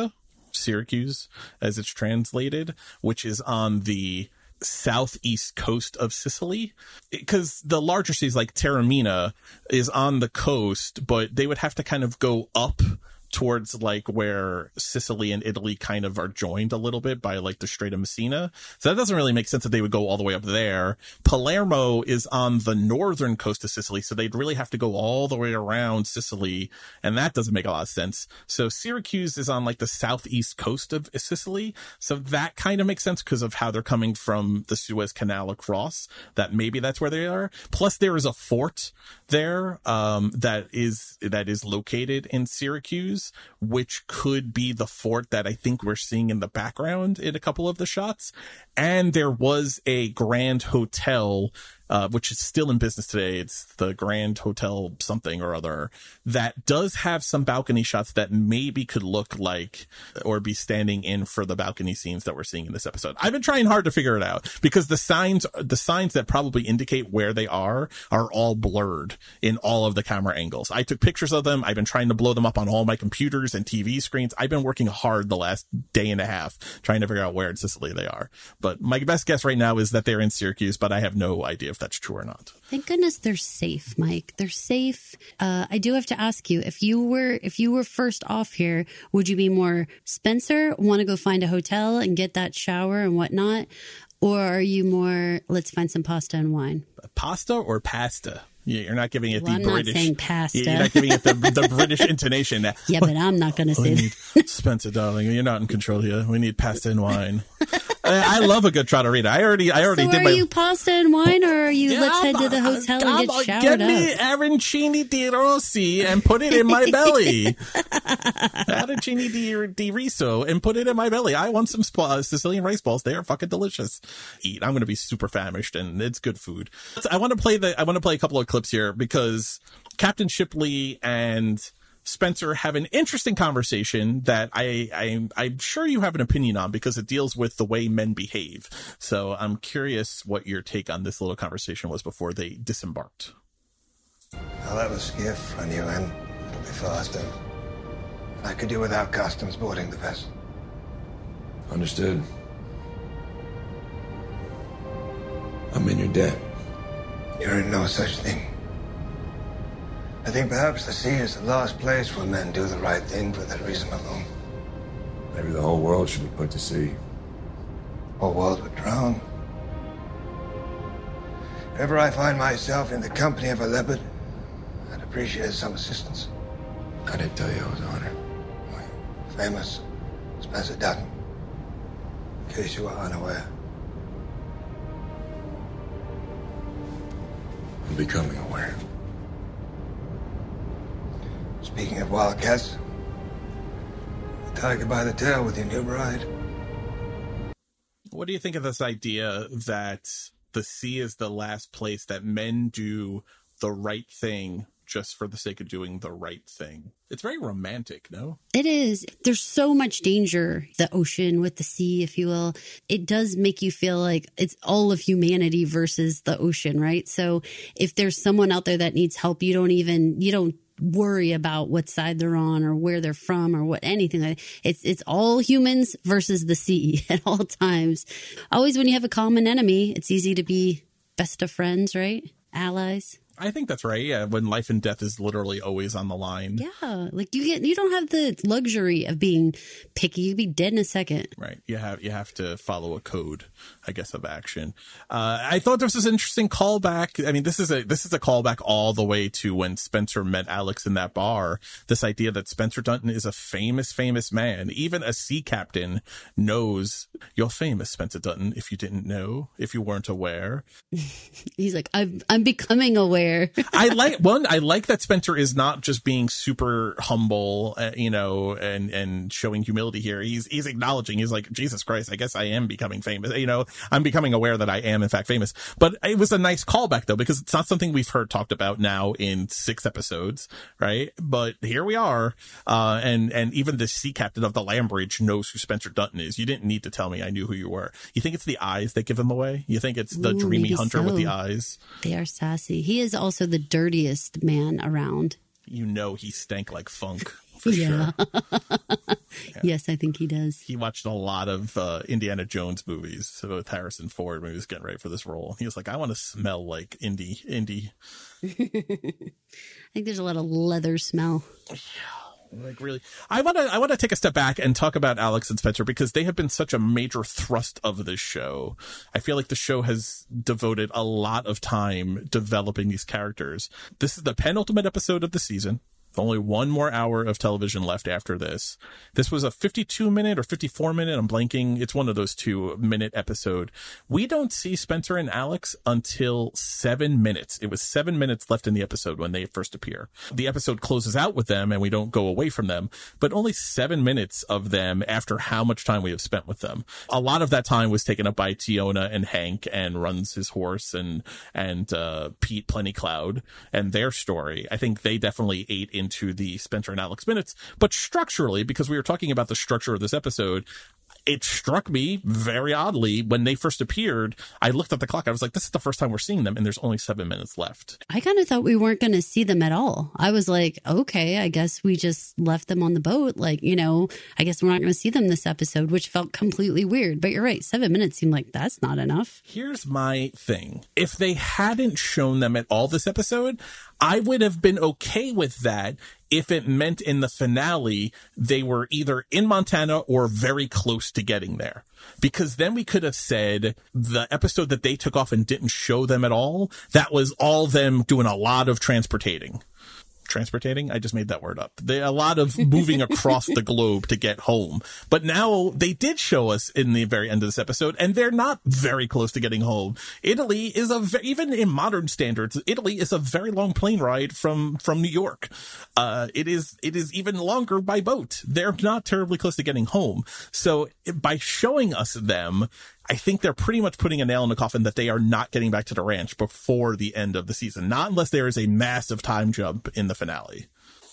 Syracuse as it's translated, which is on the southeast coast of Sicily because the larger cities like Taormina is on the coast, but they would have to kind of go up towards like where Sicily and Italy kind of are joined a little bit by like the Strait of Messina. So that doesn't really make sense that they would go all the way up there. Palermo is on the northern coast of Sicily, so they'd really have to go all the way around Sicily, and that doesn't make a lot of sense. So Syracuse is on like the southeast coast of Sicily, so that kind of makes sense because of how they're coming from the Suez Canal across. That maybe that's where they are. Plus, there is a fort there um, that is that is located in Syracuse, which could be the fort that I think we're seeing in the background in a couple of the shots. And there was a Grand Hotel uh, which is still in business today. It's the Grand Hotel something or other that does have some balcony shots that maybe could look like or be standing in for the balcony scenes that we're seeing in this episode. I've been trying hard to figure it out because the signs, the signs that probably indicate where they are are all blurred in all of the camera angles. I took pictures of them. I've been trying to blow them up on all my computers and TV screens. I've been working hard the last day and a half trying to figure out where in Sicily they are. But my best guess right now is that they're in Syracuse, but I have no idea if that's true or not. Thank goodness they're safe, Mike. They're safe. Uh, I do have to ask you if you were if you were first off here, would you be more Spencer, want to go find a hotel and get that shower and whatnot, or are you more let's find some pasta and wine? Pasta or pasta? Yeah, you're not giving it Well, the I'm British. pasta. You're not giving it the, the British intonation. Yeah, but I'm not going to say need. Spencer, darling, you're not in control here. We need pasta and wine. I, I love a good Trotarita. I already, I already So did are my. you pasta and wine, or are you let's head to the hotel I'm- and get showered Get up? me arancini di rossi and put it in my belly. arancini di, di riso and put it in my belly. I want some uh, Sicilian rice balls. They are fucking delicious. Eat. I'm going to be super famished and it's good food. I want to play the, I want to play a couple of clips here because Captain Shipley and Spencer have an interesting conversation that I, I I'm sure you have an opinion on because it deals with the way men behave. So I'm curious what your take on this little conversation was before they disembarked. I'll have a skiff on you, and it'll be faster. I could do without customs boarding the vessel. Understood. I'm in your debt. You're in no such thing. I think perhaps the sea is the last place where men do the right thing for that reason alone. Maybe the whole world should be put to sea. Whole world would drown. If ever I find myself in the company of a leopard, I'd appreciate some assistance. I didn't tell you I was honored. Famous Spencer Dutton. In case you are unaware. I'm becoming aware. Speaking of wildcats, the tiger by the tail with your new bride. What do you think of this idea that the sea is the last place that men do the right thing just for the sake of doing the right thing? It's very romantic, no? It is. There's so much danger, the ocean with the sea, if you will. It does make you feel like it's all of humanity versus the ocean, right? So if there's someone out there that needs help, you don't even, you don't worry about what side they're on or where they're from or what anything it's it's all humans versus the sea at all times always when you have a common enemy it's easy to be best of friends right allies I think that's right. Yeah, when life and death is literally always on the line. Yeah, like you get you don't have the luxury of being picky. You'd be dead in a second. Right. You have you have to follow a code, I guess, of action. Uh, I thought this was an interesting callback. I mean, this is a this is a callback all the way to when Spencer met Alex in that bar. This idea that Spencer Dutton is a famous, famous man. Even a sea captain knows you're famous, Spencer Dutton. If you didn't know, if you weren't aware, He's like, I'm I'm becoming aware. I like one. I like that Spencer is not just being super humble, uh, you know, and and showing humility here. He's he's acknowledging. He's like, Jesus Christ, I guess I am becoming famous. You know, I'm becoming aware that I am in fact famous. But it was a nice callback though, because it's not something we've heard talked about now in six episodes, right? But here we are, uh, and and even the sea captain of the Lambridge knows who Spencer Dutton is. You didn't need to tell me. I knew who you were. You think it's the eyes that give him away? You think it's the Ooh, dreamy hunter with the eyes? they are sassy. He is also the dirtiest man around. You know he stank like funk for Yeah. sure. Yes, I think he does. he watched a lot of uh, Indiana Jones movies with Harrison Ford when he was getting ready for this role. He was like, I want to smell like Indy, Indy. I think there's a lot of leather smell. Like really, I want to. I want to take a step back and talk about Alex and Spencer because they have been such a major thrust of this show. I feel like the show has devoted a lot of time developing these characters. This is the penultimate episode of the season. Only one more hour of television left after this. This was a 52 minute or 54 minute. I'm blanking. It's one of those two minute episode. We don't see Spencer and Alex until seven minutes. It was seven minutes left in the episode when they first appear. The episode closes out with them and we don't go away from them, but only seven minutes of them after how much time we have spent with them. A lot of that time was taken up by Teonna and Hank and runs his horse and, and, uh, Pete Plenty Cloud and their story. I think they definitely ate into the Spencer and Alex minutes, but structurally, because we were talking about the structure of this episode, it struck me very oddly when they first appeared. I looked at the clock. I was like, this is the first time we're seeing them, and there's only seven minutes left. I kind of thought we weren't going to see them at all. I was like, okay, I guess we just left them on the boat. Like, you know, I guess we're not going to see them this episode, which felt completely weird. But you're right. Seven minutes seemed like that's not enough. Here's my thing. If they hadn't shown them at all this episode, I would have been okay with that if it meant in the finale they were either in Montana or very close to getting there. Because then we could have said the episode that they took off and didn't show them at all, that was all them doing a lot of transportating. Transportating? I just made that word up. They a lot of moving across the globe to get home. But now they did show us in the very end of this episode, and they're not very close to getting home. Italy is a ve- even in modern standards, Italy is a very long plane ride from from New York. Uh, it is it is even longer by boat. They're not terribly close to getting home. So by showing us them, I think they're pretty much putting a nail in the coffin that they are not getting back to the ranch before the end of the season. Not unless there is a massive time jump in the finale.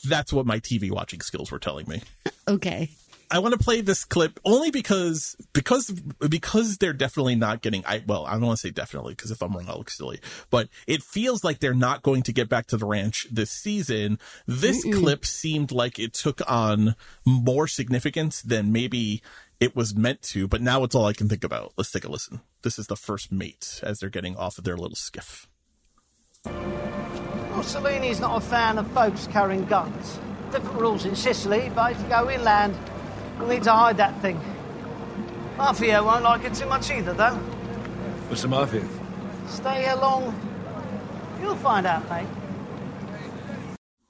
That's what my TV watching skills were telling me. Okay. I want to play this clip only because because because they're definitely not getting I well I don't want to say definitely because if I'm wrong I'll look silly but it feels like they're not going to get back to the ranch this season. This clip seemed like it took on more significance than maybe it was meant to, but now it's all I can think about. Let's take a listen. This is the first mate as they're getting off of their little skiff. Mussolini's not a fan of folks carrying guns. Different rules in Sicily, but if you go inland, you'll need to hide that thing. Mafia won't like it too much either, though. What's the mafia? Stay here long, you'll find out, mate.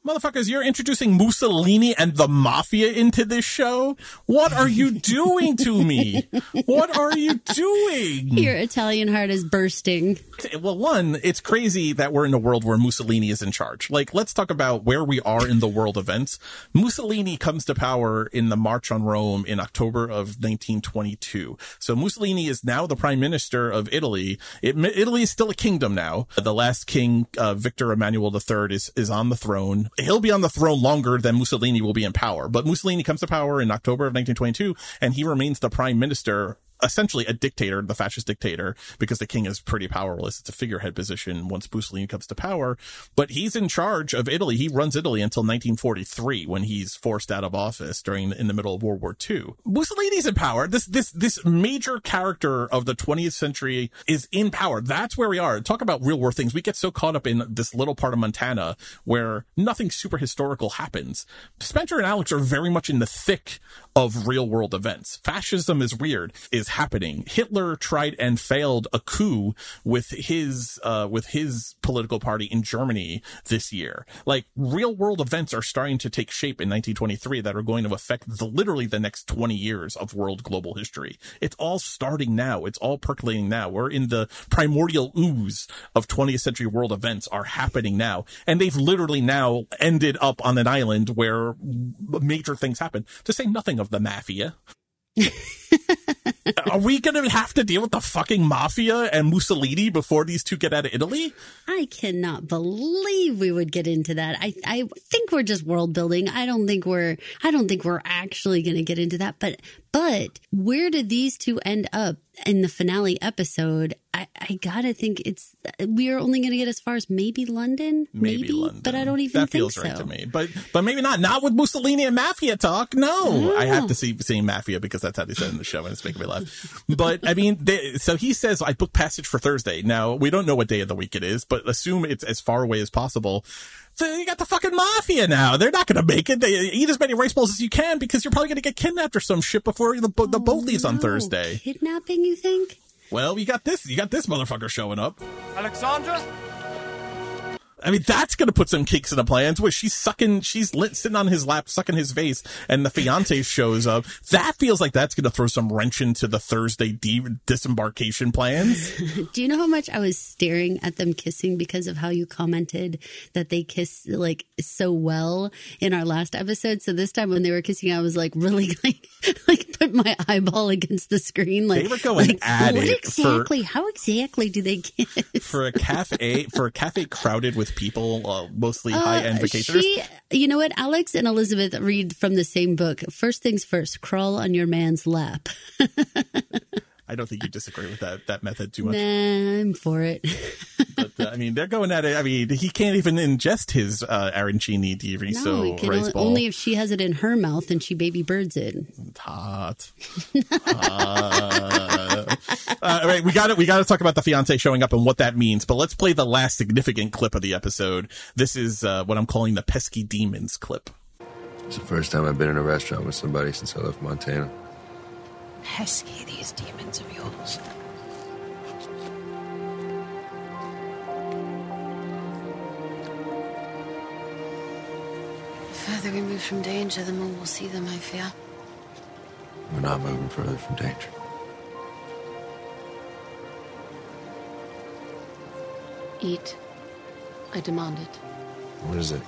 Motherfuckers, you're introducing Mussolini and the mafia into this show? What are you doing to me? What are you doing? Your Italian heart is bursting. Well, one, it's crazy that we're in a world where Mussolini is in charge. Like, let's talk about where we are in the world events. Mussolini comes to power in the March on Rome in October of 1922. So Mussolini is now the prime minister of Italy. It, Italy is still a kingdom now. The last king, uh, Victor Emmanuel III, is, is on the throne. He'll be on the throne longer than Mussolini will be in power. But Mussolini comes to power in October of 1922, and he remains the prime minister essentially a dictator, the fascist dictator, because the king is pretty powerless. It's a figurehead position once Mussolini comes to power, but he's in charge of Italy. He runs Italy until 1943 when he's forced out of office during in the middle of World War II. Mussolini's in power. This this this major character of the 20th century is in power. That's where we are. Talk about real world things. We get so caught up in this little part of Montana where nothing super historical happens. Spencer and Alex are very much in the thick of real world events. Fascism is weird, is happening. Hitler tried and failed a coup with his, uh, with his political party in Germany this year. Like real world events are starting to take shape in 1923 that are going to affect the, literally the next 20 years of world global history. It's all starting now. It's all percolating now. We're in the primordial ooze of 20th century world events are happening now. And they've literally now ended up on an island where major things happen to say nothing of the mafia. Are we going to have to deal with the fucking mafia and Mussolini before these two get out of Italy? I cannot believe we would get into that. I, I think we're just world building. I don't think we're, I don't think we're actually going to get into that. But, but where did these two end up in the finale episode? I, I gotta think it's, we are only going to get as far as maybe London, maybe, Maybe London. but I don't even that think feels so. right to me. But but maybe not. Not with Mussolini and mafia talk. No, I have to see seeing mafia because that's how they said in the show, and it's making me laugh. But I mean, they, so he says I book passage for Thursday. Now we don't know what day of the week it is, but assume it's as far away as possible. So you got the fucking mafia now. They're not going to make it. They eat as many rice balls as you can because you're probably going to get kidnapped or some shit before the, bo- the boat leaves on oh, Thursday. Kidnapping, you think? Well, you got this. You got this motherfucker showing up. Alexandra? I mean, that's going to put some kinks in the plans where she's sucking, she's lit, sitting on his lap, sucking his face, and the fiance shows up. That feels like that's going to throw some wrench into the Thursday de- disembarkation plans. Do you know how much I was staring at them kissing because of how you commented that they kiss like so well in our last episode? So this time when they were kissing, I was like really like like put my eyeball against the screen. Like They were going like, at what it for- exactly? how exactly do they kiss? for a cafe, for a cafe crowded with people, uh, mostly high end Uh, vacationers. She, you know what? Alex and Elizabeth read from the same book. First things first, crawl on your man's lap. I don't think you disagree with that, that method too much. Nah, I'm for it. But, uh, I mean, they're going at it. I mean, he can't even ingest his, uh, arancini di no, riso it rice only, ball. only if she has it in her mouth and she baby birds it. hot. Hot. uh, all right, we got it. We got to talk about the fiance showing up and what that means. But let's play the last significant clip of the episode. This is uh, what I'm calling the pesky demons clip. It's the first time I've been in a restaurant with somebody since I left Montana. Pesky, these demons of yours. The further we move from danger, the more we'll see them, I fear. We're not moving further from danger. Eat. I demand it. What is it?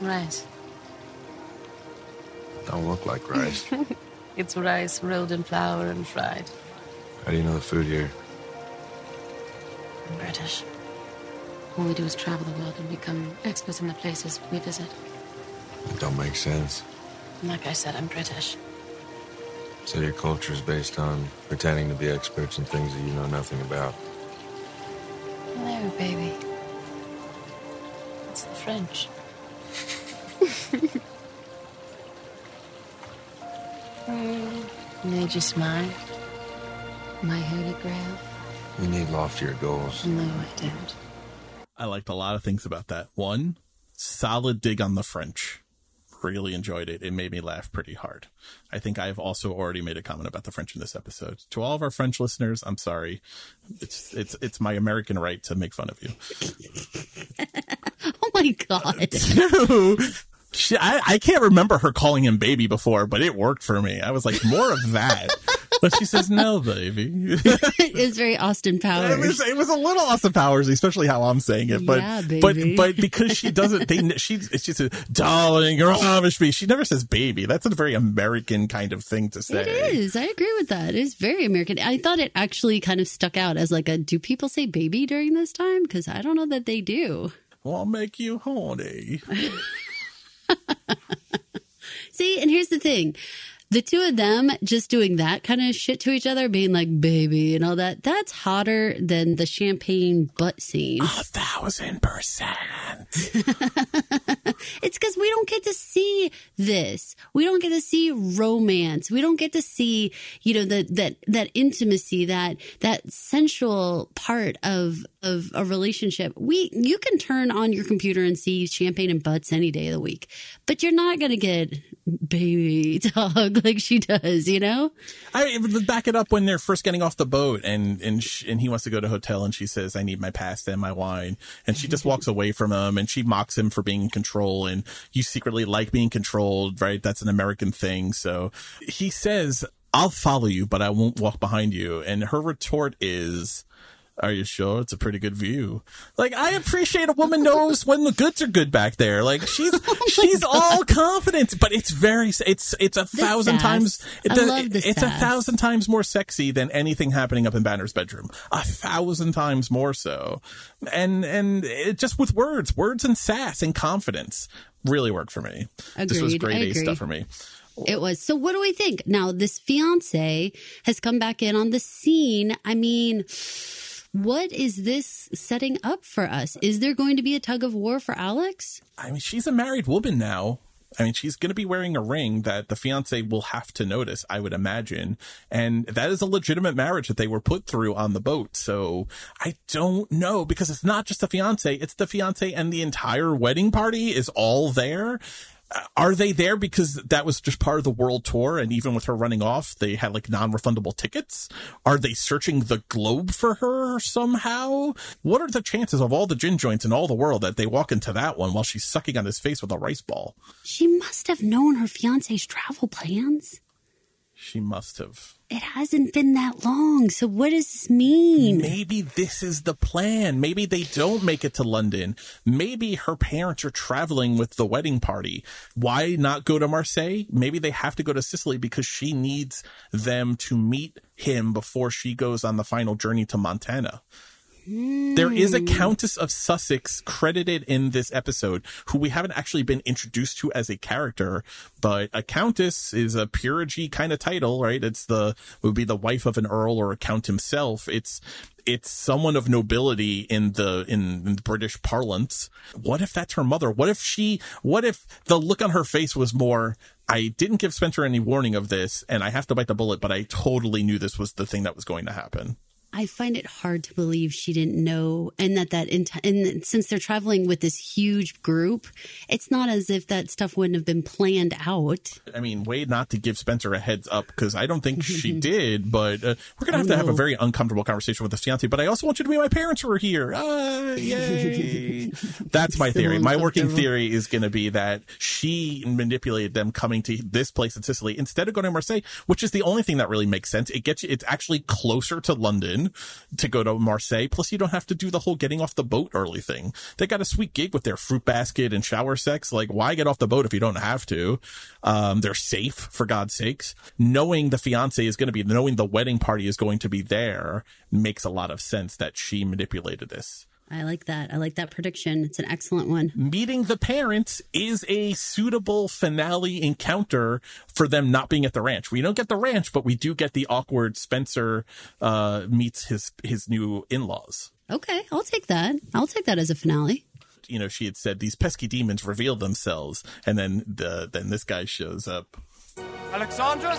Rice. Don't look like rice. It's rice rolled in flour and fried. How do you know the food here? I'm British. All we do is travel the world and become experts in the places we visit. It don't make sense. Like I said, I'm British. So your culture is based on pretending to be experts in things that you know nothing about. No, baby. It's the French. Made you smile? My holy grail? You need loftier goals. No, I don't. I liked a lot of things about that. One, solid dig on the French. Really enjoyed it. It made me laugh pretty hard. I think I've also already made a comment about the French in this episode. To all of our French listeners, I'm sorry. It's it's it's my American right to make fun of you. Oh my god! Two, she, I, I can't remember her calling him baby before, but it worked for me. I was like, more of that. but she says, no, baby. it's very Austin It Powers. was, it was a little Austin Powers, especially how I'm saying it. But Yeah, but but because she doesn't, they she she says, "Darling, you're Amish me." She never says "baby." That's a very American kind of thing to say. It is. I agree with that. It is very American. I thought it actually kind of stuck out as like a do people say baby during this time? Because I don't know that they do. Well, I'll make you horny. See, and here's the thing. The two of them just doing that kind of shit to each other, being like baby and all that, that's hotter than the champagne butt scene. A thousand percent. it's because we don't get to see this. We don't get to see romance. We don't get to see, you know, the, that, that intimacy, that, that sensual part of, of a relationship. We, you can turn on your computer and see champagne and butts any day of the week, but you're not going to get baby talk like she does, you know? I back it up when they're first getting off the boat and and sh- and he wants to go to hotel and she says I need my pasta and my wine and she just walks away from him and she mocks him for being in control and you secretly like being controlled, right? That's an American thing. So he says I'll follow you, but I won't walk behind you. And her retort is, are you sure it's a pretty good view? Like I appreciate a woman knows when the goods are good back there. Like she's Oh she's all confident, but it's very it's it's a thousand sass. times I the- love the it's a thousand times more sexy than anything happening up in Banner's bedroom. A thousand times more so, and and it just with words, words and sass and confidence really worked for me. this was great grade I A agree. stuff for me. It was. So what do we think? Now this fiance has come back in on the scene. I mean, what is this setting up for us? Is there going to be a tug of war for Alex? I mean, she's a married woman now. I mean, she's going to be wearing a ring that the fiance will have to notice, I would imagine. And that is a legitimate marriage that they were put through on the boat. So I don't know because it's not just the fiance, it's the fiance and the entire wedding party is all there. Are they there because that was just part of the world tour? And even with her running off, they had like non refundable tickets? Are they searching the globe for her somehow? What are the chances of all the gin joints in all the world that they walk into that one while she's sucking on his face with a rice ball? She must have known her fiance's travel plans. She must have. It hasn't been that long. So what does this mean? Maybe this is the plan. Maybe they don't make it to London. Maybe her parents are traveling with the wedding party. Why not go to Marseille? Maybe they have to go to Sicily because she needs them to meet him before she goes on the final journey to Montana. There is a hmm. Countess of Sussex credited in this episode who we haven't actually been introduced to as a character, but a Countess is a peerage kind of title, right? It's the, would be the wife of an Earl or a Count himself. It's, it's someone of nobility in the, in, in British parlance. What if that's her mother? What if she, what if the look on her face was more, I didn't give Spencer any warning of this and I have to bite the bullet, but I totally knew this was the thing that was going to happen. I find it hard to believe she didn't know, and that that enti- and since they're traveling with this huge group, it's not as if that stuff wouldn't have been planned out. I mean, way not to give Spencer a heads up because I don't think she did, but uh, we're gonna have to have a very uncomfortable conversation with the fiance. But I also want you to be my parents who are here. Ah, yay! That's my theory. My working theory is going to be that she manipulated them coming to this place in Sicily instead of going to Marseille, which is the only thing that really makes sense. It gets you. It's actually closer to London to go to Marseille. Plus, you don't have to do the whole getting off the boat early thing. They got a sweet gig with their fruit basket and shower sex. Like, why get off the boat if you don't have to? Um, they're safe for God's sakes. Knowing the fiance is going to be, knowing the wedding party is going to be there makes a lot of sense that she manipulated this. I like that. I like that prediction. It's an excellent one. Meeting the parents is a suitable finale encounter for them not being at the ranch. We don't get the ranch, but we do get the awkward Spencer uh, meets his his new in laws. Okay, I'll take that. I'll take that as a finale. You know, she had said these pesky demons reveal themselves, and then the then this guy shows up. Alexandra?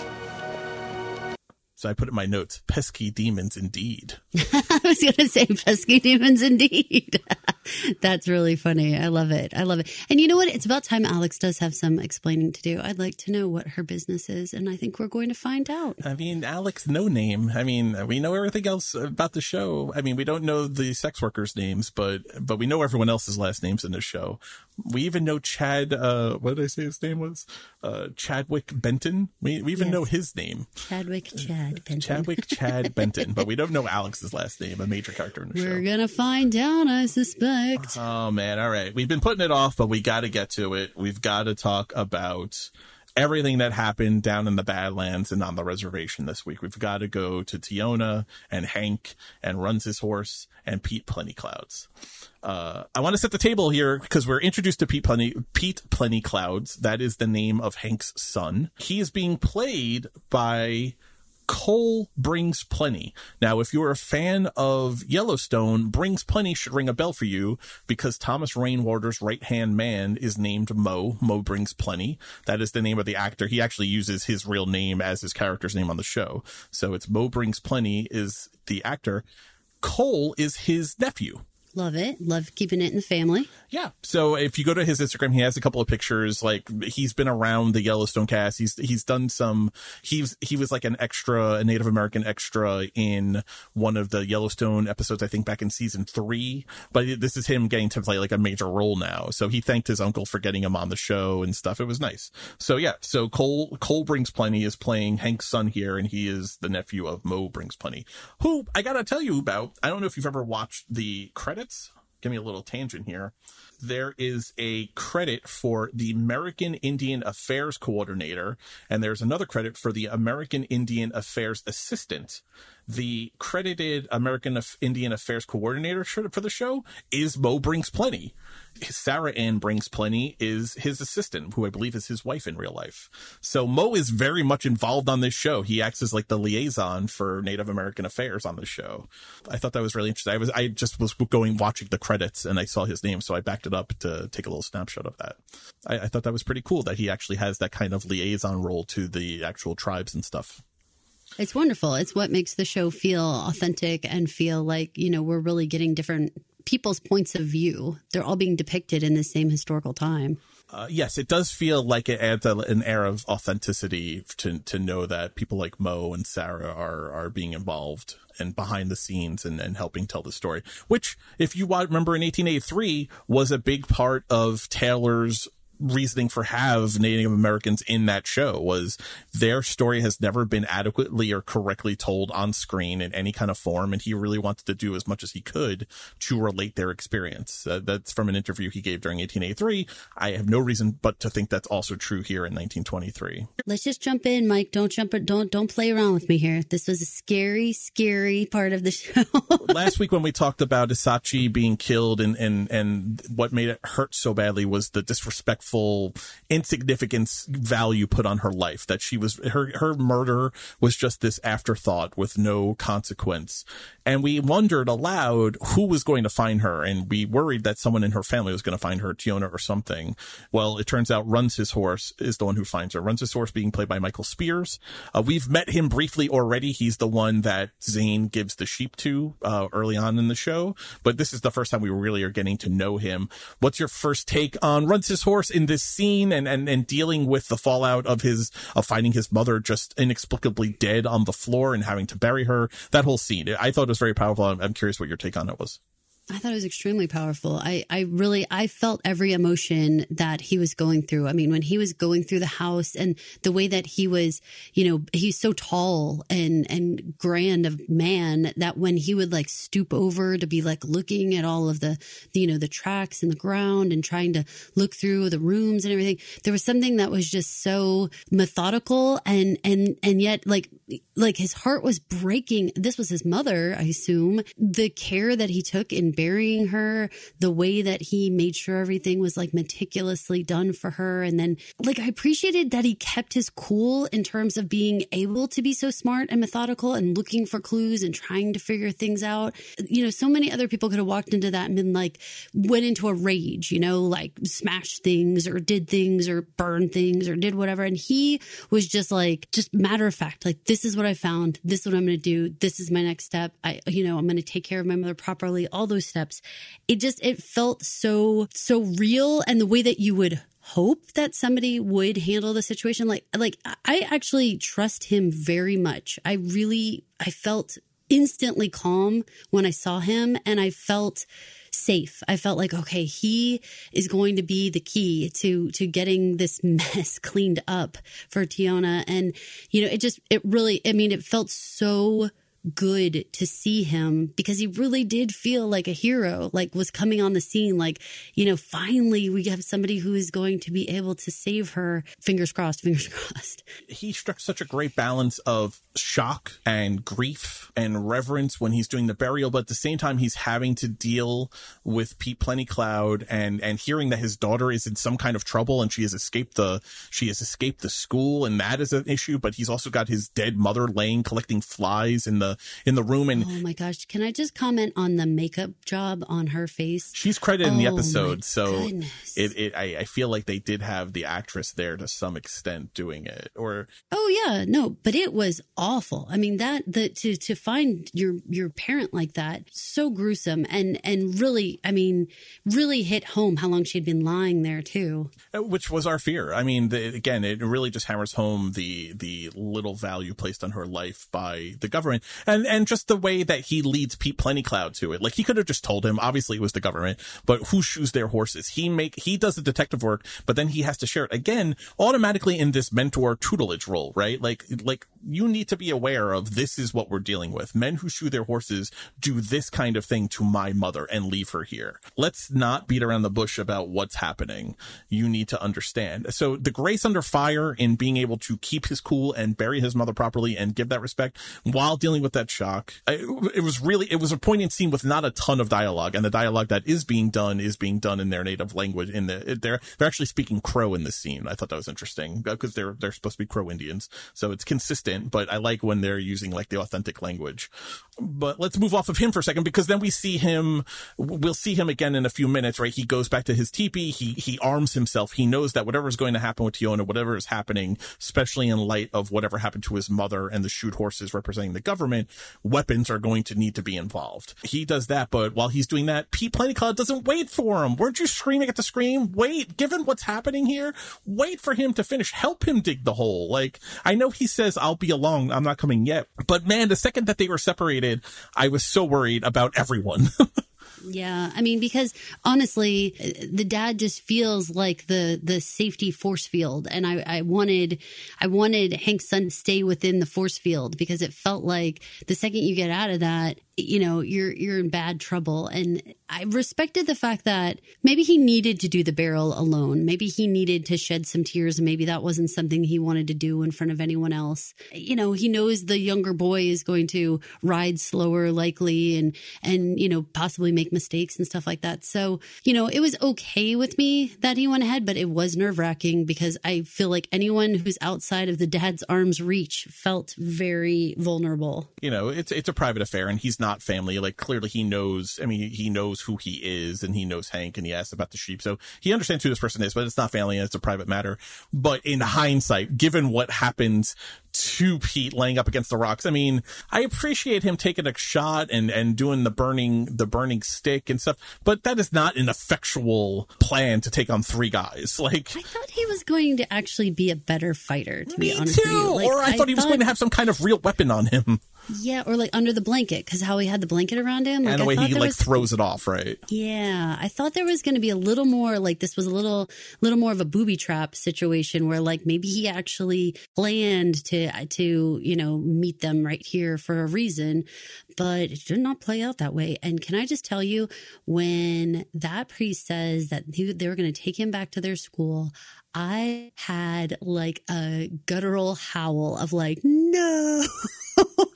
So I put in my notes, pesky demons indeed. I was going to say pesky demons indeed. That's really funny. I love it. I love it. And you know what? It's about time Alex does have some explaining to do. I'd like to know what her business is, and I think we're going to find out. I mean, Alex, no name. I mean, we know everything else about the show. I mean, we don't know the sex workers' names, but but we know everyone else's last names in the show. We even know Chad. Uh, what did I say his name was? Uh, Chadwick Benton. We we even Yes. know his name, Chadwick Chad Benton. Chadwick Chad Benton, but we don't know Alex's last name, a major character in the show. We're going to find out, I suspect. Oh man, all right. We've been putting it off, but we got to get to it. We've got to talk about everything that happened down in the Badlands and on the reservation this week. We've got to go to Teonna and Hank and runs his horse and Pete Plenty Clouds. Uh, I want to set the table here because we're introduced to Pete Plenty, Pete Plenty Clouds. That is the name of Hank's son. He is being played by Cole brings plenty. Now, if you're a fan of Yellowstone, brings plenty should ring a bell for you because Thomas Rainwater's right hand man is named Mo. Mo brings plenty. That is the name of the actor. He actually uses his real name as his character's name on the show. So it's Mo brings plenty is the actor. Cole is his nephew. Love it. Love keeping it in the family. Yeah. So if you go to his Instagram, he has a couple of pictures. Like he's been around the Yellowstone cast. He's he's done some. He's he was like an extra, a Native American extra in one of the Yellowstone episodes. I think back in season three. But this is him getting to play like a major role now. So he thanked his uncle for getting him on the show and stuff. It was nice. So yeah. So Cole Cole brings plenty is playing Hank's son here, and he is the nephew of Mo brings plenty. Who I gotta tell you about. I don't know if you've ever watched the credits give me a little tangent here. There is a credit for the American Indian Affairs Coordinator, and there's another credit for the American Indian Affairs Assistant. The credited American Indian Affairs Coordinator for the show is Mo Brings Plenty. Sarah Ann Brings Plenty is his assistant, who I believe is his wife in real life. So Mo is very much involved on this show. He acts as like the liaison for Native American affairs on the show. I thought that was really interesting. I was I just was going watching the credits and I saw his name, so I backed it up to take a little snapshot of that. I, I thought that was pretty cool that he actually has that kind of liaison role to the actual tribes and stuff. It's wonderful. It's what makes the show feel authentic and feel like, you know, we're really getting different people's points of view. They're all being depicted in the same historical time. Uh, yes, it does feel like it adds a, an air of authenticity to to know that people like Mo and Sarah are are being involved and behind the scenes and, and helping tell the story. Which, if you remember in 1883, was a big part of Taylor's reasoning for have Native Americans in that show was their story has never been adequately or correctly told on screen in any kind of form, and he really wanted to do as much as he could to relate their experience. Uh, that's from an interview he gave during 1883. I have no reason but to think that's also true here in 1923. Let's just jump in, Mike. Don't jump. Don't don't play around with me here. This was a scary, scary part of the show. Last week when we talked about Isachi being killed and and and what made it hurt so badly was the disrespect respectful insignificance value put on her life that she was her her murder was just this afterthought with no consequence. And we wondered aloud who was going to find her and we worried that someone in her family was going to find her teonna or something. Well it turns out runs his horse is the one who finds her. Runs his horse being played by michael spears. Uh, we've met him briefly already. He's the one that zane gives the sheep to uh, early on in the show. But this is the first time we really are getting to know him. What's your first take on runs his horse in this scene and, and, and dealing with the fallout of his, of finding his mother just inexplicably dead on the floor and having to bury her. That whole scene, I thought it was very powerful. I'm, I'm curious what your take on it was. I thought it was extremely powerful. I, I really, I felt every emotion that he was going through. I mean, when he was going through the house and the way that he was, you know, he's so tall and, and grand of man that when he would like stoop over to be like looking at all of the, the, you know, the tracks in the ground and trying to look through the rooms and everything, there was something that was just so methodical and, and, and yet like, like his heart was breaking. This was his mother, I assume. The care that he took in burying her, the way that he made sure everything was like meticulously done for her. And then, like, I appreciated that he kept his cool in terms of being able to be so smart and methodical and looking for clues and trying to figure things out. You know, so many other people could have walked into that and been like, went into a rage, you know, like smashed things or did things or burned things or did whatever. And he was just like, just matter of fact, like, this is what I found. This is what I'm going to do. This is my next step. I, you know, I'm going to take care of my mother properly. All those steps. It just, it felt so, so real. And the way that you would hope that somebody would handle the situation like like i actually trust him very much i really i felt instantly calm when i saw him and i felt safe i felt like okay he is going to be the key to to getting this mess cleaned up for teonna and you know it just it really i mean it felt so good to see him because he really did feel like a hero, like was coming on the scene. Like, you know, finally we have somebody who is going to be able to save her. Fingers crossed, fingers crossed. He struck such a great balance of shock and grief and reverence when he's doing the burial, but at the same time, he's having to deal with Pete Plentycloud and, and hearing that his daughter is in some kind of trouble and she has escaped the, she has escaped the school and that is an issue, but he's also got his dead mother laying collecting flies in the, in the room. And oh my gosh, can I just comment on the makeup job on her face? She's credited oh in the episode. So goodness. it, it, I, I feel like they did have the actress there to some extent doing it or. Oh yeah, no, but it was awful. I mean, that, the, to, to find your, your parent like that, so gruesome and, and really, I mean, really hit home how long she had been lying there too. Uh, which was our fear. I mean, the, again, it really just hammers home the, the little value placed on her life by the government and, and just the way that he leads Pete Plentycloud to it. Like he could have just told him, obviously it was the government, but who shoes their horses? He make, he does the detective work, but then he has to share it again, automatically in this mentor tutelage role, right? Like, like you need to be aware of this is what we're dealing with. Men who shoe their horses do this kind of thing to my mother and leave her here. Let's not beat around the bush about what's happening. You need to understand. So the grace under fire in being able to keep his cool and bury his mother properly and give that respect while dealing with that shock. It was really, it was a poignant scene with not a ton of dialogue and the dialogue that is being done is being done in their native language in the, they're, they're actually speaking Crow in this scene. I thought that was interesting uh, because they're, they're supposed to be Crow Indians. So it's consistent, but I like when they're using like the authentic language. But let's move off of him for a second because then we see him, we'll see him again in a few minutes, right? He goes back to his teepee. He, he arms himself. He knows that whatever is going to happen with Teonna, whatever is happening, especially in light of whatever happened to his mother and the shoot horses representing the government, weapons are going to need to be involved. He does that, but while he's doing that, Pete Plentycloud doesn't wait for him. Weren't you screaming at the screen? Wait, given what's happening here, wait for him to finish. Help him dig the hole. Like, I know he says, I'll be along. I'm not coming yet. But man, the second that they were separated, I was so worried about everyone. Yeah, I mean because honestly, the dad just feels like the the safety force field, and I, I wanted I wanted Hank's son to stay within the force field because it felt like the second you get out of that, you know you're you're in bad trouble. And i respected the fact that maybe he needed to do the barrel alone. Maybe he needed to shed some tears. And maybe that wasn't something he wanted to do in front of anyone else. You know he knows the younger boy is going to ride slower likely and and you know possibly make mistakes and stuff like that. So you know it was okay with me that he went ahead but it was nerve-wracking because i feel like anyone who's outside of the dad's arm's reach felt very vulnerable. You know it's it's a private affair and he's not family. Like clearly he knows, I mean, he knows who he is and he knows Hank and he asks about the sheep. So he understands who this person is, but it's not family and it's a private matter. But in hindsight, given what happens to Pete laying up against the rocks. I mean, I appreciate him taking a shot and, and doing the burning, the burning stick and stuff, but that is not an effectual plan to take on three guys. Like, I thought he was going to actually be a better fighter, to me be honest too. with you. Like, or I, I thought he was going to have some kind of real weapon on him. Yeah, or like under the blanket, because how he had the blanket around him. Like, and the way he like was, throws it off, right? Yeah, I thought there was going to be a little more like this was a little, little more of a booby trap situation where like maybe he actually planned to to you know meet them right here for a reason, but it did not play out that way. And can I just tell you, when that priest says that they were going to take him back to their school, I had like a guttural howl of like, no.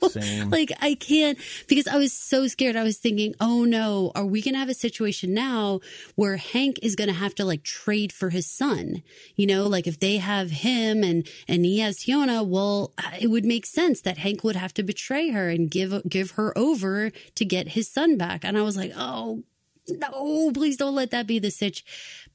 Same. like I can't because I was so scared. I was thinking, oh no, are we going to have a situation now where Hank is going to have to like trade for his son? You know, like if they have him and and he has Teonna, well, uh, it would make sense that Hank would have to betray her and give give her over to get his son back. And I was like, oh no, please don't let that be the sitch.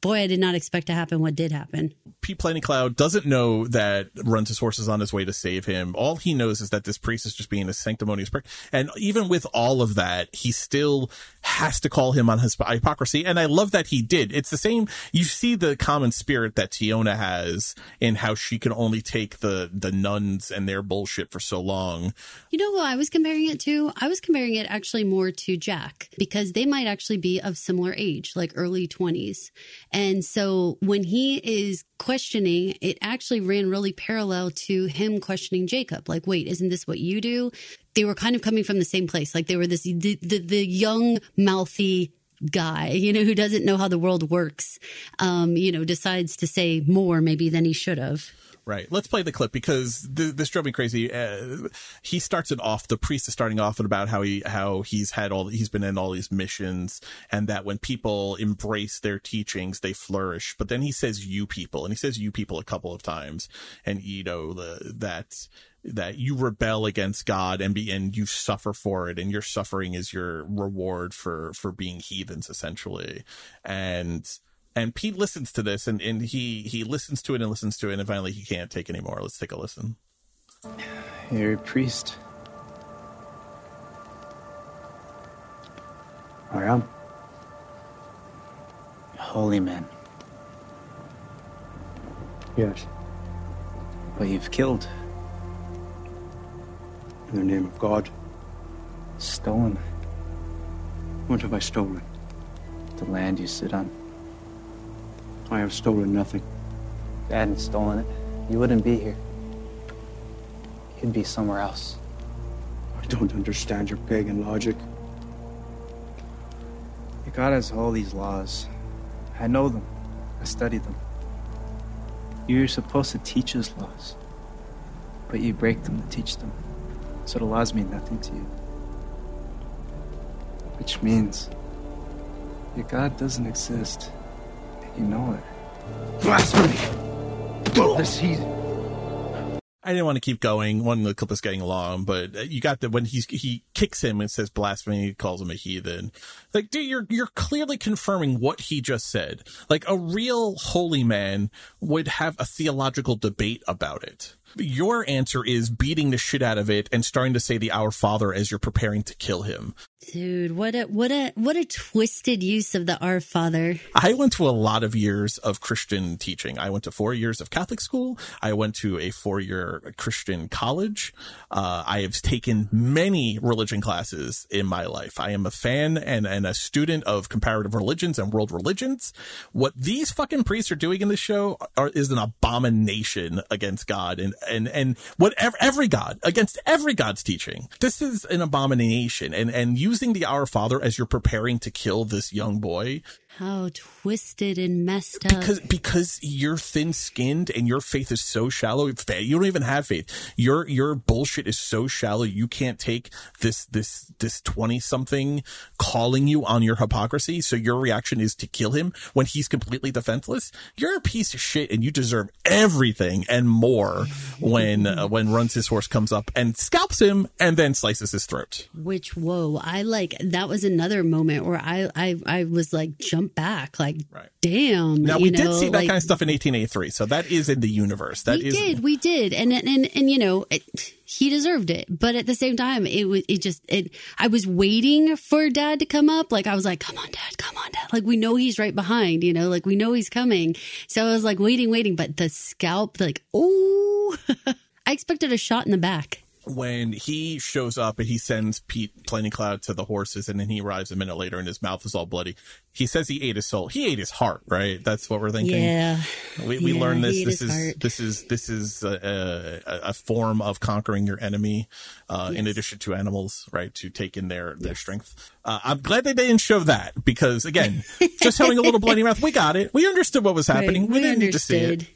Boy, I did not expect to happen what did happen. Pete Plenty Cloud doesn't know that runs his horses on his way to save him. All he knows is that this priest is just being a sanctimonious prick. And even with all of that, he still has to call him on his hypocrisy. And I love that he did. It's the same. You see the common spirit that Teonna has in how she can only take the, the nuns and their bullshit for so long. You know who I was comparing it to? I was comparing it actually more to Jack because they might actually be of similar age, like early 20s. And so when he is questioning, it actually ran really parallel to him questioning Jacob. Like, wait, isn't this what you do? They were kind of coming from the same place. Like they were this, the, the, the young, mouthy guy, you know, who doesn't know how the world works, um, you know, decides to say more maybe than he should have. Right. Let's play the clip because th- this drove me crazy. Uh, he starts it off. The priest is starting off and about how he how he's had all he's been in all these missions, and that when people embrace their teachings, they flourish. But then he says "you people," and he says "you people" a couple of times, and you know the, that that you rebel against God and be and you suffer for it, and your suffering is your reward for for being heathens, essentially, and and Pete listens to this and, and he, he listens to it and listens to it and finally he can't take anymore. Let's take a listen. You're a priest. I am. Holy man. Yes. But you've killed. In the name of God. Stolen. What have I stolen? The land you sit on. I have stolen nothing. If you hadn't stolen it, you wouldn't be here. You'd be somewhere else. I don't understand your pagan logic. God has all these laws. I know them. I study them. You're supposed to teach us laws, but you break them to teach them. So the laws mean nothing to you. Which means your God doesn't exist. You know it. Blasphemy! Godless heathen! I didn't want to keep going. One, the clip is getting long, but uh, you got the when he's, he kicks him and says blasphemy, he calls him a heathen. Like, dude, you're, you're clearly confirming what he just said. Like, a real holy man would have a theological debate about it. Your answer is beating the shit out of it and starting to say the Our Father as you're preparing to kill him. Dude, what a what a what a twisted use of the Our Father. I went to a lot of years of Christian teaching. I went to four years of Catholic school. I went to a four year Christian college. Uh, I have taken many religion classes in my life. I am a fan and, and a student of comparative religions and world religions. What these fucking priests are doing in this show are, is an abomination against God and, and, and whatever, every God, against every God's teaching. This is an abomination and, and using the Our Father as you're preparing to kill this young boy How twisted and messed up. because because you're thin skinned and your faith is so shallow you don't even have faith. Your your bullshit is so shallow you can't take this this this 20 something calling you on your hypocrisy so your reaction is to kill him when he's completely defenseless? You're a piece of shit and you deserve everything and more when uh, when runs his horse comes up and scalps him and then slices his throat. Which whoa, I like that was another moment where I I I was like back, like damn. now we know, did see that like, kind of stuff in 1883 so that is in the universe That we is did, we did, and and and, and you know, it, he deserved it. But at the same time, it was it just it. I was waiting for Dad to come up. Like I was like, "Come on, Dad, come on, Dad." Like we know he's right behind. You know, like we know he's coming. So I was like waiting, waiting. But the scalp, like, oh, I expected a shot in the back. When he shows up and he sends Pete Plenty Cloud to the horses and then he arrives a minute later and his mouth is all bloody. He says he ate his soul. He ate his heart, right? That's what we're thinking. Yeah. We, we Yeah, learned this. he ate This is, this is, this is a, form of conquering your enemy, uh, in addition to animals, right? To take in their, their strength. Uh, I'm glad they didn't show that because again, just having a little bloody mouth, we got it. We understood what was happening. Right, we, didn't need to see it. understood.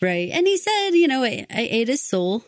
Right. And he said, you know, I, I ate his soul.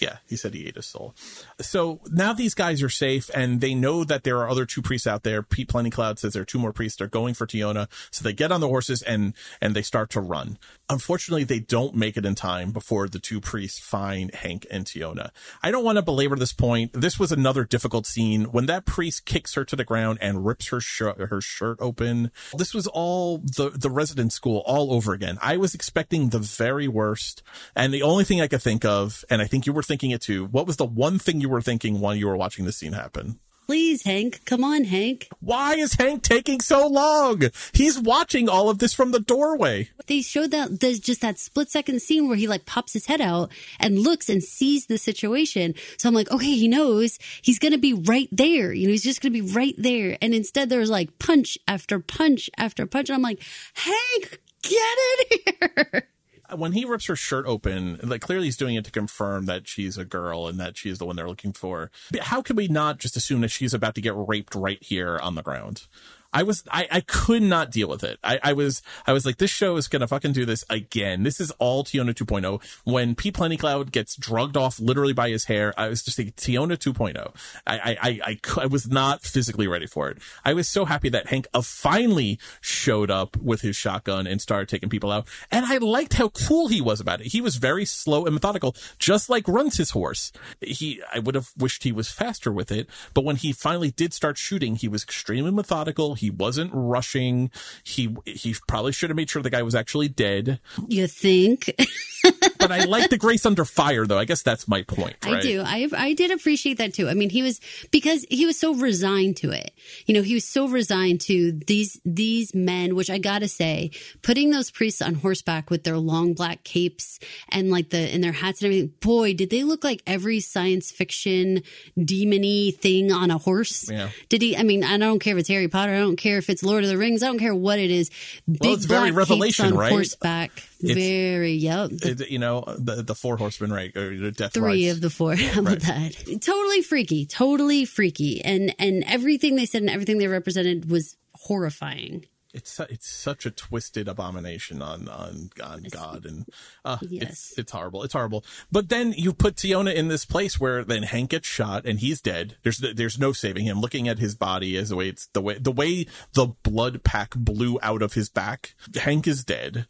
Yeah, he said he ate his soul. So now these guys are safe and they know that there are other two priests out there. Pete Plenty Cloud says there are two more priests. They're going for Teonna. So they get on the horses and, and they start to run. Unfortunately, they don't make it in time before the two priests find Hank and Teonna. I don't want to belabor this point. This was another difficult scene when that priest kicks her to the ground and rips her shirt, her shirt open. This was all the, the resident school all over again. I was expecting the very worst. And the only thing I could think of, and I think you were thinking it too, what was the one thing you were thinking while you were watching this scene happen? Please, Hank. Come on, Hank. Why is Hank taking so long? He's watching all of this from the doorway. They showed that there's just that split second scene where he like pops his head out and looks and sees the situation. So I'm like, okay, he knows he's going to be right there. You know, he's just going to be right there. And instead there's like punch after punch after punch. And I'm like, Hank, get in here. when he rips her shirt open, like clearly he's doing it to confirm that she's a girl and that she's the one they're looking for. But how can we not just assume that she's about to get raped right here on the ground? I was, I, I could not deal with it. I, I was, I was like, this show is to fucking do this again. This is all Teonna 2.0. When Pete Plentycloud gets drugged off literally by his hair, I was just thinking Teonna 2.0. I, I, I, I, I was not physically ready for it. I was so happy that Hank uh, finally showed up with his shotgun and started taking people out. And I liked how cool he was about it. He was very slow and methodical, just like runs his horse. He, I would have wished he was faster with it, but when he finally did start shooting, he was extremely methodical. He wasn't rushing. He he probably should have made sure the guy was actually dead. You think? but I like the grace under fire, though. I guess that's my point. Right? I do. I I did appreciate that too. I mean, he was because he was so resigned to it. You know, he was so resigned to these these men, which I gotta say, putting those priests on horseback with their long black capes and like the in their hats and everything. Boy, did they look like every science fiction demony thing on a horse? Yeah. Did he? I mean, I don't care if it's Harry Potter. I don't care if it's Lord of the Rings. I don't care what it is. Big Well, it's very Revelation, on right? Horseback. It's- very yep. It- you know the the four horsemen, right? Or death three rides. of the four. How about that? Totally freaky, totally freaky, and and everything they said and everything they represented was horrifying. It's it's such a twisted abomination on on, on God, and uh, Yes. it's it's horrible. It's horrible. But then you put Teonna in this place where then Hank gets shot and he's dead. There's there's no saving him. Looking at his body as the way it's the way the way the blood pack blew out of his back. Hank is dead.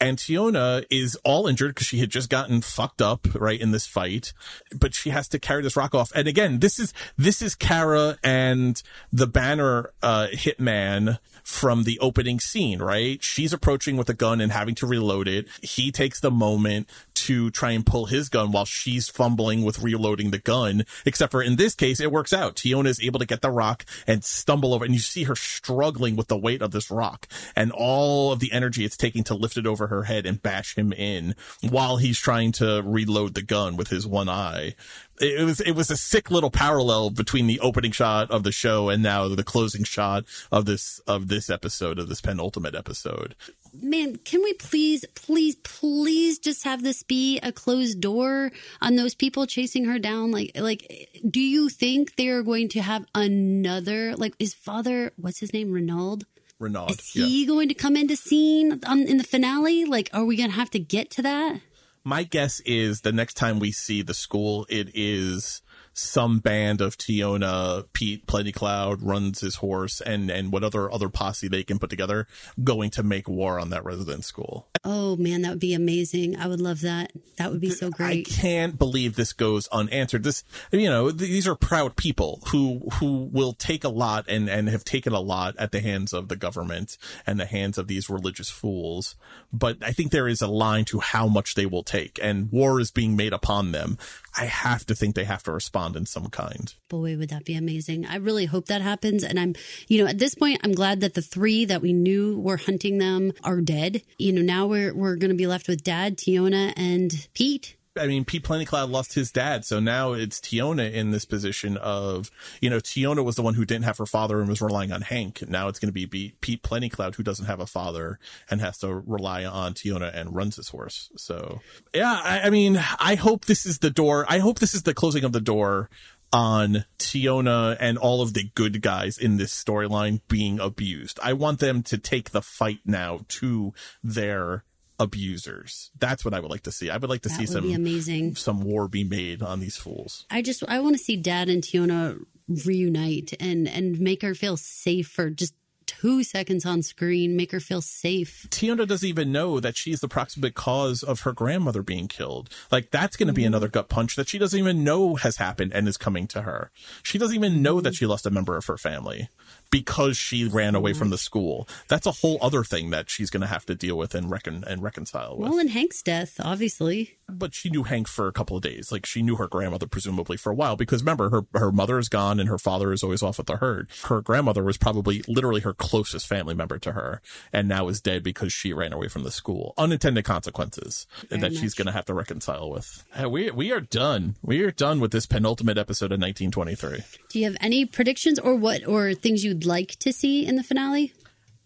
And Teonna is all injured because she had just gotten fucked up, right, in this fight. But she has to carry this rock off. And again, this is, this is Cara and the Banner, uh, hitman from the opening scene, right? She's approaching with a gun and having to reload it. He takes the moment to try and pull his gun while she's fumbling with reloading the gun. Except for in this case, it works out. Teonna is able to get the rock and stumble over, and you see her struggling with the weight of this rock and all of the energy it's taking to lift it over her head and bash him in while he's trying to reload the gun with his one eye. It was it was a sick little parallel between the opening shot of the show and now the closing shot of this of this episode of this penultimate episode. Man, can we please, please, please just have this be a closed door on those people chasing her down? Like, like, do you think they are going to have another? Like, his father, what's his name, Renaud? Renaud. Is he going to come into scene on, in the finale? Like, are we going to have to get to that? My guess is the next time we see the school, it is some band of Teonna, Pete, Plenty Cloud runs his horse, and and what other other posse they can put together, going to make war on that resident school. Oh man, that would be amazing. I would love that. That would be so great. I can't believe this goes unanswered. This, you know, th- these are proud people who who will take a lot and and have taken a lot at the hands of the government and the hands of these religious fools. But I think there is a line to how much they will take, and war is being made upon them. I have to think they have to respond in some kind. Boy, would that be amazing. I really hope that happens. And I'm, you know, at this point, I'm glad that the three that we knew were hunting them are dead. You know, now we're, we're going to be left with Dad, Teonna, and Pete. I mean, Pete Plentycloud lost his dad, so now it's Teonna in this position of, you know, Teonna was the one who didn't have her father and was relying on Hank. Now it's going to be, Pete Plentycloud who doesn't have a father and has to rely on Teonna and runs his horse. So, yeah, I, I mean, I hope this is the door. I hope this is the closing of the door on Teonna and all of the good guys in this storyline being abused. I want them to take the fight now to their abusers. That's what I would like to see. I would like to That see some amazing. some war be made on these fools. I just, I want to see Dad and Teonna reunite and, and make her feel safe for just two seconds on screen, make her feel safe. Teonna doesn't even know that she's the proximate cause of her grandmother being killed. Like that's going to be mm-hmm. another gut punch that she doesn't even know has happened and is coming to her. She doesn't even know that mm-hmm. she lost a member of her family. Because she ran away from the school. That's a whole other thing that she's going to have to deal with and reckon and reconcile with. Well, and Hank's death, obviously. But she knew Hank for a couple of days. Like she knew her grandmother presumably for a while because remember her her mother is gone and her father is always off with the herd. Her grandmother was probably literally her closest family member to her and now is dead because she ran away from the school. Unintended consequences Very that she's going to have to reconcile with. Uh, We we are done. We are done with this penultimate episode of 1923. Do you have any predictions or what or things you'd like to see in the finale?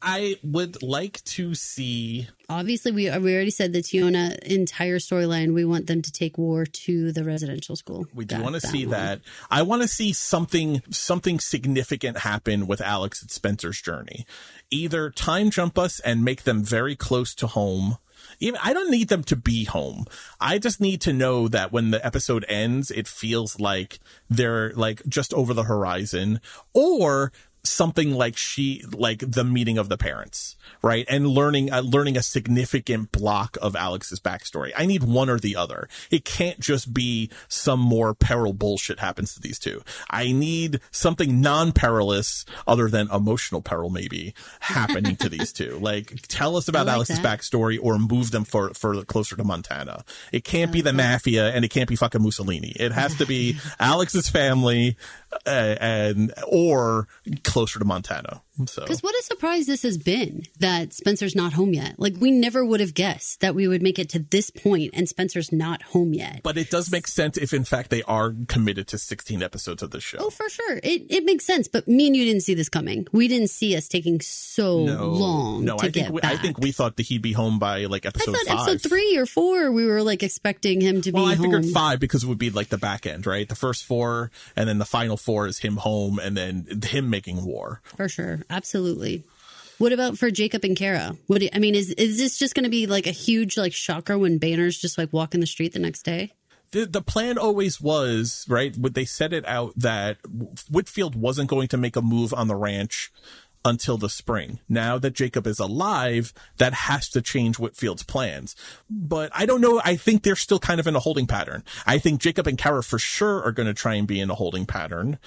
I would like to see Obviously, we we already said the Teonna entire storyline. We want them to take war to the residential school. We do want to see one. that. I want to see something something significant happen with Alex and Spencer's journey. Either time jump us and make them very close to home. Even I don't need them to be home. I just need to know that when the episode ends, it feels like they're like just over the horizon or something like she like the meeting of the parents right? And learning uh, learning a significant block of alex's backstory. I need one or the other. It can't just be some more peril bullshit happens to these two. I need something non-perilous other than emotional peril maybe happening to these two. Like tell us about like alex's that. backstory or move them for further closer to montana. It can't be the mafia and it can't be fucking mussolini. It has to be alex's family uh, and or closer to montana so Because what a surprise this has been that Spencer's not home yet. Like we never would have guessed that we would make it to this point and Spencer's not home yet. But it does make sense if, in fact, they are committed to 16 episodes of the show. Oh, for sure. It it makes sense. But me and you didn't see this coming. We didn't see us taking so long no, I think we, back. I think we thought that he'd be home by like episode I thought five. episode three or four, we were like expecting him to well, be I home. figured five because it would be like the back end, right? The first four, and then the final four is him home, and then him making war. For sure. Absolutely. What about for Jacob and Cara? What do you, I mean, is is this just going to be like a huge like shocker when Banner's just like walking the street the next day? the the plan always was right. Would they set it out that Whitfield wasn't going to make a move on the ranch until the spring. Now that Jacob is alive, that has to change Whitfield's plans. But I don't know. I think they're still kind of in a holding pattern. I think Jacob and Cara for sure are going to try and be in a holding pattern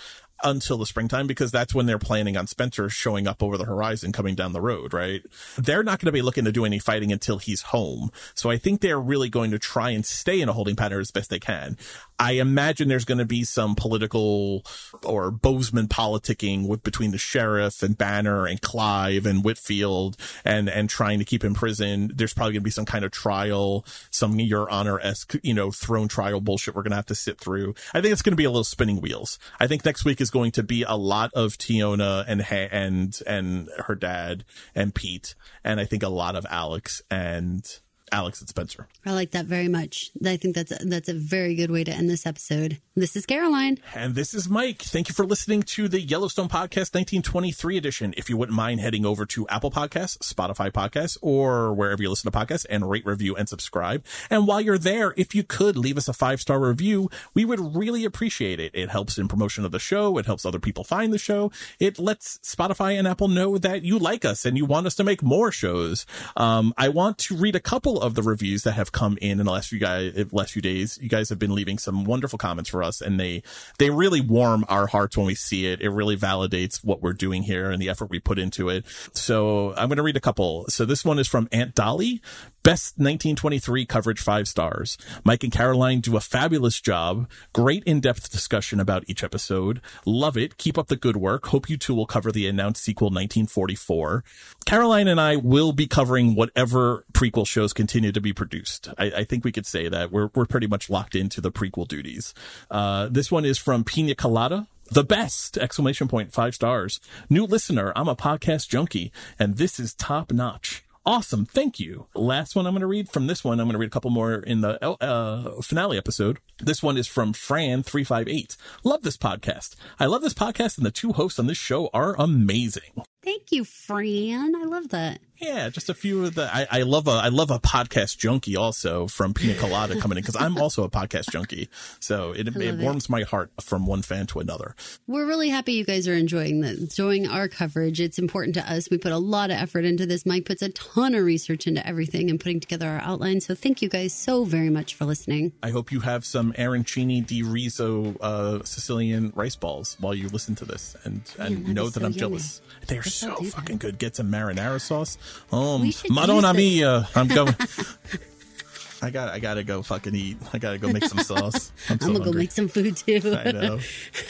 until the springtime because that's when they're planning on Spencer showing up over the horizon coming down the road, right? They're not going to be looking to do any fighting until he's home. So I think they're really going to try and stay in a holding pattern as best they can. I imagine there's going to be some political or Bozeman politicking with between the sheriff and Banner and Clive and Whitfield and and trying to keep him in prison. There's probably going to be some kind of trial, some Your Honor esque, you know, throne trial bullshit we're going to have to sit through. I think it's going to be a little spinning wheels. I think next week is going to be a lot of Teonna and and and her dad and Pete, and I think a lot of Alex and Alex and Spencer. I like that very much. I think that's a, that's a very good way to end this episode. This is Caroline. And this is Mike. Thank you for listening to the Yellowstone Podcast 1923 edition. If you wouldn't mind heading over to Apple Podcasts, Spotify Podcasts, or wherever you listen to podcasts and rate, review, and subscribe. And while you're there, if you could leave us a five star review, we would really appreciate it. It helps in promotion of the show. It helps other people find the show. It lets Spotify and Apple know that you like us and you want us to make more shows. Um, I want to read a couple of the reviews that have come in in the last few guys, last few days. You guys have been leaving some wonderful comments for us and they, they really warm our hearts when we see it. It really validates what we're doing here and the effort we put into it. So I'm going to read a couple. So this one is from Aunt Dolly. Best 1923 coverage five stars. Mike and Caroline do a fabulous job. Great in-depth discussion about each episode. Love it. Keep up the good work. Hope you two will cover the announced sequel 1944. Caroline and I will be covering whatever prequel shows continue to be produced. I, I think we could say that we're we're pretty much locked into the prequel duties. Uh, this one is from Pina Colada. The best! Exclamation point, five stars. New listener, I'm a podcast junkie, and this is top notch. Awesome. Thank you. Last one I'm going to read from this one. I'm going to read a couple more in the uh, finale episode. This one is from Fran358. Love this podcast. I love this podcast, and the two hosts on this show are amazing. Thank you, Fran. I love that. Yeah, just a few of the. I, I love a I love a podcast junkie also from Pina Colada coming in because I'm also a podcast junkie. So it, it, love it. warms my heart from one fan to another. We're really happy you guys are enjoying the enjoying our coverage. It's important to us. We put a lot of effort into this. Mike puts a ton of research into everything and putting together our outline. So thank you guys so very much for listening. I hope you have some arancini di riso uh, Sicilian rice balls while you listen to this, and and know that so I'm yummy. jealous. They're Let's so fucking good. Get some marinara sauce. Um, We should Madonna use mia. I'm going. I got. I gotta go fucking eat. I gotta go make some sauce. I'm, so I'm gonna go make some food too. I know.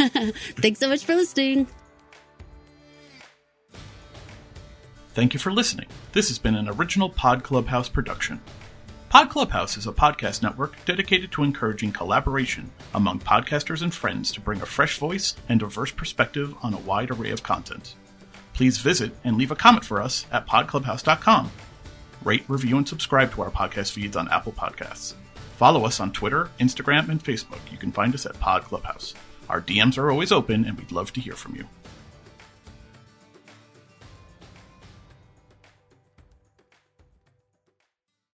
Thanks so much for listening. Thank you for listening. This has been an original Pod Clubhouse production. Pod Clubhouse is a podcast network dedicated to encouraging collaboration among podcasters and friends to bring a fresh voice and diverse perspective on a wide array of content. Please visit and leave a comment for us at podclubhouse.com. Rate, review, and subscribe to our podcast feeds on Apple Podcasts. Follow us on Twitter, Instagram, and Facebook. You can find us at Pod Clubhouse. Our DMs are always open, and we'd love to hear from you.